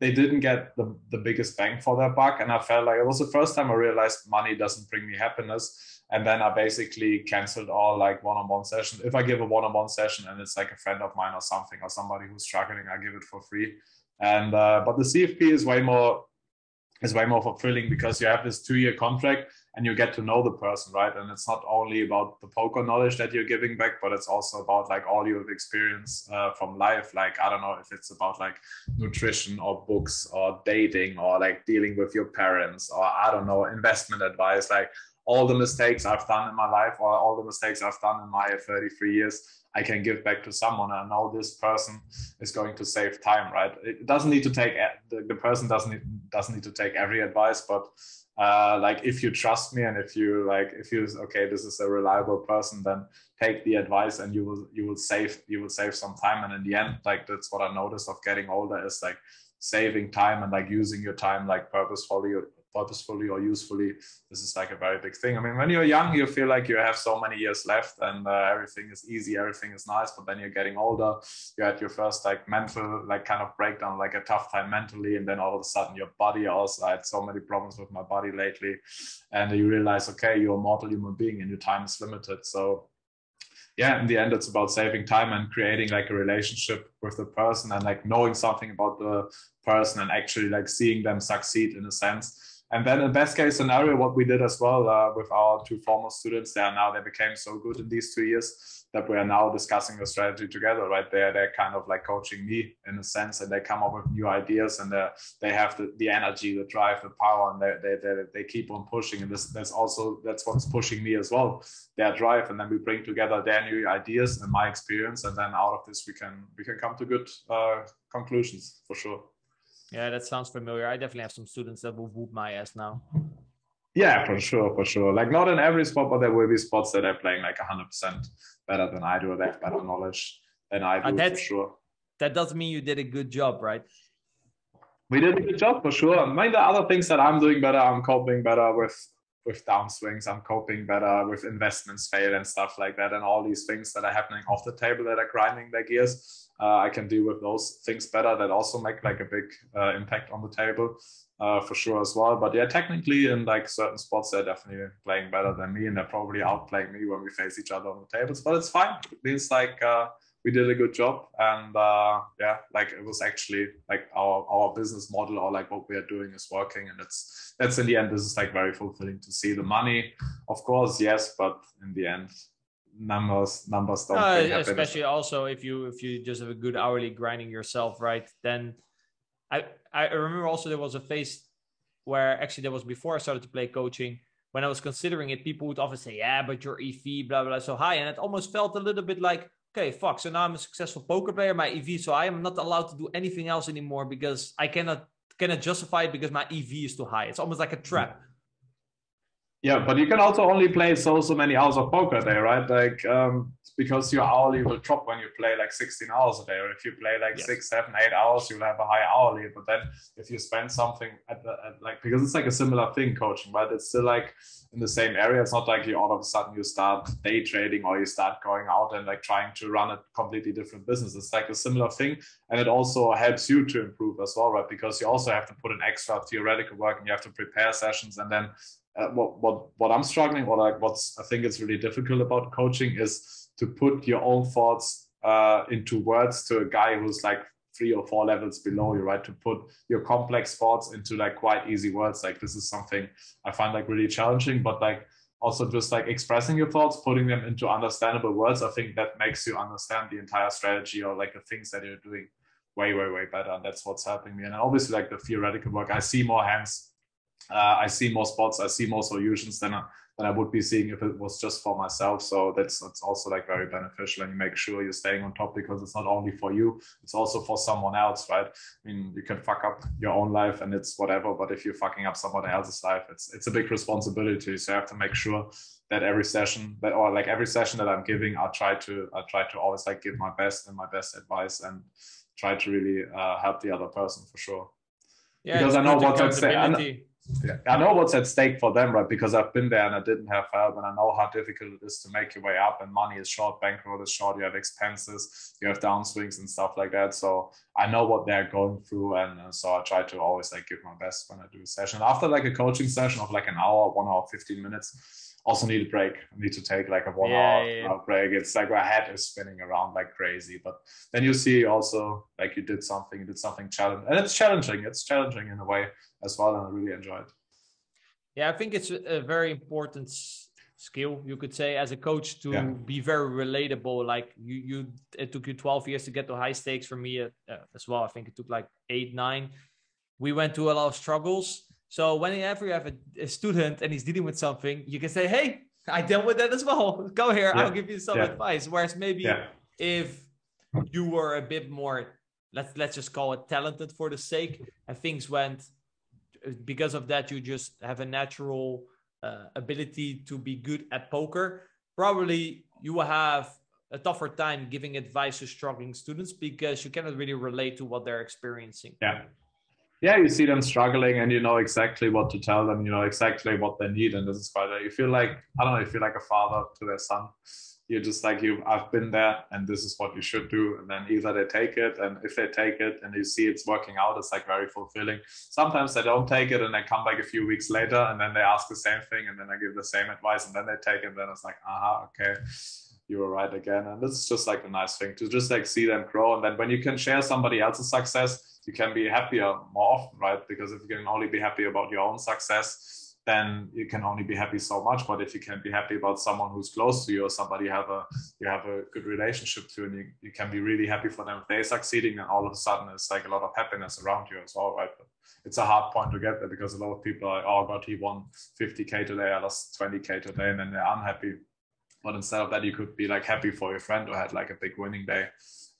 they didn't get the, the biggest bang for their buck. And I felt like it was the first time I realized money doesn't bring me happiness and then I basically canceled all like one-on-one sessions. If I give a one-on-one session and it's like a friend of mine or something or somebody who's struggling, I give it for free. And uh, but the CFP is way more is way more fulfilling because you have this two-year contract and you get to know the person, right? And it's not only about the poker knowledge that you're giving back, but it's also about like all your experience uh, from life. Like I don't know if it's about like nutrition or books or dating or like dealing with your parents or I don't know investment advice. Like all the mistakes I've done in my life or all the mistakes I've done in my 33 years, I can give back to someone. I know this person is going to save time, right? It doesn't need to take the, person doesn't doesn't need to take every advice, but uh, like if you trust me and if you like if you okay this is a reliable person then take the advice and you will you will save you will save some time. And in the end like that's what i noticed of getting older is like saving time and like using your time like purposefully purposefully or usefully this is like a very big thing. I mean when you're young you feel like you have so many years left and uh, everything is easy everything is nice but then you're getting older you had your first like mental like kind of breakdown like a tough time mentally and then all of a sudden your body also i had so many problems with my body lately and you realize okay you're a mortal human being and your time is limited. So yeah, in the end, it's about saving time and creating like a relationship with the person and like knowing something about the person and actually like seeing them succeed in a sense and then in best case scenario, what we did as well uh, with our two former students, they are now they became so good in these two years that we are now discussing the strategy together. Right there, they're kind of like coaching me in a sense, and they come up with new ideas, and they have the, the energy, the drive, the power, and they, they, they, they keep on pushing. And this that's also that's what's pushing me as well, their drive. And then we bring together their new ideas and my experience, and then out of this we can we can come to good uh, conclusions for sure. Yeah, that sounds familiar. I definitely have some students that will whoop my ass now. Yeah, for sure, for sure. Like not in every spot, but there will be spots that are playing like hundred percent better than I do. They have better knowledge than I do, uh, for sure. That doesn't mean you did a good job, right? We did a good job for sure. Mean, the other things that I'm doing better, I'm coping better with with downswings. I'm coping better with investments fail and stuff like that, and all these things that are happening off the table that are grinding their gears. Uh, I can deal with those things better. That also make like a big uh, impact on the table uh, for sure as well. But yeah, technically in like certain spots, they're definitely playing better than me, and they're probably outplaying me when we face each other on the tables. But it's fine. It means like uh, we did a good job, and uh, yeah, like it was actually like our our business model or like what we are doing is working, and it's that's in the end. This is like very fulfilling to see the money, of course, yes, but in the end. Numbers, numbers don't. Uh, especially also if you if you just have a good hourly grinding yourself, right? Then I I remember also there was a phase where actually there was before I started to play coaching. When I was considering it, people would often say, "Yeah, but your EV, blah blah, so high," and it almost felt a little bit like, "Okay, fuck." So now I'm a successful poker player, my EV, so I am not allowed to do anything else anymore because I cannot cannot justify it because my EV is too high. It's almost like a trap. Yeah, but you can also only play so so many hours of poker a day, right? Like um, because your hourly will drop when you play like 16 hours a day, or if you play like yes. six, seven, eight hours, you'll have a high hourly. But then if you spend something at, the, at like because it's like a similar thing coaching, but it's still like in the same area. It's not like you all of a sudden you start day trading or you start going out and like trying to run a completely different business. It's like a similar thing, and it also helps you to improve as well, right? Because you also have to put in extra theoretical work and you have to prepare sessions and then uh, what what what I'm struggling or like what's I think is really difficult about coaching is to put your own thoughts uh, into words to a guy who's like three or four levels below you, right? To put your complex thoughts into like quite easy words. Like this is something I find like really challenging, but like also just like expressing your thoughts, putting them into understandable words. I think that makes you understand the entire strategy or like the things that you're doing way, way, way better. And that's what's helping me. And obviously like the theoretical work, I see more hands uh, I see more spots, I see more solutions than I, than I would be seeing if it was just for myself. So that's that's also like very beneficial, and you make sure you're staying on top because it's not only for you, it's also for someone else, right? I mean, you can fuck up your own life and it's whatever, but if you're fucking up someone else's life, it's it's a big responsibility. So you have to make sure that every session that or like every session that I'm giving, I try to I try to always like give my best and my best advice and try to really uh, help the other person for sure. Yeah, because I know what that's yeah, I know what's at stake for them, right? Because I've been there and I didn't have help, and I know how difficult it is to make your way up. And money is short, bankroll is short. You have expenses, you have downswings and stuff like that. So I know what they're going through, and uh, so I try to always like give my best when I do a session. After like a coaching session of like an hour, one hour, fifteen minutes, also need a break. I need to take like a one yeah, hour yeah. break. It's like my head is spinning around like crazy. But then you see also like you did something, you did something challenging. And it's challenging. It's challenging in a way as well. And I really enjoy it. Yeah, I think it's a very important skill you could say as a coach to yeah. be very relatable like you you it took you 12 years to get to high stakes for me uh, as well i think it took like eight nine we went through a lot of struggles so whenever you have a, a, student and he's dealing with something, you can say, "Hey, I dealt with that as well. Go here, yeah. I'll give you some yeah. advice." Whereas maybe yeah. if you were a bit more, let's let's just call it talented for the sake, and things went because of that, you just have a natural uh, ability to be good at poker. Probably you will have a tougher time giving advice to struggling students because you cannot really relate to what they're experiencing. Yeah yeah, you see them struggling and you know exactly what to tell them, you know exactly what they need. And this is quite, you feel like, I don't know, you feel like a father to their son. You're just like, you, I've been there and this is what you should do. And then either they take it and if they take it and you see it's working out, it's like very fulfilling. Sometimes they don't take it and they come back a few weeks later and then they ask the same thing and then I give the same advice and then they take it. And then it's like, aha, okay you were right again. And this is just like a nice thing to just like see them grow. And then when you can share somebody else's success, you can be happier more often, right? Because if you can only be happy about your own success, then you can only be happy so much. But if you can be happy about someone who's close to you or somebody you have a you have a good relationship to, and you, you can be really happy for them if they're succeeding, and all of a sudden it's like a lot of happiness around you as well, right? But it's a hard point to get there because a lot of people are like, oh god, he won 50k today, I lost 20k today, and then they're unhappy. But instead of that, you could be like happy for your friend who had like a big winning day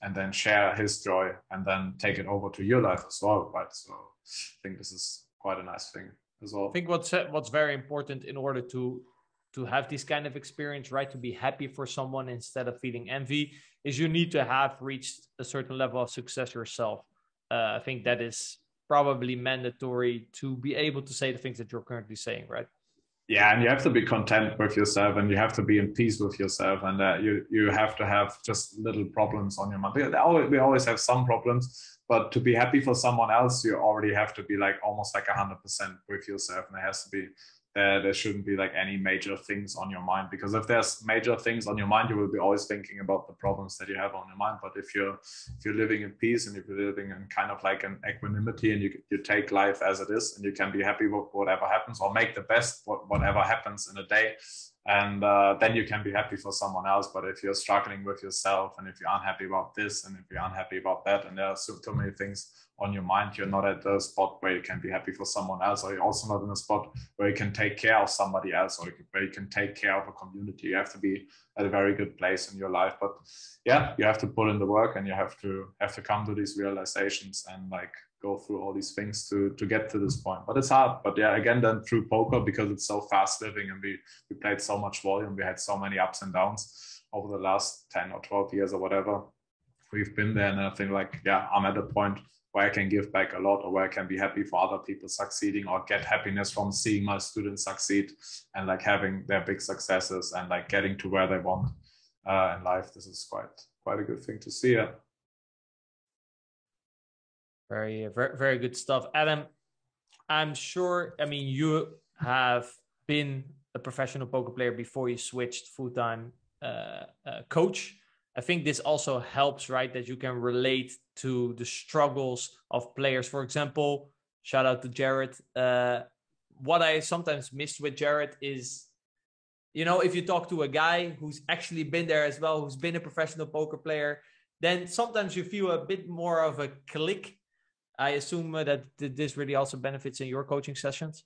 and then share his joy and then take it over to your life as well right? So i think this is quite a nice thing as well. I think what's what's very important in order to to have this kind of experience right to be happy for someone instead of feeling envy is you need to have reached a certain level of success yourself. Uh, i think that is probably mandatory to be able to say the things that you're currently saying right yeah and you have to be content with yourself and you have to be in peace with yourself and uh, you you have to have just little problems on your mind. We always have some problems but to be happy for someone else you already have to be like almost like 100% with yourself and it has to be there there shouldn't be like any major things on your mind because if there's major things on your mind you will be always thinking about the problems that you have on your mind. But if you're if you're living in peace and if you're living in kind of like an equanimity and you you take life as it is and you can be happy with whatever happens or make the best whatever happens in a day and uh, then you can be happy for someone else. But if you're struggling with yourself and if you're unhappy about this and if you're unhappy about that and there are so too many things on your mind you're not at the spot where you can be happy for someone else or you're also not in a spot where you can take care of somebody else or where you can take care of a community. You have to be at a very good place in your life. But yeah you have to put in the work and you have to have to come to these realizations and like go through all these things to to get to this point. But it's hard. But yeah again then through poker because it's so fast living and we we played so much volume we had so many ups and downs over the last 10 or 12 years or whatever we've been there. And i think like yeah i'm at a point where i can give back a lot or where i can be happy for other people succeeding or get happiness from seeing my students succeed and like having their big successes and like getting to where they want uh, in life this is quite quite a good thing to see yeah. Very, very, very good stuff. Adam, I'm sure, I mean, you have been a professional poker player before you switched full time uh, uh, coach. I think this also helps, right? That you can relate to the struggles of players. For example, shout out to Jared. Uh, what I sometimes miss with Jared is, you know, if you talk to a guy who's actually been there as well, who's been a professional poker player, then sometimes you feel a bit more of a click I assume that this really also benefits in your coaching sessions.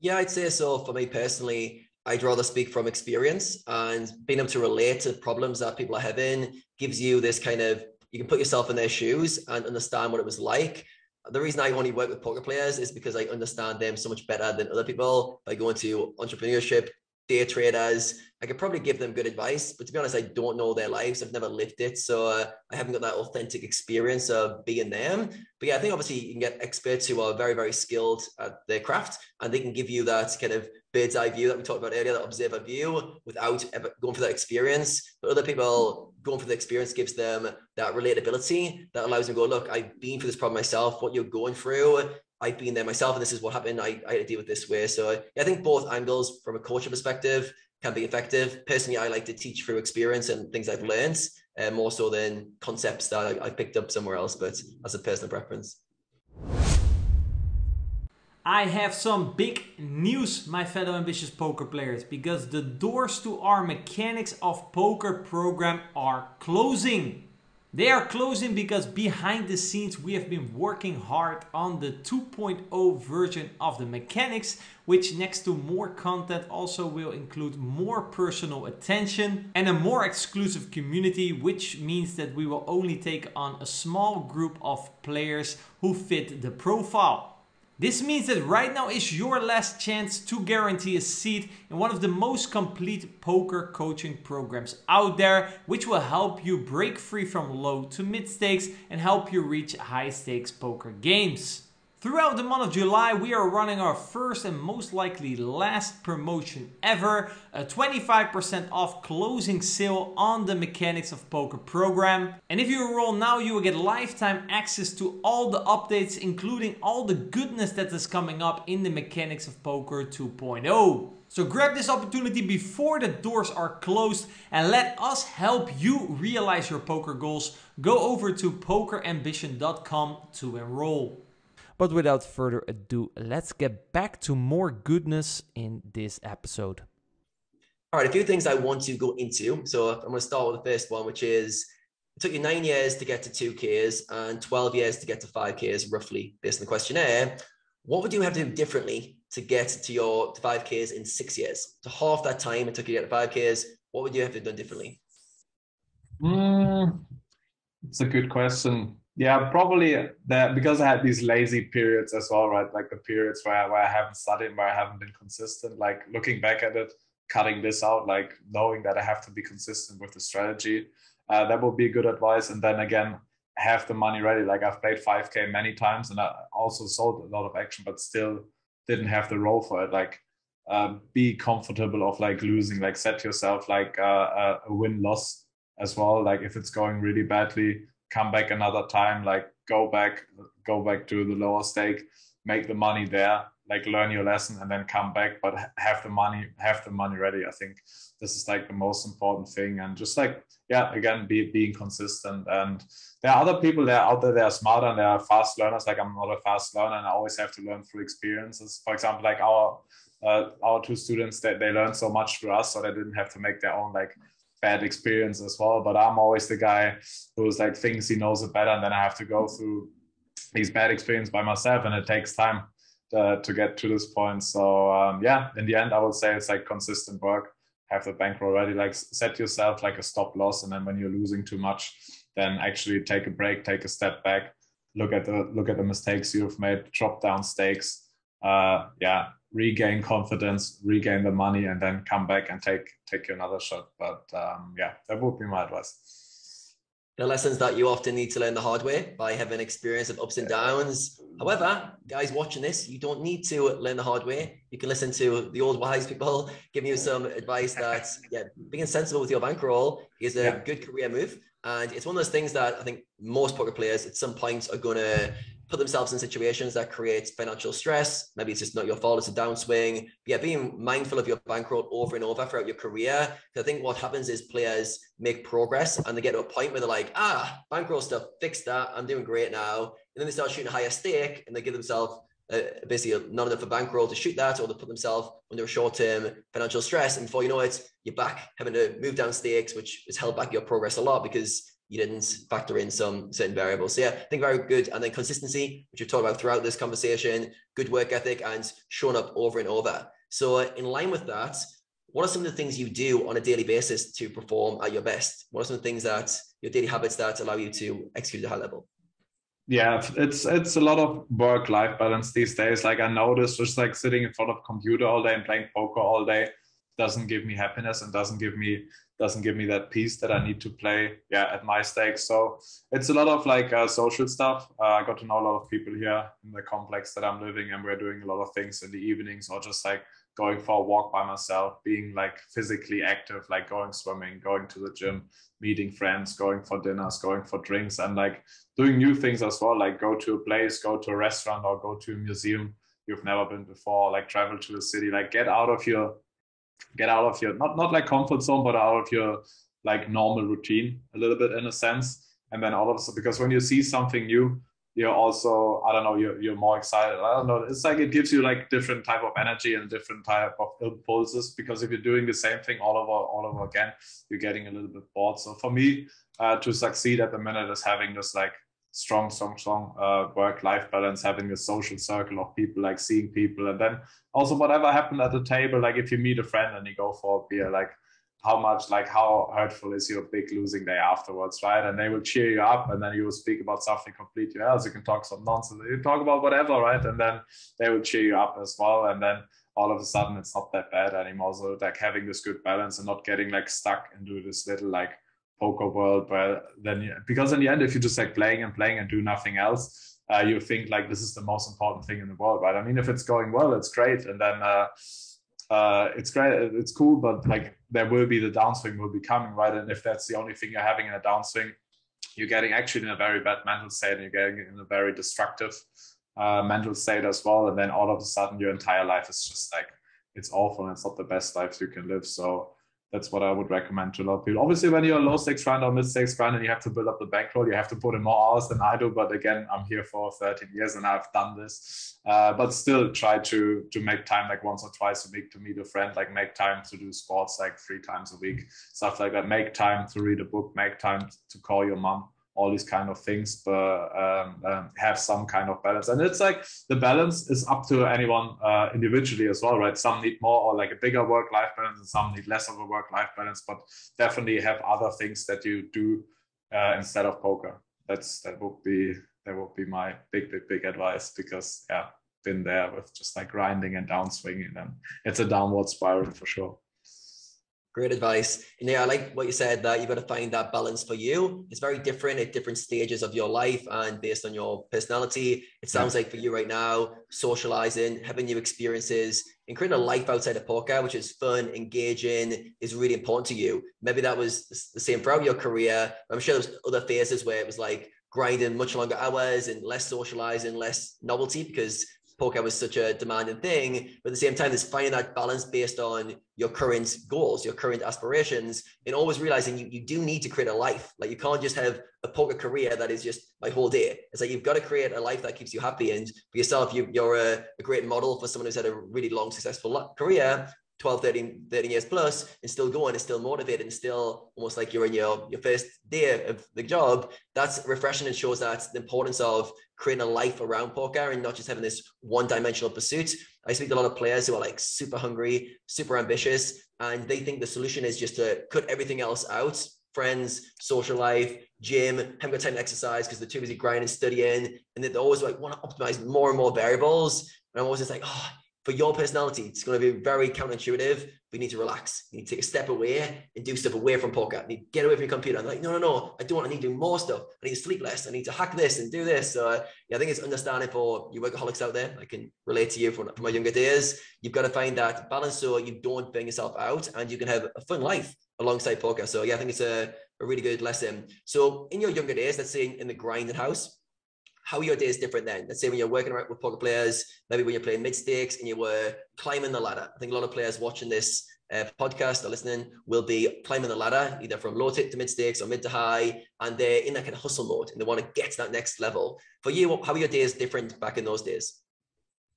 Yeah, I'd say so. For me personally, I'd rather speak from experience and being able to relate to problems that people are having gives you this kind of you can put yourself in their shoes and understand what it was like. The reason I only work with poker players is because I understand them so much better than other people by going to entrepreneurship, day traders. I could probably give them good advice, but to be honest, I don't know their lives. I've never lived it. So uh, I haven't got that authentic experience of being them. But yeah, I think obviously you can get experts who are very, very skilled at their craft and they can give you that kind of bird's eye view that we talked about earlier, that observer view without ever going for that experience. But other people going for the experience gives them that relatability that allows them to go, look, I've been through this problem myself. What you're going through I've been there myself, and this is what happened. I, I had to deal with this way. So yeah, I think both angles from a coaching perspective can be effective. Personally, I like to teach through experience and things I've learned uh, more so than concepts that I, I picked up somewhere else, but as a personal preference. I have some big news, my fellow ambitious poker players, because the doors to our Mechanics of Poker program are closing. They are closing because behind the scenes we have been working hard on the 2.0 version of the mechanics, which next to more content also will include more personal attention and a more exclusive community, which means that we will only take on a small group of players who fit the profile. This means that right now is your last chance to guarantee a seat in one of the most complete poker coaching programs out there, which will help you break free from low to mid stakes and help you reach high stakes poker games. Throughout the month of July, we are running our first and most likely last promotion ever a 25% off closing sale on the Mechanics of Poker program. And if you enroll now, you will get lifetime access to all the updates, including all the goodness that is coming up in the Mechanics of Poker 2.0. So grab this opportunity before the doors are closed and let us help you realize your poker goals. Go over to pokerambition.com to enroll. But without further ado, let's get back to more goodness in this episode. All right, a few things I want to go into. So I'm going to start with the first one, which is it took you nine years to get to 2Ks and 12 years to get to 5Ks, roughly, based on the questionnaire. What would you have to do differently to get to your 5Ks in six years? To half that time it took you to get to 5Ks, what would you have to do differently? Mm, it's a good question yeah probably that because i had these lazy periods as well right? Like the periods where, where i haven't studied where i haven't been consistent like looking back at it cutting this out like knowing that i have to be consistent with the strategy uh, that would be good advice. And then again have the money ready. Like i've played 5k many times and i also sold a lot of action but still didn't have the role for it. Like uh, be comfortable of like losing like set yourself like uh, a win loss as well. Like if it's going really badly come back another time like go back go back to the lower stake make the money there like learn your lesson and then come back but have the money have the money ready i think. This is like the most important thing and just like yeah again be being consistent and there are other people that out there that are smarter and they are fast learners like i'm not a fast learner and i always have to learn through experiences. For example like our uh, our two students that they, they learned so much through us so they didn't have to make their own like bad experience as well but i'm always the guy who's like thinks he knows it better and then i have to go through these bad experience by myself and it takes time uh, to get to this point. So um, yeah, in the end, I would say it's like consistent work. Have the bankroll ready, like set yourself like a stop loss, and then when you're losing too much, then actually take a break, take a step back, look at the look at the mistakes you've made, drop down stakes, uh, yeah, regain confidence, regain the money, and then come back and take take another shot. But um, yeah, that would be my advice the lessons that you often need to learn the hard way by having experience of ups and downs. However, guys watching this, you don't need to learn the hard way. You can listen to the old wise people giving you some advice that, yeah, being sensible with your bankroll is a yeah. good career move. And it's one of those things that I think most poker players at some point are going to put themselves in situations that create financial stress. Maybe it's just not your fault, it's a downswing. Yeah, being mindful of your bankroll over and over throughout your career. I think what happens is players make progress and they get to a point where they're like, ah, bankroll stuff, fix that. I'm doing great now. And then they start shooting a higher stake and they give themselves uh, basically not enough of bankroll to shoot that, or they put themselves under a short-term financial stress. And before you know it, you're back having to move down stakes, which has held back your progress a lot because you didn't factor in some certain variables. So yeah, I think very good. And then consistency, which we've talked about throughout this conversation, good work ethic and showing up over and over. So uh, in line with that, what are some of the things you do on a daily basis to perform at your best? What are some of the things that your daily habits that allow you to execute at a high level? Yeah, it's it's a lot of work life balance these days. Like I noticed just like sitting in front of computer all day and playing poker all day doesn't give me happiness and doesn't give me doesn't give me that piece that I need to play yeah at my stakes. So it's a lot of like uh, social stuff. Uh, I got to know a lot of people here in the complex that I'm living, and we're doing a lot of things in the evenings or just like going for a walk by myself, being like physically active, like going swimming, going to the gym, meeting friends, going for dinners, going for drinks, and like doing new things as well, like go to a place, go to a restaurant, or go to a museum you've never been before, like travel to a city, like get out of your get out of your not not like comfort zone, but out of your like normal routine a little bit in a sense. And then all of a sudden, because when you see something new, you're also I don't know you're you're more excited. I don't know. It's like it gives you like different type of energy and different type of impulses. Because if you're doing the same thing all over all over again, you're getting a little bit bored. So for me, uh, to succeed at the minute is having this like strong, strong, strong uh, work-life balance, having a social circle of people, like seeing people, and then also whatever happened at the table, like if you meet a friend and you go for a beer, like how much, like how hurtful is your big losing day afterwards, right? And they will cheer you up, and then you will speak about something completely else. You can talk some nonsense, you talk about whatever, right? And then they will cheer you up as well, and then all of a sudden it's not that bad anymore. So like having this good balance and not getting like stuck into this little like poker world where then because in the end if you just like playing and playing and do nothing else uh, you think like this is the most important thing in the world right? I mean if it's going well it's great and then uh, uh, it's great it's cool but like there will be the downswing will be coming right? And if that's the only thing you're having in a downswing you're getting actually in a very bad mental state and you're getting in a very destructive uh, mental state as well and then all of a sudden your entire life is just like it's awful and it's not the best life you can live. So that's what I would recommend to a lot of people. Obviously, when you're a low stakes grind or mid stakes grind and you have to build up the bankroll, you have to put in more hours than I do. But again, I'm here for 13 years and I've done this. Uh, but still, try to to make time like once or twice a week to meet a friend. Like make time to do sports like three times a week, stuff like that. Make time to read a book. Make time to call your mom all these kind of things, but um, um, have some kind of balance. And it's like the balance is up to anyone uh, individually as well, right? Some need more or like a bigger work life balance, and some need less of a work life balance. But definitely have other things that you do uh, instead of poker. That's that would be that would be my big big big advice because yeah, been there with just like grinding and downswinging, and it's a downward spiral for sure. Great advice. And yeah, I like what you said that you've got to find that balance for you. It's very different at different stages of your life and based on your personality. It sounds yeah. like for you right now, socializing, having new experiences, and creating a life outside of poker, which is fun, engaging, is really important to you. Maybe that was the same throughout your career. I'm sure there's other phases where it was like grinding much longer hours and less socializing, less novelty because poker was such a demanding thing. But at the same time, there's finding that balance based on your current goals, your current aspirations, and always realizing you, you do need to create a life. Like you can't just have a poker career that is just my whole day. It's like you've got to create a life that keeps you happy. And for yourself, you, you're a, a great model for someone who's had a really long, successful career. 12, 13, 13 years plus and still going and still motivated and still almost like you're in your, your first day of the job, that's refreshing and shows that the importance of creating a life around poker and not just having this one dimensional pursuit. I speak to a lot of players who are like super hungry, super ambitious, and they think the solution is just to cut everything else out friends, social life, gym, haven't got time to exercise because they're too busy grinding, studying, and they're always like want to optimize more and more variables. And I'm always just like, oh, for your personality, it's going to be very counterintuitive. We need to relax. You need to take a step away and do stuff away from poker. You need to get away from your computer. I'm like, no, no, no, I don't. want. I need to do more stuff. I need to sleep less. I need to hack this and do this. So yeah, I think it's understanding for you workaholics out there. I can relate to you from, from my younger days. You've got to find that balance so you don't burn yourself out and you can have a fun life alongside poker. So yeah, I think it's a, a really good lesson. So in your younger days, let's say in the grinding house, how your days different then? Let's say when you're working with poker players, maybe when you're playing mid stakes and you were climbing the ladder. I think a lot of players watching this uh, podcast or listening will be climbing the ladder, either from low tip to mid stakes or mid to high, and they're in that kind of hustle mode and they want to get to that next level. For you, how are your days different back in those days?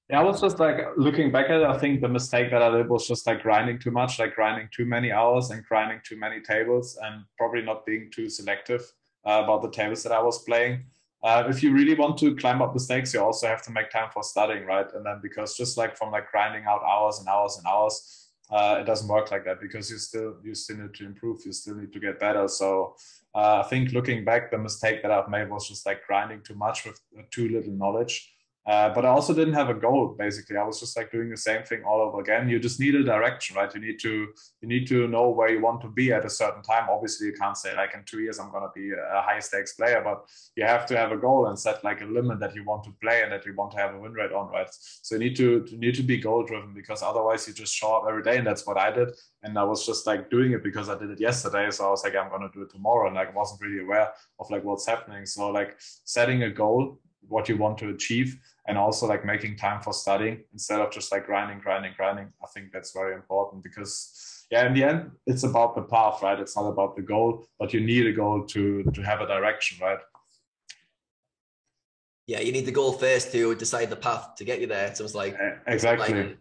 Yeah, I was just like looking back at it. I think the mistake that I did was just like grinding too much, like grinding too many hours and grinding too many tables, and probably not being too selective uh, about the tables that I was playing uh, if you really want to climb up the stakes, you also have to make time for studying, right? And then because just like from like grinding out hours and hours and hours, uh, it doesn't work like that because you still you still need to improve, you still need to get better. So uh, I think looking back, the mistake that I've made was just like grinding too much with too little knowledge. Uh, but I also didn't have a goal. Basically, I was just like doing the same thing all over again. You just need a direction, right? You need to you need to know where you want to be at a certain time. Obviously, you can't say like in two years I'm going to be a high stakes player, but you have to have a goal and set like a limit that you want to play and that you want to have a win rate on, right? So you need to you need to be goal driven because otherwise you just show up every day, and that's what I did. And I was just like doing it because I did it yesterday, so I was like I'm going to do it tomorrow, and like wasn't really aware of like what's happening. So like setting a goal what you want to achieve and also like making time for studying instead of just like grinding grinding grinding. I think that's very important because yeah in the end it's about the path right? It's not about the goal but you need a goal to to have a direction right? Yeah you need the goal first to decide the path to get you there. So it's like exactly. like,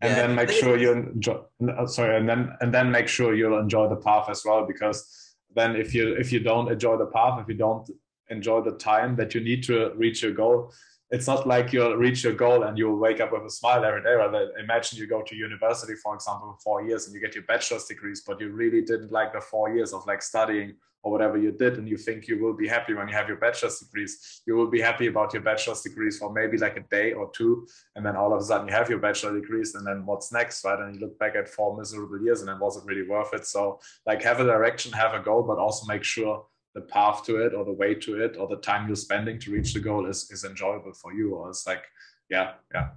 and yeah, then make sure you enjoy uh, sorry and then and then make sure you'll enjoy the path as well because then if you if you don't enjoy the path if you don't enjoy the time that you need to reach your goal it's not like you'll reach your goal and you'll wake up with a smile every day. Rather, imagine you go to university, for example, for four years and you get your bachelor's degrees, but you really didn't like the four years of like studying or whatever you did, and you think you will be happy when you have your bachelor's degrees. You will be happy about your bachelor's degrees for maybe like a day or two, and then all of a sudden you have your bachelor degrees, and then what's next, right? And you look back at four miserable years, and it wasn't really worth it? So, like, have a direction, have a goal, but also make sure the path to it or the way to it or the time you're spending to reach the goal is is enjoyable for you or it's like yeah yeah.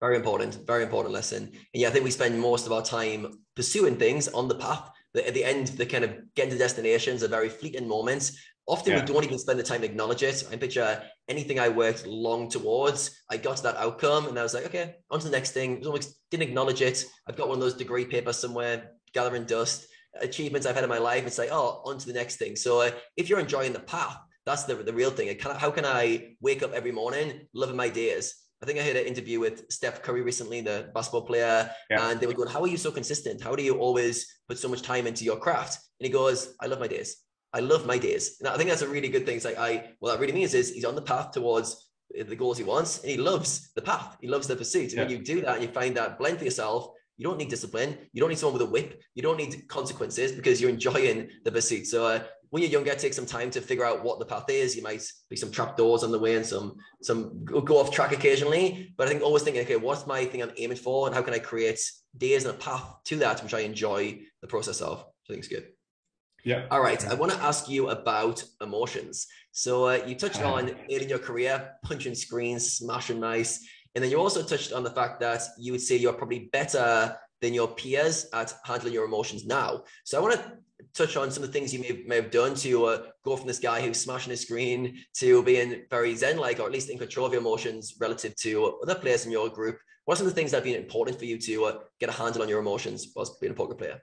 Very important very important lesson. And yeah i think we spend most of our time pursuing things on the path that at the end the kind of getting to destinations are very fleeting moments. Often yeah. we don't even spend the time to acknowledge it. I picture anything i worked long towards i got to that outcome and i was like okay on to the next thing. Almost didn't acknowledge it. I've got one of those degree papers somewhere gathering dust achievements I've had in my life, it's like, oh, on to the next thing. So uh, if you're enjoying the path, that's the, the real thing. Can how can I wake up every morning loving my days? I think I had an interview with Steph Curry recently, the basketball player, yeah. and they were going, How are you so consistent? How do you always put so much time into your craft? And he goes, I love my days. I love my days. And I think that's a really good thing. It's like, I, what that really means is he's on the path towards the goals he wants and he loves the path. He loves the pursuit. And yeah. when you do that and you find that blend for yourself, you don't need discipline. You don't need someone with a whip. You don't need consequences because you're enjoying the pursuit. So uh, when you're younger, take some time to figure out what the path is. You might be some trap doors on the way and some some go off track occasionally. But I think always thinking, okay, what's my thing I'm aiming for, and how can I create days and a path to that, which I enjoy the process of. So I think it's good. Yeah. All right. I want to ask you about emotions. So uh, you touched on it in your career, punching screens, smashing mice, and then you also touched on the fact that you would say you're probably better than your peers at handling your emotions now. So I want to touch on some of the things you may, may have done to uh, go from this guy who's smashing his screen to being very zen-like, or at least in control of your emotions relative to other players in your group. What are some of the things that have been important for you to uh, get a handle on your emotions whilst being a poker player?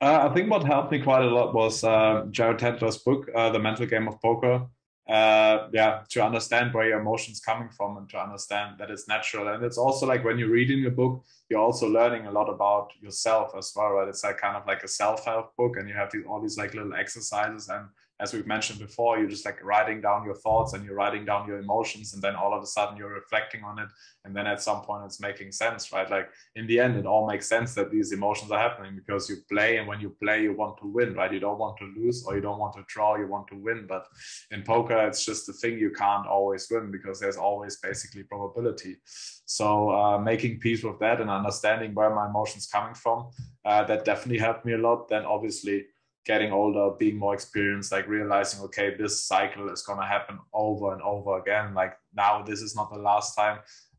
Uh, I think what helped me quite a lot was uh, Jared Tendler's book, uh, The Mental Game of Poker. Uh, yeah, to understand where your emotions coming from and to understand that it's natural. And it's also like when you're reading a book, you're also learning a lot about yourself as well, right? It's like kind of like a self-help book, and you have these, all these like little exercises and as we've mentioned before, you're just like writing down your thoughts and you're writing down your emotions, and then all of a sudden you're reflecting on it. And then at some point it's making sense, right? Like in the end, it all makes sense that these emotions are happening because you play, and when you play, you want to win, right? You don't want to lose or you don't want to draw, you want to win. But in poker, it's just the thing you can't always win because there's always basically probability. So uh, making peace with that and understanding where my emotions coming from, uh, that definitely helped me a lot. Then obviously getting older, being more experienced, like realizing, okay, this cycle is going to happen over and over again. Like now, this is not the last time,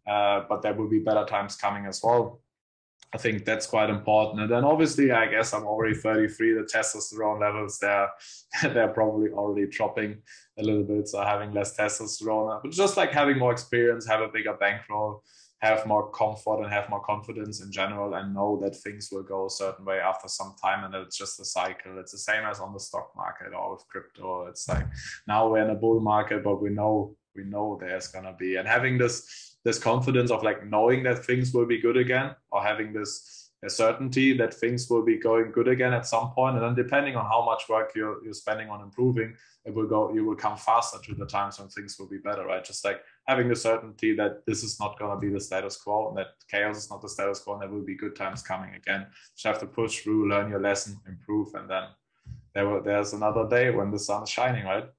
uh, but there will be better times coming as well. I think that's quite important. And then obviously, I guess I'm already 33. The testosterone levels there, they're probably already dropping a little bit. So having less testosterone, but just like having more experience, have a bigger bankroll, have more comfort and have more confidence in general and know that things will go a certain way after some time and that it's just a cycle. It's the same as on the stock market or with crypto. It's like now we're in a bull market, but we know we know there's gonna be and having this this confidence of like knowing that things will be good again or having this a certainty that things will be going good again at some point and then depending on how much work you're, you're spending on improving it will go you will come faster to the times when things will be better right just like having the certainty that this is not going to be the status quo and that chaos is not the status quo and there will be good times coming again just have to push through learn your lesson improve and then there will, there's another day when the sun is shining right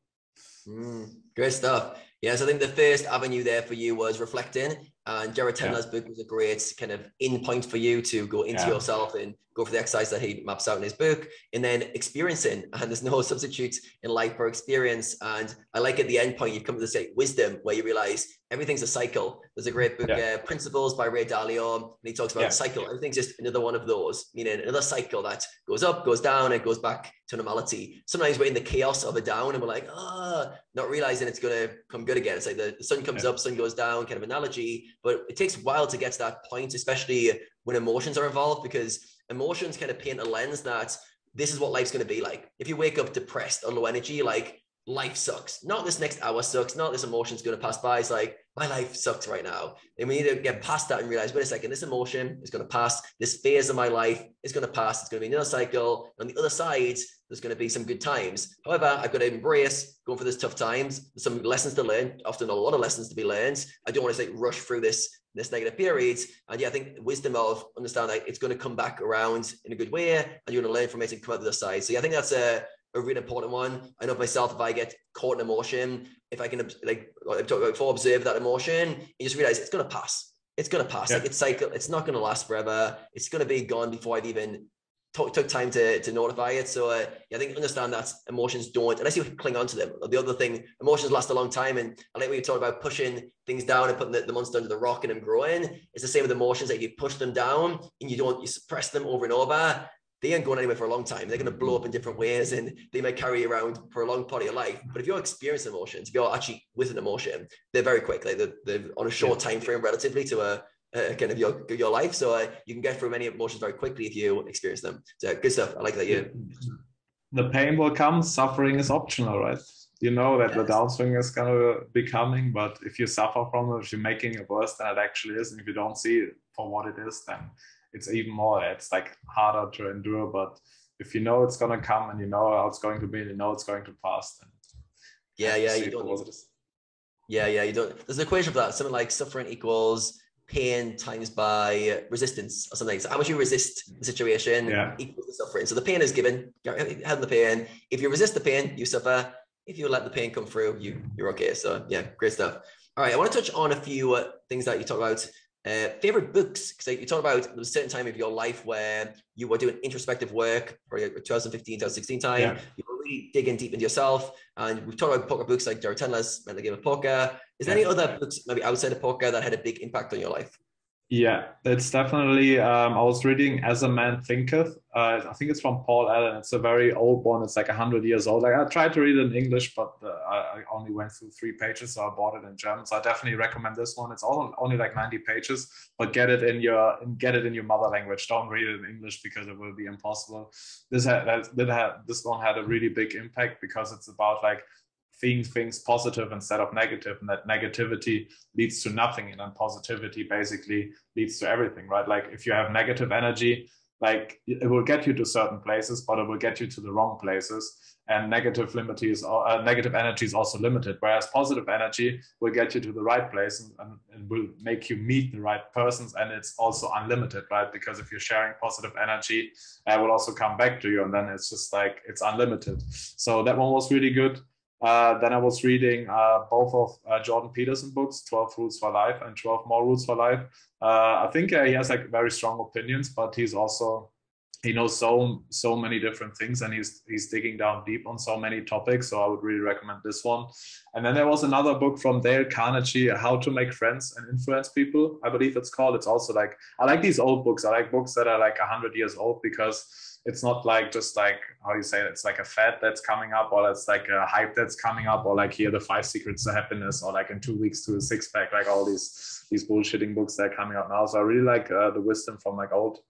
mm, great stuff yes i think the first avenue there for you was reflecting and Jared Tendler's yeah. book was a great kind of in point for you to go into yeah. yourself and go for the exercise that he maps out in his book. And then experiencing, and there's no substitute in life for experience. And I like at the end point, you come to the state wisdom where you realize everything's a cycle. There's a great book, yeah. uh, Principles by Ray Dalio, and he talks about yeah. cycle. Everything's just another one of those, meaning another cycle that goes up, goes down, and goes back to normality. Sometimes we're in the chaos of a down and we're like, ah, oh, not realizing it's going to come good again. It's like the, the sun comes yeah. up, sun goes down, kind of analogy. But it takes a while to get to that point, especially when emotions are involved, because emotions kind of paint a lens that this is what life's going to be like. If you wake up depressed or low energy, like life sucks. Not this next hour sucks. Not this emotion's going to pass by. It's like, my life sucks right now. And we need to get past that and realize, wait a second, this emotion is going to pass. This phase of my life is going to pass. It's going to be another cycle. On the other side, there's going to be some good times. However, I've got to embrace going for this tough times, some lessons to learn, often a lot of lessons to be learned. I don't want to say rush through this this negative period. And yeah, I think wisdom of understand that it's going to come back around in a good way and you're going to learn from it and come out the other side. So yeah, I think that's a a really important one. I know myself, if I get caught in emotion, if I can like I've talked about before, observe that emotion, you just realize it's gonna pass. It's gonna pass. Yeah. Like it's cycle, it's not gonna last forever. It's gonna be gone before I've even took, took time to, to notify it. So uh, yeah, I think understand that emotions don't, unless you cling on to them. The other thing, emotions last a long time. And I like what you talked about pushing things down and putting the, the monster under the rock and them growing. It's the same with emotions that like you push them down and you don't, you suppress them over and over they ain't going anywhere for a long time. They're going to blow up in different ways and they may carry around for a long part of your life. But if you're experiencing emotions, if you're actually with an emotion, they're very quick. Like they're, they're on a short time frame relatively to a, a kind of your, your life. So uh, you can get through many emotions very quickly if you experience them. So good stuff. I like that. Yeah. The pain will come. Suffering is optional, right? You know that yes. the downswing is going to be coming, but if you suffer from it, if you're making it worse than it actually is, and if you don't see it for what it is, then it's even more it's like harder to endure but if you know it's going to come and you know how it's going to be and you know it's going to pass then yeah yeah you don't yeah yeah you don't there's an equation for that something like suffering equals pain times by resistance or something. So how much you resist the situation yeah. equals the suffering. So the pain is given, you're having the pain. If you resist the pain, you suffer. If you let the pain come through, you you're okay. So yeah, great stuff. All right, I want to touch on a few uh, things that you talk about. Uh, favorite books, because you talk about there was a certain time of your life where you were doing introspective work, for 2015, 2016 time. Yeah. You were really digging deep into yourself. And we've talked about poker books like Jared Tendler's the Game of Poker. Is there yeah. any other books, maybe outside of poker, that had a big impact on your life? Yeah, it's definitely. Um, I was reading As a Man Thinketh. Uh, I think it's from Paul Allen. It's a very old one. It's like hundred years old. Like I tried to read it in English, but uh, I only went through three pages, so I bought it in German. So I definitely recommend this one. It's all, only like ninety pages, but get it in your get it in your mother language. Don't read it in English because it will be impossible. This had this one had a really big impact because it's about like seeing things positive instead of negative and that negativity leads to nothing and then positivity basically leads to everything right? Like if you have negative energy like it will get you to certain places but it will get you to the wrong places and negative uh, negative energy is also limited whereas positive energy will get you to the right place and, and, and, will make you meet the right persons and it's also unlimited right? Because if you're sharing positive energy it will also come back to you and then it's just like it's unlimited. So that one was really good uh, then I was reading uh, both of uh, Jordan Peterson books, 12 Rules for Life and 12 More Rules for Life. Uh, I think uh, he has like very strong opinions, but he's also he knows so so many different things and he's he's digging down deep on so many topics. So I would really recommend this one. And then there was another book from Dale Carnegie, How to Make Friends and Influence People. I believe it's called. It's also like I like these old books. I like books that are like hundred years old because it's not like just like how you say it, it's like a fad that's coming up or it's like a hype that's coming up or like here the five secrets to happiness or like in two weeks to a six pack like all these these bullshitting books that are coming out now. So i really like uh, the wisdom from like old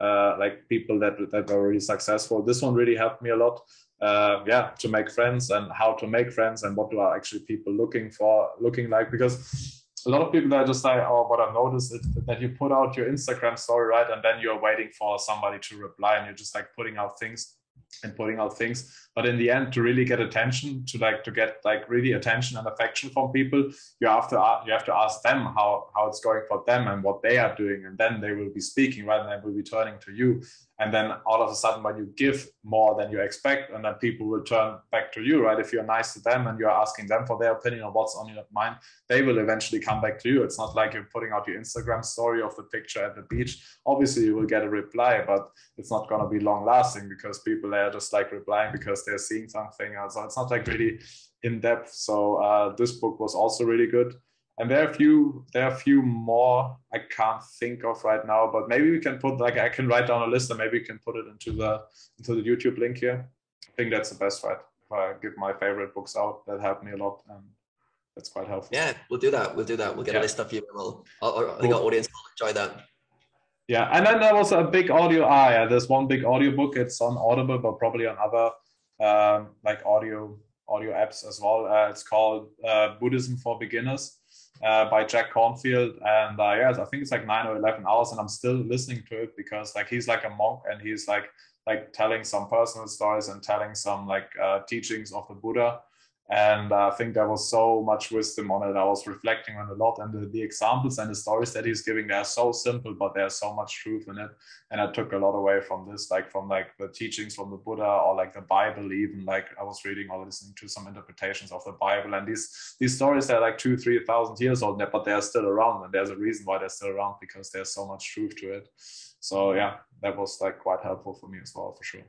uh, like people that that were really successful. This one really helped me a lot uh, yeah to make friends and how to make friends and what do are actually people looking for looking like because a lot of people that just say, oh, what I've noticed is that you put out your Instagram story, right? And then you're waiting for somebody to reply and you're just like putting out things and putting out things. But in the end to really get attention to like to get like really attention and affection from people you have to uh, you have to ask them how how it's going for them and what they are doing. And then they will be speaking right? And they will be turning to you and then all of a sudden when you give more than you expect and then people will turn back to you right? If you're nice to them and you're asking them for their opinion on what's on your mind they will eventually come back to you. It's not like you're putting out your instagram story of the picture at the beach. Obviously you will get a reply but it's not going to be long lasting because people are just like replying because they're seeing something so it's not like really in depth. So uh, this book was also really good and there are a few there are a few more i can't think of right now but maybe we can put like i can write down a list and maybe we can put it into the into the youtube link here. I think that's the best right if i give my favorite books out. That helped me a lot and that's quite helpful. Yeah we'll do that. We'll do that. We'll get yeah. a list of you we'll i think our audience will enjoy that. Yeah and then there was a big audio ah yeah there's one big audio book. It's on audible but probably on other um, like audio audio apps as well. Uh, it's called uh, buddhism for beginners uh, by Jack Kornfield. and uh, yeah, I think it's like nine or eleven hours, and I'm still listening to it because like he's like a monk, and he's like like telling some personal stories and telling some like uh, teachings of the Buddha, and uh, I think there was so much wisdom on it. I was reflecting on a lot, and the, the examples and the stories that he's giving, they're so simple, but there's so much truth in it. And I took a lot away from this, like from like the teachings from the Buddha or like the Bible, even like I was reading or listening to some interpretations of the Bible, and these these stories are like two, three thousand years old, but they're still around, and there's a reason why they're still around because there's so much truth to it. So yeah, that was like quite helpful for me as well, for sure.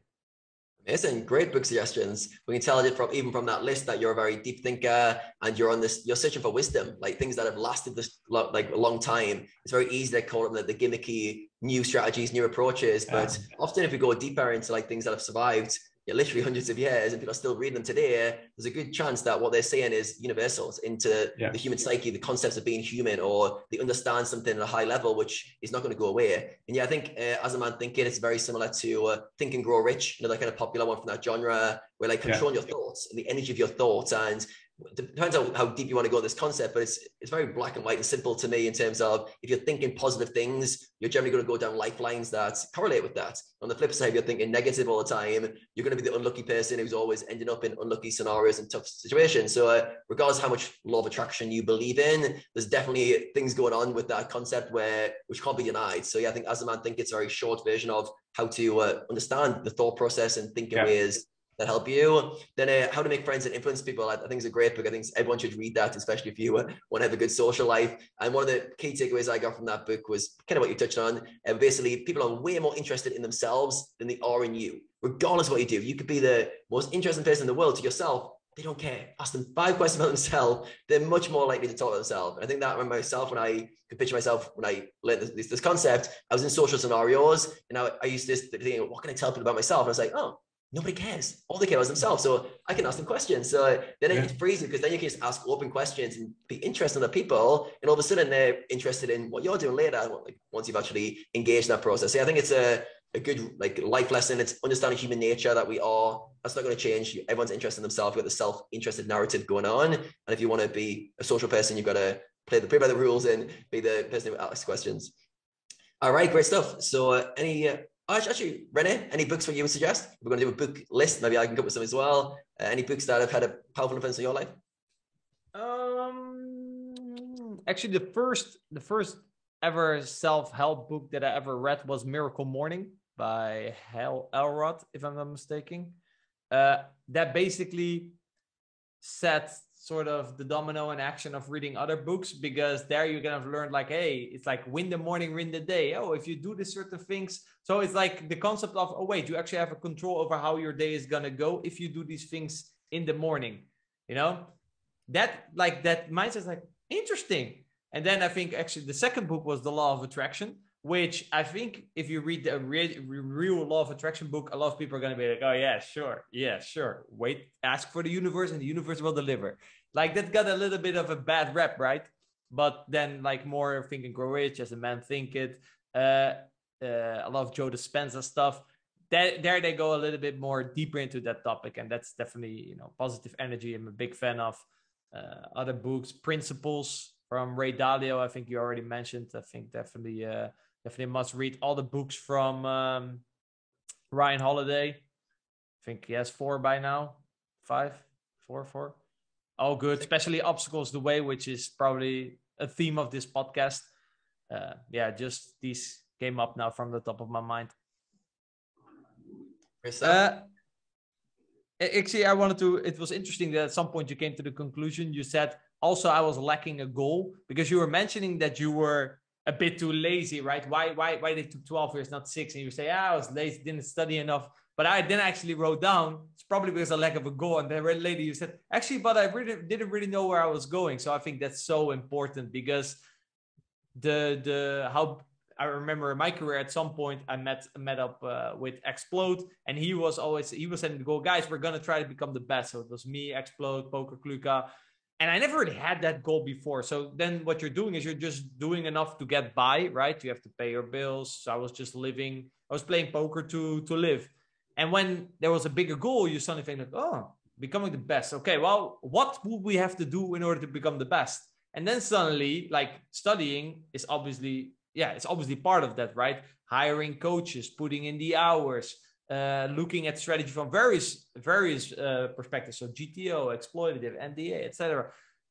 Amazing, great book suggestions. We can tell it from even from that list that you're a very deep thinker and you're on this. You're searching for wisdom, like things that have lasted this like a long time. It's very easy to call them the, the gimmicky new strategies, new approaches, but yeah. often if we go deeper into like things that have survived, yeah, literally hundreds of years and people are still reading them today, there's a good chance that what they're saying is universals into yeah. the human psyche, the concepts of being human, or they understand something at a high level, which is not going to go away. And yeah, I think uh, as a man thinking, it's very similar to uh, Think and Grow Rich, another kind of popular one from that genre, where like controlling yeah. your thoughts and the energy of your thoughts and depends on how deep you want to go in this concept, but it's it's very black and white and simple to me in terms of if you're thinking positive things, you're generally going to go down lifelines that correlate with that. On the flip side, if you're thinking negative all the time, you're going to be the unlucky person who's always ending up in unlucky scenarios and tough situations. So, uh, regardless how much law of attraction you believe in, there's definitely things going on with that concept where which can't be denied. So, yeah, I think as a man, think it's a very short version of how to uh, understand the thought process and think in yeah. ways that help you. Then uh, How to Make Friends and Influence People. I, I, think it's a great book. I think everyone should read that, especially if you uh, want to have a good social life. And one of the key takeaways I got from that book was kind of what you touched on. And basically, people are way more interested in themselves than they are in you, regardless of what you do. You could be the most interesting person in the world to yourself. They don't care. Ask them five questions about themselves. They're much more likely to talk about themselves. I think that when myself, when I could picture myself, when I learned this, this, concept, I was in social scenarios and I, I used this thing, what can I tell people about myself? And I was like, oh, nobody cares. All they care about is themselves. So I can ask them questions. So then yeah. it frees because then you can just ask open questions and be interested in the people. And all of a sudden they're interested in what you're doing later, like once you've actually engaged in that process. So I think it's a, a good like life lesson. It's understanding human nature that we are. That's not going to change. Everyone's interested in themselves. We've got the self-interested narrative going on. And if you want to be a social person, you've got to play the play by the rules and be the person who asks questions. All right, great stuff. So, uh, any uh, Actually, Rene, any books that you would suggest? We're going to do a book list. Maybe I can come up with some as well. Uh, any books that have had a powerful influence on your life? Um, actually, the first, the first ever self-help book that I ever read was Miracle Morning by Hal Elrod, if I'm not mistaken. Uh, that basically set sort of the domino and action of reading other books because there you're gonna learn like hey it's like win the morning win the day. Oh if you do this certain things. So it's like the concept of oh wait you actually have a control over how your day is gonna go if you do these things in the morning you know? That like that mindset is like interesting. And then i think actually the second book was the law of attraction which I think if you read the real, law of attraction book, a lot of people are going to be like, oh, yeah, sure. Yeah, sure. Wait, ask for the universe and the universe will deliver. Like that got a little bit of a bad rep, right? But then, like more Think and Grow Rich as a man think it, uh, uh, a lot of Joe Dispenza stuff. There, there they go a little bit more deeper into that topic, and that's definitely you know positive energy. I'm a big fan of uh, other books, Principles from Ray Dalio. I think you already mentioned. I think definitely uh, definitely must read all the books from um, Ryan Holiday. I think he has four by now, five, four, four. All good, especially obstacles the way, which is probably a theme of this podcast. Uh, yeah, just these came up now from the top of my mind. Uh, actually, I wanted to. It was interesting that at some point you came to the conclusion. You said also I was lacking a goal because you were mentioning that you were a bit too lazy, right? Why why why they took 12 years, not six? And you say, ah, I was lazy, didn't study enough. But I then actually wrote down it's probably because of lack of a goal. And then later you said, actually, but I really didn't really know where I was going. So I think that's so important because the the how I remember in my career at some point I met met up uh, with Explode and he was always he was saying to go guys we're gonna try to become the best so it was me Explode Poker Kluka and I never really had that goal before. So then what you're doing is you're just doing enough to get by, right? You have to pay your bills. So I was just living, I was playing poker to to live. And when there was a bigger goal, you suddenly think like, oh, becoming the best. Okay, well, what would we have to do in order to become the best? And then suddenly, like studying is obviously, yeah, it's obviously part of that, right? Hiring coaches, putting in the hours, uh, looking at strategy from various various uh, perspectives. So GTO, exploitative, MDA, etc.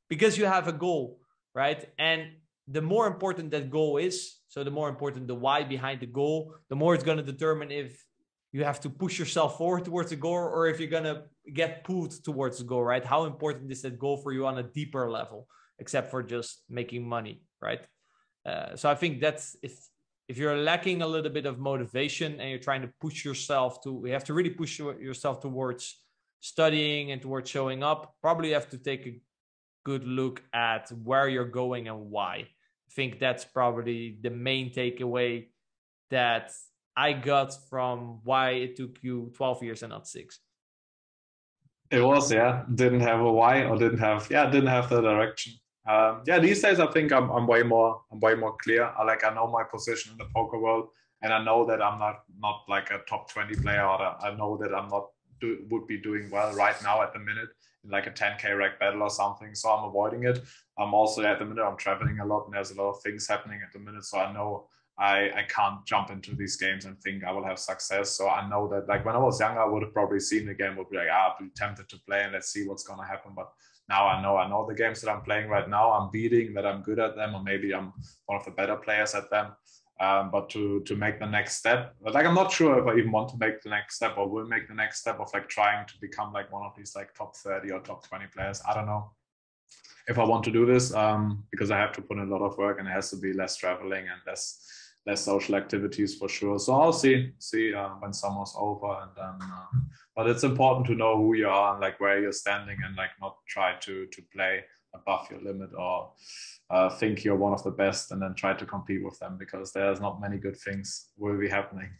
Because you have a goal, right? And the more important that goal is, so the more important the why behind the goal, the more it's going to determine if you have to push yourself forward towards the goal or if you're going to get pulled towards the goal, right? How important is that goal for you on a deeper level, except for just making money, right? Uh, so I think that's if if you're lacking a little bit of motivation and you're trying to push yourself to you have to really push yourself towards studying and towards showing up probably have to take a good look at where you're going and why. I think that's probably the main takeaway that i got from why it took you 12 years and not six. It was yeah. Didn't have a why or didn't have yeah didn't have the direction um, yeah, these days I think I'm, I'm way more I'm way more clear. I like I know my position in the poker world, and I know that I'm not not like a top 20 player, or I know that I'm not do, would be doing well right now at the minute. In like a 10k reg battle or something. So I'm avoiding it. I'm also at the minute I'm traveling a lot and there's a lot of things happening at the minute. So I know I, I can't jump into these games and think I will have success. So I know that like when I was younger, I would have probably seen the game, would be like, ah, I'll be tempted to play and let's see what's gonna happen. But now I know I know the games that I'm playing right now, I'm beating, that I'm good at them, or maybe I'm one of the better players at them. Um, but to to make the next step, like I'm not sure if I even want to make the next step or will make the next step of like trying to become like one of these like top 30 or top 20 players. I don't know if I want to do this um, because I have to put in a lot of work and it has to be less traveling and less less social activities for sure. So I'll see see uh, when summer's over, and then. Uh, but it's important to know who you are and like where you're standing, and like not try to to play above your limit or uh, think you're one of the best, and then try to compete with them because there's not many good things will be happening.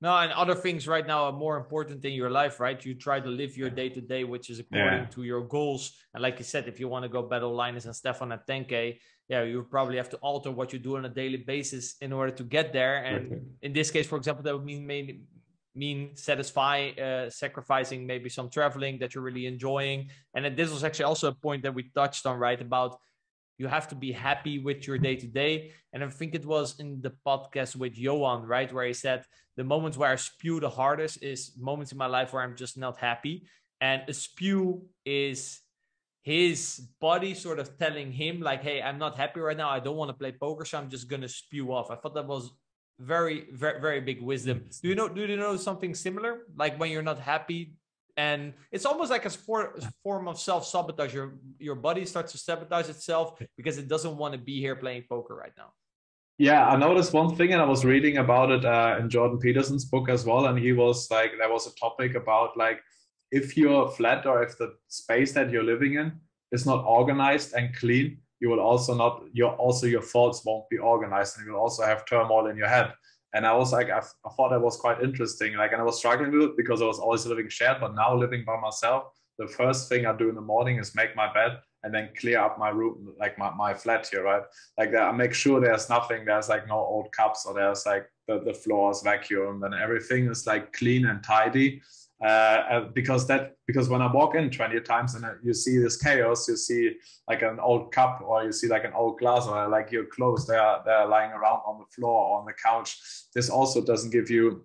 No, and other things right now are more important in your life, right? You try to live your day to day, which is according yeah. to your goals. And like you said, if you want to go battle Linus and Stefan at 10K, yeah, you probably have to alter what you do on a daily basis in order to get there. And in this case, for example, that would mean maybe mean satisfy uh, sacrificing maybe some traveling that you're really enjoying. And this was actually also a point that we touched on right about you have to be happy with your day to day. And i think it was in the podcast with johan right where he said the moments where i spew the hardest is moments in my life where i'm just not happy. And a spew is his body sort of telling him like hey i'm not happy right now. I don't want to play poker so i'm just gonna spew off. I thought that was very very very big wisdom. Do you know do you know something similar? Like when you're not happy and it's almost like a, sport, form of self-sabotage. Your your body starts to sabotage itself because it doesn't want to be here playing poker right now. Yeah i noticed one thing and i was reading about it uh, in jordan peterson's book as well and he was like there was a topic about like if you're flat or if the space that you're living in is not organized and clean, you will also not your also your thoughts won't be organized and you will also have turmoil in your head. And I was like, I, I thought that was quite interesting. Like, and I was struggling with it because I was always living shared, but now living by myself, the first thing I do in the morning is make my bed and then clear up my room, like my, my flat here, right? Like that, I make sure there's nothing, there's like no old cups or there's like the, the floor vacuumed and everything is like clean and tidy uh, uh, because that because when I walk in 20 times and uh, you see this chaos, you see like an old cup or you see like an old glass or like your clothes they are they're lying around on the floor or on the couch. This also doesn't give you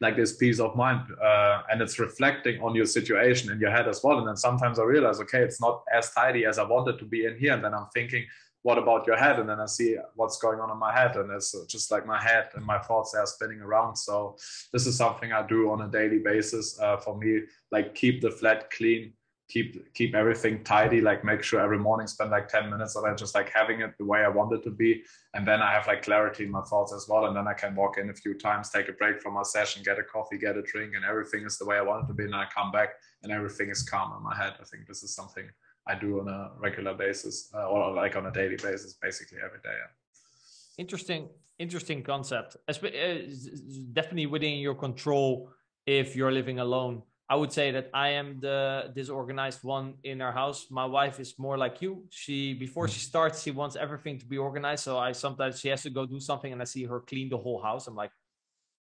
like this peace of mind uh, and it's reflecting on your situation in your head as well and then sometimes i realize okay it's not as tidy as i wanted to be in here and then i'm thinking what about your head? And then I see what's going on in my head, and it's just like my head and my thoughts are spinning around. So this is something I do on a daily basis. Uh, for me, like keep the flat clean, keep keep everything tidy. Like make sure every morning spend like ten minutes of it, just like having it the way I want it to be, and then I have like clarity in my thoughts as well. And then I can walk in a few times, take a break from my session, get a coffee, get a drink, and everything is the way I want it to be. And I come back and everything is calm in my head. I think this is something I do on a regular basis uh, or like on a daily basis, basically every day. Interesting, interesting concept. Uh, definitely within your control if you're living alone. I would say that I am the disorganized one in our house. My wife is more like you. She before she starts, she wants everything to be organized. So I sometimes she has to go do something, and I see her clean the whole house. I'm like,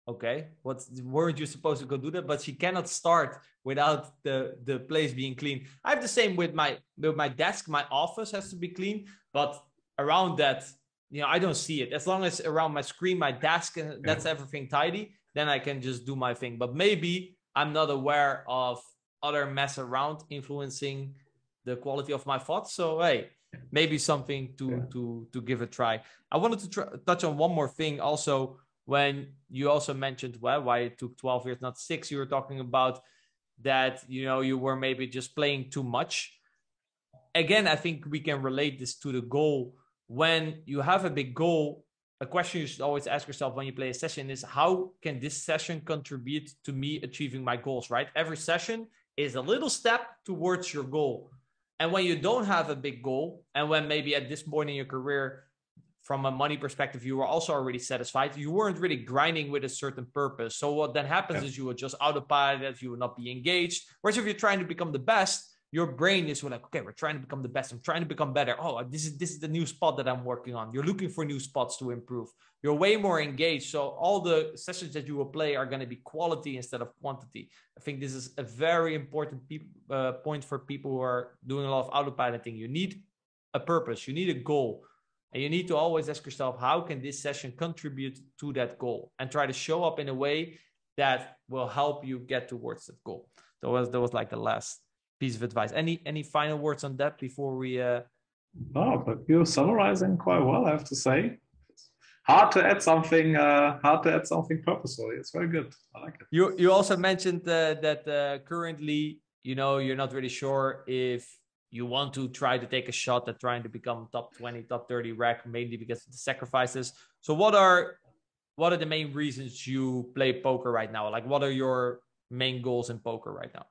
okay what weren't you supposed to go do that? But she cannot start without the the place being clean. I have the same with my with my desk. My office has to be clean but around that you know i don't see it. As long as around my screen my desk uh, that's yeah. everything tidy then i can just do my thing. But maybe i'm not aware of other mess around influencing the quality of my thoughts. So hey maybe something to yeah. to to give a try. I wanted to tr- touch on one more thing also when you also mentioned well why it took 12 years not six. You were talking about that you know you were maybe just playing too much. Again i think we can relate this to the goal. When you have a big goal a question you should always ask yourself when you play a session is how can this session contribute to me achieving my goals right? Every session is a little step towards your goal. And when you don't have a big goal and when maybe at this point in your career from a money perspective, you were also already satisfied. You weren't really grinding with a certain purpose. So what then happens yeah. is you will just autopilot, you will not be engaged. Whereas if you're trying to become the best, your brain is like, okay, we're trying to become the best. I'm trying to become better. Oh, this is this is the new spot that I'm working on. You're looking for new spots to improve. You're way more engaged. So all the sessions that you will play are going to be quality instead of quantity. I think this is a very important pe- uh, point for people who are doing a lot of autopiloting. You need a purpose. You need a goal. And you need to always ask yourself, how can this session contribute to that goal? And try to show up in a way that will help you get towards that goal. That was that was like the last piece of advice. Any any final words on that before we? Uh... No, but you're summarizing quite well. I have to say. Hard to add something. Uh, hard to add something purposefully. It's very good. I like it. You you also mentioned uh, that uh, currently, you know, you're not really sure if you want to try to take a shot at trying to become top 20 top 30 reg mainly because of the sacrifices. So what are what are the main reasons you play poker right now? Like what are your main goals in poker right now?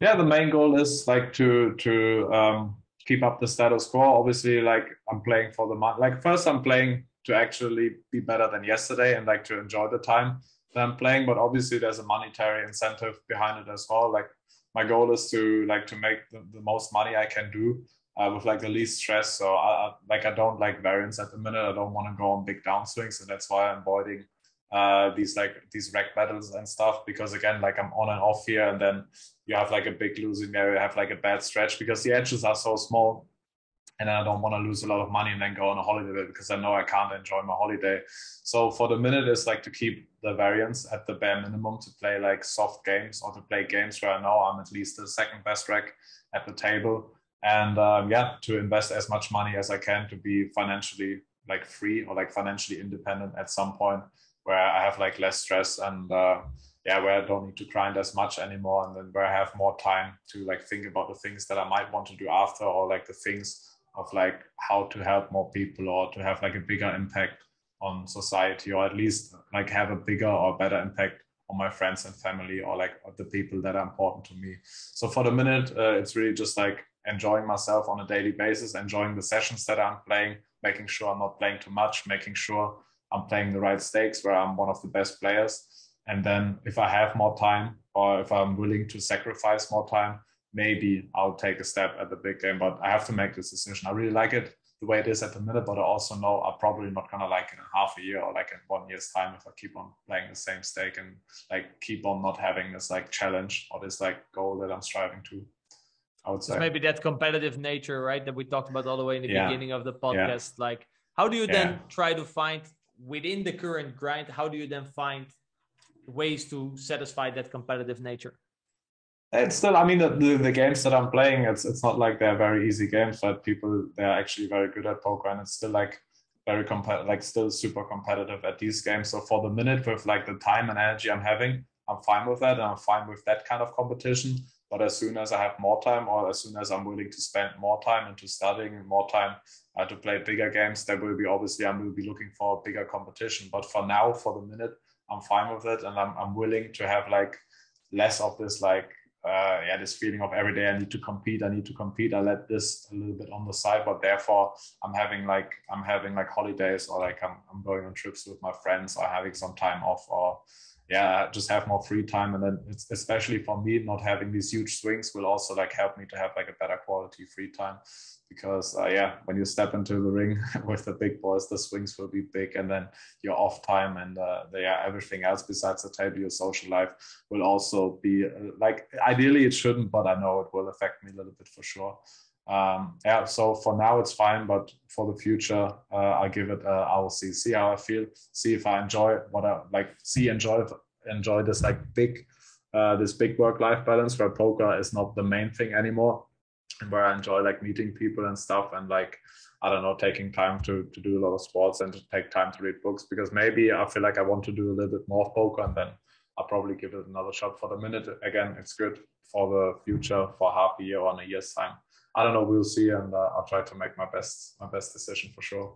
Yeah the main goal is like to to um, keep up the status quo. Obviously like i'm playing for the month like first i'm playing to actually be better than yesterday and like to enjoy the time that i'm playing but obviously there's a monetary incentive behind it as well. Like my goal is to like to make the, the most money i can do uh, with like the least stress. So I, I, like i don't like variance at the minute. I don't want to go on big downswings and that's why i'm avoiding uh, these like these reg battles and stuff. Because again like I'm on and off here and then you have like a big losing area, you have like a bad stretch because the edges are so small and I don't want to lose a lot of money and then go on a holiday because I know I can't enjoy my holiday. So for the minute, it's like to keep the variance at the bare minimum to play like soft games or to play games where I know I'm at least the second best rec at the table. And um, yeah, to invest as much money as I can to be financially like free or like financially independent at some point where I have like less stress and uh, yeah, where I don't need to grind as much anymore, and then where I have more time to like think about the things that I might want to do after, or like the things of like how to help more people or to have like a bigger impact on society, or at least like have a bigger or better impact on my friends and family or like the people that are important to me. So for the minute, uh, it's really just like enjoying myself on a daily basis, enjoying the sessions that I'm playing, making sure I'm not playing too much, making sure I'm playing the right stakes where I'm one of the best players. And then if I have more time or if I'm willing to sacrifice more time, maybe I'll take a step at the big game. But I have to make this decision. I really like it the way it is at the minute, but I also know I'm probably not gonna like in half a year or like in one year's time if I keep on playing the same stake and like keep on not having this like challenge or this like goal that I'm striving to. I would say maybe that competitive nature, right? That we talked about all the way in the yeah. beginning of the podcast. Yeah. Like, how do you yeah. then try to find within the current grind, how do you then find ways to satisfy that competitive nature? It's still, I mean, the, the, the, games that I'm playing, it's it's not like they're very easy games, but people they're actually very good at poker, and it's still like very competitive, like still super competitive at these games. So for the minute, with like the time and energy I'm having, I'm fine with that, and I'm fine with that kind of competition. But as soon as I have more time, or as soon as I'm willing to spend more time into studying and more time uh, to play bigger games, there will be obviously I will be looking for bigger competition. But for now, for the minute, I'm fine with it, and I'm I'm willing to have like less of this like uh, yeah this feeling of every day I need to compete, I need to compete. I let this a little bit on the side, but therefore I'm having like I'm having like holidays or like I'm I'm going on trips with my friends or having some time off or yeah just have more free time and then especially for me not having these huge swings will also like help me to have like a better quality free time because uh, yeah when you step into the ring with the big boys the swings will be big and then your off time and uh, yeah everything else besides the table your social life will also be uh, like ideally it shouldn't but i know it will affect me a little bit for sure um, yeah, so for now it's fine, but for the future, uh, I'll give it. Uh, I will see, see how I feel, see if I enjoy what I like, see enjoy enjoy this like big, uh, this big work life balance where poker is not the main thing anymore, where I enjoy like meeting people and stuff, and like I don't know, taking time to to do a lot of sports and to take time to read books because maybe I feel like I want to do a little bit more of poker, and then I'll probably give it another shot for the minute. Again, it's good for the future for half a year or in a year's time I don't know. We'll see, and uh, I'll try to make my best my best decision for sure.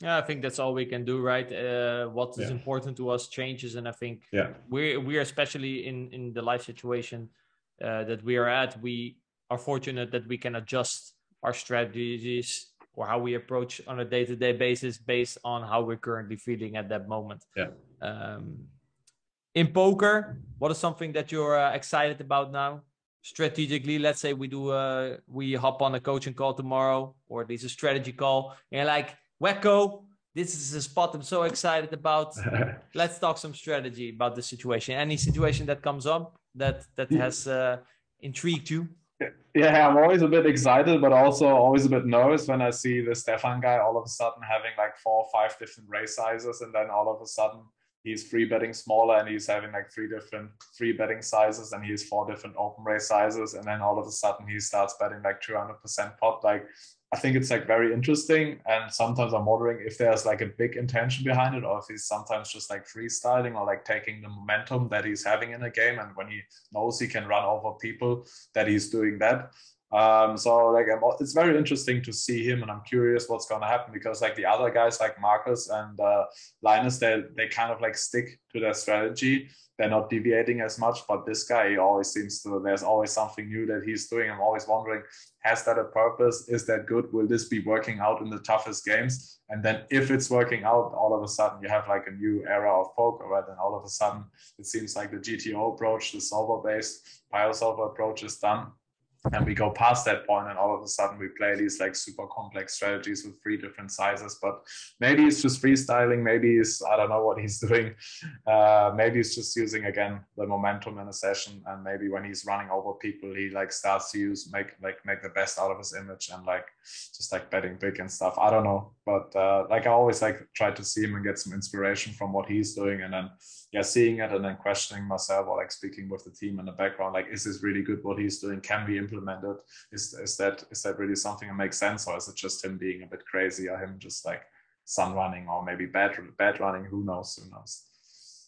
Yeah, I think that's all we can do, right? Uh, what is yeah. important to us changes, and I think yeah, we we are especially in in the life situation uh, that we are at. We are fortunate that we can adjust our strategies or how we approach on a day to day basis based on how we're currently feeling at that moment. Yeah. Um, in poker, what is something that you're uh, excited about now? strategically, let's say we do a we hop on a coaching call tomorrow, or at least a strategy call, and like Wecko, this is a spot I'm so excited about. Let's talk some strategy about the situation. Any situation that comes up that that has uh, intrigued you? Yeah, I'm always a bit excited, but also always a bit nervous when I see the Stefan guy all of a sudden having like four or five different raise sizes, and then all of a sudden he's three betting smaller and he's having like three different three betting sizes and he has four different open raise sizes and then all of a sudden he starts betting like 200% pot. Like i think it's like very interesting and sometimes i'm wondering if there's like a big intention behind it or if he's sometimes just like freestyling or like taking the momentum that he's having in a game and when he knows he can run over people that he's doing that um, so like I'm, it's very interesting to see him, and I'm curious what's going to happen because like the other guys like Marcus and uh, Linus, they they kind of like stick to their strategy. They're not deviating as much, but this guy he always seems to. There's always something new that he's doing. I'm always wondering, has that a purpose? Is that good? Will this be working out in the toughest games? And then if it's working out, all of a sudden you have like a new era of poker, right? And all of a sudden it seems like the GTO approach, the solver-based Pio solver approach is done and we go past that point and all of a sudden we play these like super complex strategies with three different sizes. But maybe he's just freestyling maybe he's i don't know what he's doing. Uh, maybe he's just using again the momentum in a session and maybe when he's running over people he like starts to use make like make the best out of his image and like just like betting big and stuff. I don't know. But uh, like i always like try to see him and get some inspiration from what he's doing and then yeah, seeing it and then questioning myself or like speaking with the team in the background, like, is this really good what he's doing? Can we implement it? Is is that is that really something that makes sense, or is it just him being a bit crazy, or him just like sun running, or maybe bad bad running? Who knows? Who knows?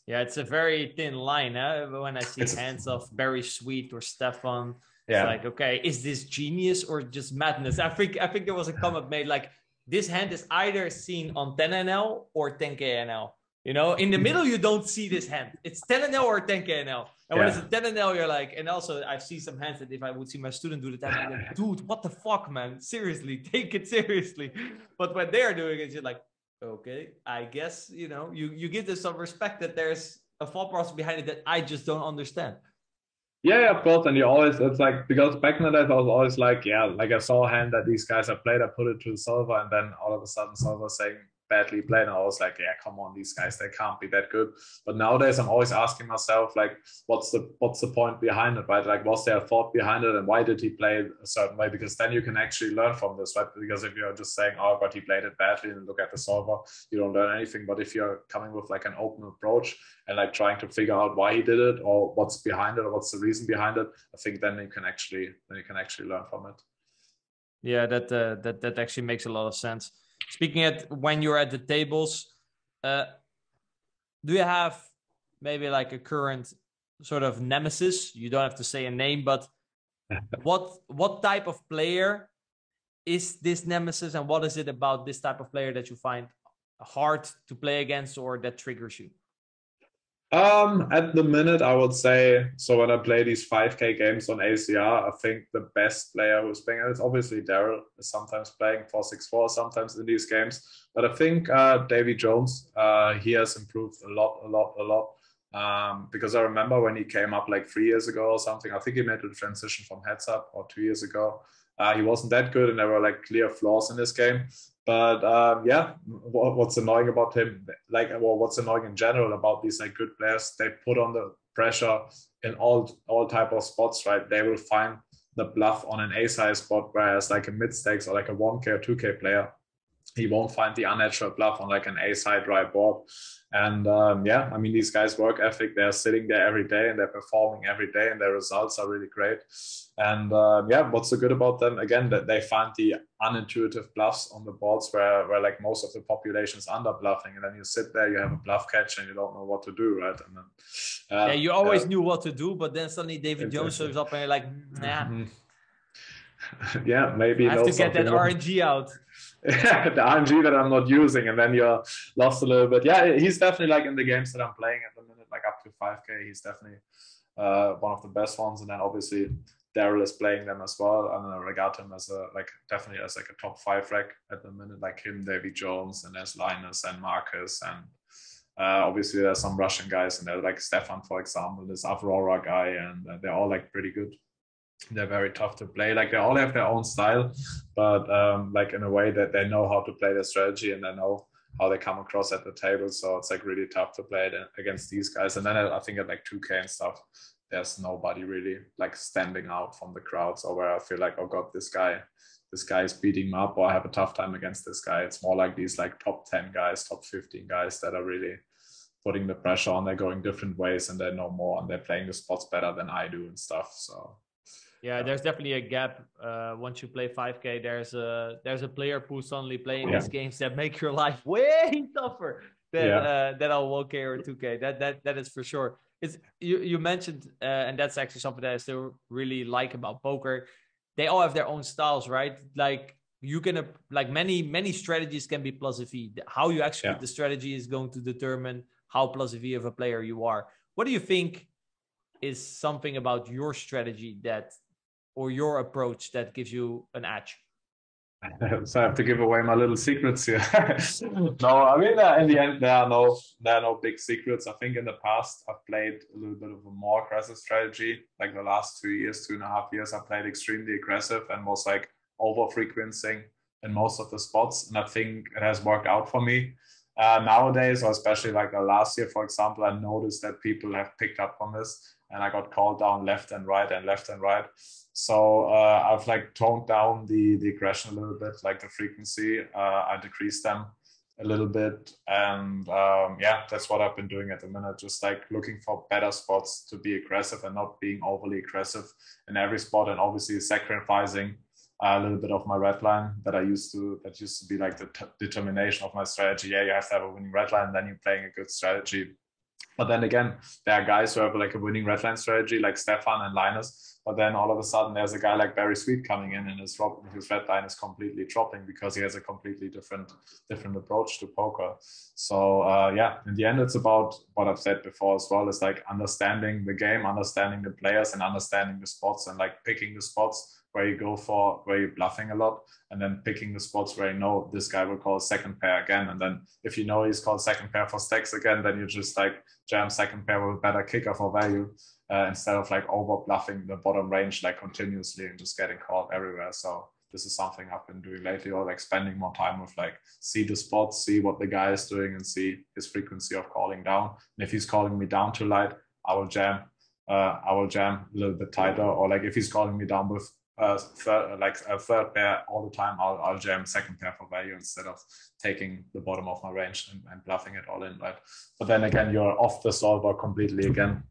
Yeah, it's a very thin line. Eh? When I see it's hands of Barry Sweet or Stefan, yeah. like, okay, is this genius or just madness? I think I think there was a comment made like this hand is either seen on 10NL or 10KNL. You know, in the mm-hmm. middle, you don't see this hand. It's 10 NL or 10 KNL. And yeah. when it's a 10 NL, you're like, and also I see some hands that if I would see my student do the I'm like, dude, what the fuck, man? Seriously, take it seriously. But when they're doing it, you're like, okay, I guess, you know, you, you give them some respect that there's a thought process behind it that I just don't understand. Yeah, yeah, of course. And you always, it's like, because back in the days, I was always like, yeah, like I saw a hand that these guys have played, I put it to the solver, and then all of a sudden, solver saying, badly played. And I was like, yeah, come on, these guys, they can't be that good. But nowadays, I'm always asking myself, like, what's the what's the point behind it, right? Like, was there a thought behind it, and why did he play a certain way? Because then you can actually learn from this, right? Because if you're just saying, oh, but he played it badly, and look at the solver, you don't learn anything. But if you're coming with like an open approach and like trying to figure out why he did it or what's behind it or what's the reason behind it, I think then you can actually then you can actually learn from it. Yeah, that uh, that that actually makes a lot of sense. Speaking at when you're at the tables, uh, do you have maybe like a current sort of nemesis? You don't have to say a name, but what what type of player is this nemesis, and what is it about this type of player that you find hard to play against or that triggers you? Um, at the minute, I would say so. When I play these 5K games on ACR, I think the best player who's playing it's obviously Daryl is sometimes playing 464, sometimes in these games. But I think uh, Davy Jones, uh, he has improved a lot, a lot, a lot. Um, because I remember when he came up like three years ago or something, I think he made the transition from heads up or two years ago. Uh, he wasn't that good, and there were like clear flaws in this game. But um, yeah, what, what's annoying about him, like, well, what's annoying in general about these like good players, they put on the pressure in all all type of spots, right? They will find the bluff on an A size spot, whereas like a mid stakes or like a 1K or 2K player, he won't find the unnatural bluff on like an A side right board. And um, yeah, I mean, these guys' work ethic, they're sitting there every day and they're performing every day and their results are really great. And uh, yeah, what's so good about them? Again, that they find the unintuitive bluffs on the boards where, where like most of the population is under bluffing. And then you sit there, you have a bluff catch and you don't know what to do, right? And then, uh, yeah, you always uh, knew what to do, but then suddenly David. Jones shows up and you're like, nah. Mm-hmm. yeah, maybe I have to get that RNG out. the RNG that I'm not using, and then you're lost a little bit. Yeah, he's definitely like in the games that I'm playing at the minute, like up to 5K. He's definitely uh, one of the best ones, and then obviously Daryl is playing them as well. And I regard him as a like definitely as like a top five reg at the minute, like him, Davy Jones, and there's Linus and Marcus, and uh, obviously there's some Russian guys, and there's like Stefan, for example, this Aurora guy, and they're all like pretty good. They're very tough to play. Like they all have their own style, but um, like in a way that they know how to play their strategy and they know how they come across at the table. So it's like really tough to play against these guys. And then I think at like 2K and stuff, there's nobody really like standing out from the crowds or where I feel like, oh god, this guy, this guy is beating me up or I have a tough time against this guy. It's more like these like top 10 guys, top 15 guys that are really putting the pressure on. They're going different ways and they know more and they're playing the spots better than I do and stuff. So yeah, there's definitely a gap. Uh, once you play 5K, there's a there's a player who's suddenly playing yeah. these games that make your life way tougher than yeah. uh, than on 1K or 2K. That that that is for sure. It's you you mentioned, uh, and that's actually something that I still really like about poker. They all have their own styles, right? Like you can like many many strategies can be plus EV. How you execute yeah. the strategy is going to determine how plus EV of a player you are. What do you think is something about your strategy that or your approach that gives you an edge? so I have to give away my little secrets here. no, I mean uh, in the end there are no there are no big secrets. I think in the past I've played a little bit of a more aggressive strategy. Like the last two years, two and a half years, I played extremely aggressive and was like over frequencing in most of the spots, and I think it has worked out for me. Uh, nowadays, or especially like last year, for example, I noticed that people have picked up on this, and I got called down left and right and left and right. So uh, I've like toned down the the aggression a little bit, like the frequency. Uh, I decreased them a little bit, and um, yeah, that's what I've been doing at the minute. Just like looking for better spots to be aggressive and not being overly aggressive in every spot, and obviously sacrificing a little bit of my red line that I used to that used to be like the determination of my strategy. Yeah, you have to have a winning red line, then you're playing a good strategy. But then again, there are guys who have like a winning red line strategy, like Stefan and Linus, but then all of a sudden, there's a guy like Barry Sweet coming in, and his his red line is completely dropping because he has a completely different different approach to poker. So uh, yeah, in the end, it's about what I've said before as well. It's like understanding the game, understanding the players, and understanding the spots, and like picking the spots where you go for where you're bluffing a lot and then picking the spots where you know this guy will call second pair again and then if you know he's called second pair for stacks again then you just like jam second pair with a better kicker for value uh, instead of like over bluffing the bottom range like continuously and just getting called everywhere. So this is something I've been doing lately, or like spending more time with like see the spots, see what the guy is doing, and see his frequency of calling down. And if he's calling me down too light, I will jam. Uh, I will jam a little bit tighter, or like if he's calling me down with uh, third, like a third pair all the time, I'll, I'll jam second pair for value instead of taking the bottom of my range and, and bluffing it all in, right? But then again, you're off the solver completely again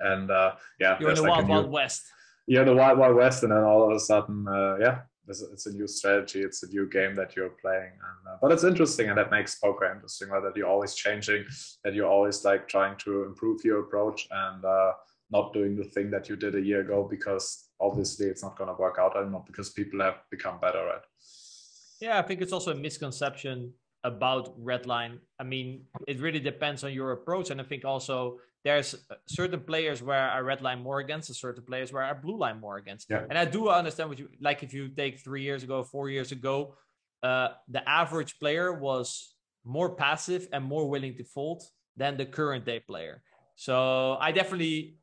and uh, yeah, you're in the like wild, new, wild west. You're the wild, wild west, and then all of a sudden, uh, yeah, it's, it's, a new strategy. It's a new game that you're playing, and, uh, but it's interesting, and that makes poker interesting. Right? That you're always changing, that you're always like trying to improve your approach and uh, not doing the thing that you did a year ago because obviously it's not going to work out anymore because people have become better, at. Yeah, I think it's also a misconception about redline. I mean, it really depends on your approach, and I think also there's certain players where I red line more against, and certain players where I blue line more against. Yeah. And I do understand what you like. If you take three years ago, four years ago, uh, the average player was more passive and more willing to fold than the current day player. So I definitely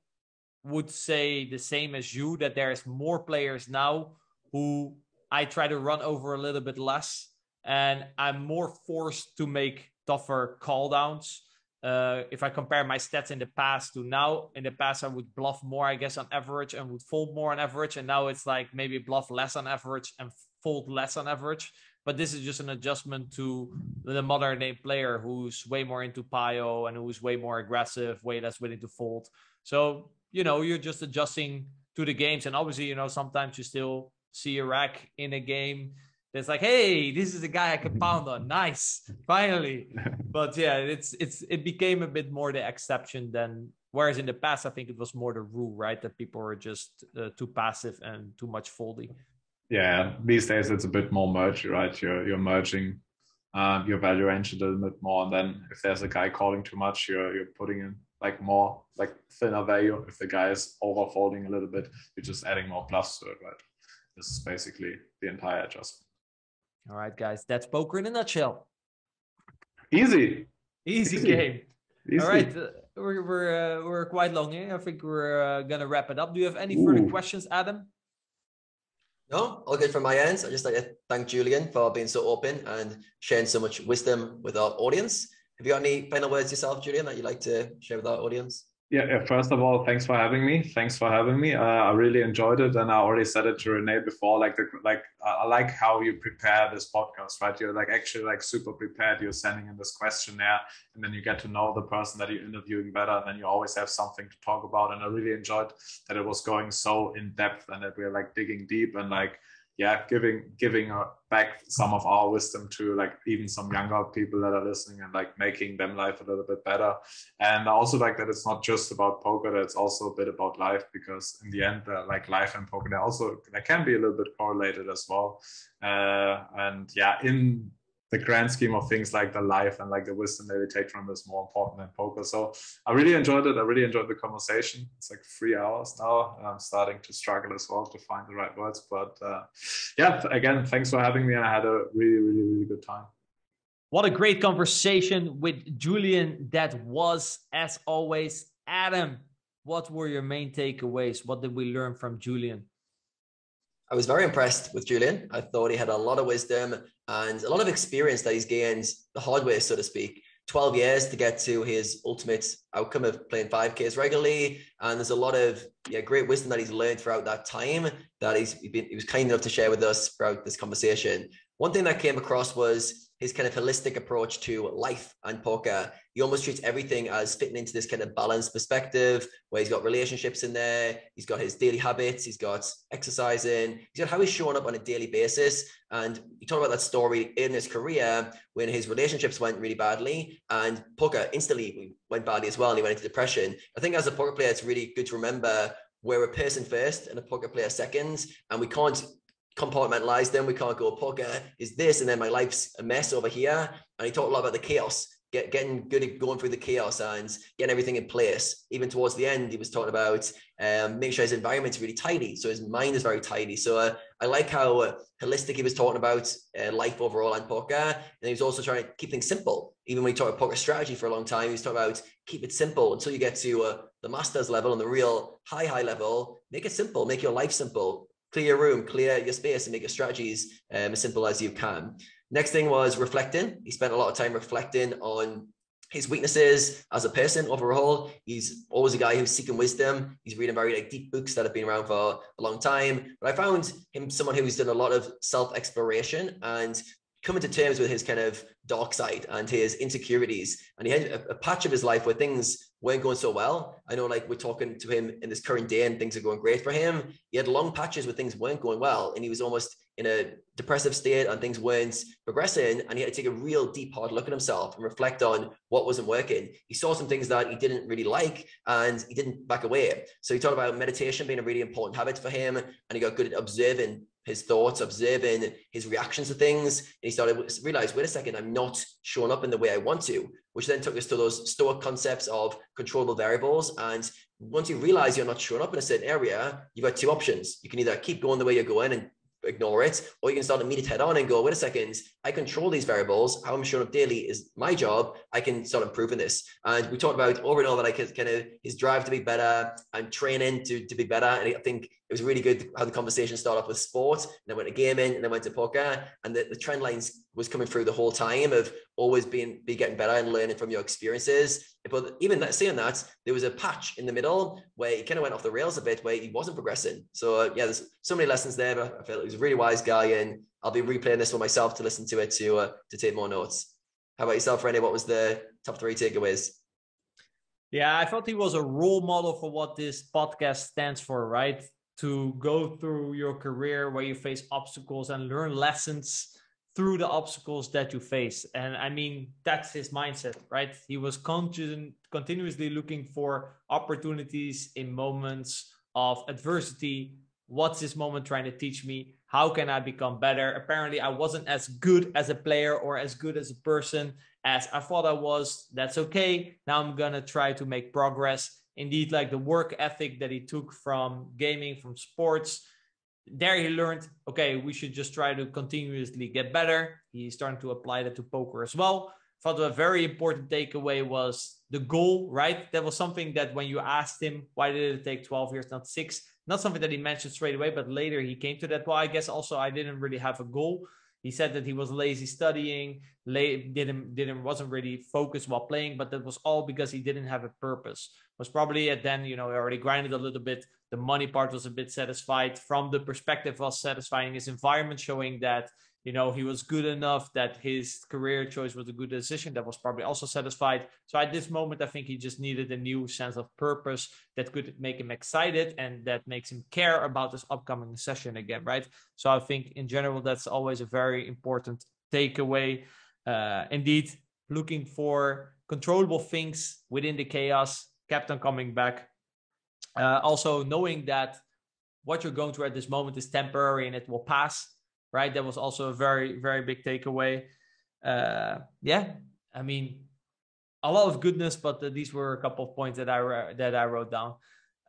would say the same as you that there's more players now who I try to run over a little bit less, and I'm more forced to make tougher call downs uh, if I compare my stats in the past to now, in the past I would bluff more, I guess, on average and would fold more on average. And now it's like maybe bluff less on average and fold less on average. But this is just an adjustment to the modern day player who's way more into Pio and who's way more aggressive, way less willing to fold. So, you know, you're just adjusting to the games. And obviously, you know, sometimes you still see a rec in a game that's like, hey, this is a guy I can pound on. Nice, finally. but yeah, it's it's it became a bit more the exception than whereas in the past I think it was more the rule, right? That people were just uh, too passive and too much foldy. Yeah, these days it's a bit more merge right? You're you're merging uh, your value range a little bit more, and then if there's a guy calling too much, you're you're putting in like more like thinner value. If the guy is over folding a little bit, you're just adding more plus to it, right? This is basically the entire adjustment. All right, guys, that's poker in a nutshell. Easy. Easy, Easy. game. Easy. All right, uh, we're we're uh, we're quite long here. I think we're uh, gonna wrap it up. Do you have any Ooh. further questions, Adam? No, all good from my end. I just like to thank Julian for being so open and sharing so much wisdom with our audience. Have you got any final words yourself, Julian, that you'd like to share with our audience? Yeah, yeah, first of all, thanks for having me. Thanks for having me. Uh, I really enjoyed it, and I already said it to Rene before. Like, the, like I like how you prepare this podcast, right? You're like actually like super prepared. You're sending in this questionnaire, and then you get to know the person that you're interviewing better, and then you always have something to talk about. And I really enjoyed that it was going so in depth, and that we're like digging deep and like yeah, giving giving back some of our wisdom to like even some younger people that are listening and like making them life a little bit better. And I also like that it's not just about poker; that it's also a bit about life because in the end, uh, like life and poker, they also they can be a little bit correlated as well. Uh, and yeah, in the grand scheme of things like the life and like the wisdom that we take from this more important than poker. So I really enjoyed it. I really enjoyed the conversation. It's like three hours now. And I'm starting to struggle as well to find the right words. But uh, yeah, again, thanks for having me. And I had a really, really, really good time. What a great conversation with Julian that was, as always. Adam, what were your main takeaways? What did we learn from Julian? I was very impressed with Julian. I thought he had a lot of wisdom and a lot of experience that he's gained the hard way, so to speak. 12 years to get to his ultimate outcome of playing 5Ks regularly. And there's a lot of yeah, great wisdom that he's learned throughout that time that he's been, he was kind enough to share with us throughout this conversation. One thing that came across was his kind of holistic approach to life and poker. He almost treats everything as fitting into this kind of balanced perspective where he's got relationships in there, he's got his daily habits, he's got exercising, he's got how he's showing up on a daily basis. And he talked about that story in his career when his relationships went really badly and poker instantly went badly as well and he went into depression. I think as a poker player, it's really good to remember we're a person first and a poker player second, and we can't compartmentalize them. We can't go, poker is this, and then my life's a mess over here. And he talked a lot about the chaos, get, getting good at going through the chaos and getting everything in place. Even towards the end, he was talking about um, making sure his environment's really tidy. So his mind is very tidy. So uh, I like how uh, holistic he was talking about uh, life overall and poker. And he was also trying to keep things simple. Even when he talked about poker strategy for a long time, he was talking about keep it simple until you get to uh, the masters level and the real high, high level. Make it simple, make your life simple clear your room, clear your space, and make your strategies um, as simple as you can. Next thing was reflecting. He spent a lot of time reflecting on his weaknesses as a person overall. He's always a guy who's seeking wisdom. He's reading very like deep books that have been around for a long time. But I found him someone who's done a lot of self exploration and coming to terms with his kind of dark side and his insecurities. And he had a, a, patch of his life where things weren't going so well. I know, like, we're talking to him in this current day and things are going great for him. He had long patches where things weren't going well. And he was almost in a depressive state and things weren't progressing. And he had to take a real deep, hard look at himself and reflect on what wasn't working. He saw some things that he didn't really like and he didn't back away. So he talked about meditation being a really important habit for him. And he got good at observing his thoughts, observing his reactions to things. And he started to realize, wait a second, I'm not showing up in the way I want to, which then took us to those stoic concepts of controllable variables. And once you realize you're not showing up in a certain area, you've got two options. You can either keep going the way you're going and ignore it, or you can start to meet it head on and go, wait a second, I control these variables. How I'm showing up daily is my job. I can start improving this. And we talked about over and over like his kind of his drive to be better and training to, to be better. And I think it was really good how the conversation started off with sport and then went to gaming and then went to poker. And the, the trend lines was coming through the whole time of always being be getting better and learning from your experiences. But even that saying that, there was a patch in the middle where he kind of went off the rails a bit where he wasn't progressing. So uh, yeah, there's so many lessons there. But I feel like he was a really wise guy and I'll be replaying this one myself to listen to it to uh, to take more notes. How about yourself, Rene? What was the top three takeaways? Yeah, I thought he was a role model for what this podcast stands for, right? To go through your career where you face obstacles and learn lessons through the obstacles that you face. And I mean, that's his mindset, right? He was con- continuously looking for opportunities in moments of adversity. What's this moment trying to teach me? How can I become better? Apparently, I wasn't as good as a player or as good as a person as I thought I was. That's okay. Now I'm going to try to make progress. Indeed, like the work ethic that he took from gaming, from sports, there he learned okay we should just try to continuously get better he's starting to apply that to poker as well thought a very important takeaway was the goal right that was something that when you asked him why did it take 12 years not six not something that he mentioned straight away, but later he came to that. Well, I guess also I didn't really have a goal. He said that he was lazy studying, didn't didn't wasn't really focused while playing, but that was all because he didn't have a purpose. Was probably at then you know he already grinded a little bit. The money part was a bit satisfied from the perspective was satisfying. His environment showing that you know he was good enough that his career choice was a good decision that was probably also satisfied. So at this moment i think he just needed a new sense of purpose that could make him excited and that makes him care about this upcoming session again right? So i think in general that's always a very important takeaway. Uh, indeed looking for controllable things within the chaos kept on coming back. Uh, also knowing that what you're going through at this moment is temporary and it will pass right? That was also a very, very big takeaway. Uh, yeah, I mean, a lot of goodness, but these were a couple of points that I that I wrote down.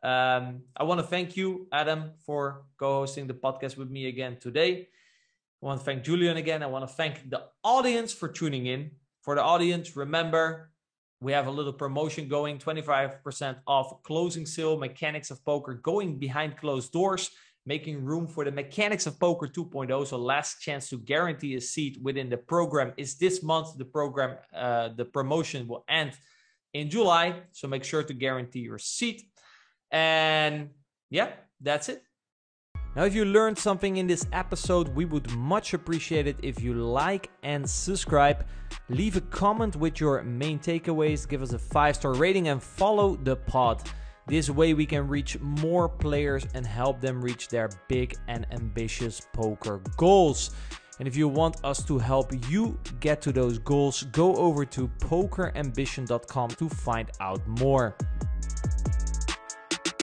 Um, I want to thank you, Adam, for co-hosting the podcast with me again today. I want to thank Julian again. I want to thank the audience for tuning in. For the audience, remember we have a little promotion going 25% off closing sale mechanics of poker going behind closed doors making room for the Mechanics of Poker 2.0. So last chance to guarantee a seat within the program is this month. The program, uh, the promotion will end in July. So make sure to guarantee your seat. And yeah, that's it. Now, if you learned something in this episode, we would much appreciate it if you like and subscribe. Leave a comment with your main takeaways, give us a five star rating, and follow the pod. This way, we can reach more players and help them reach their big and ambitious poker goals. And if you want us to help you get to those goals, go over to pokerambition.com to find out more.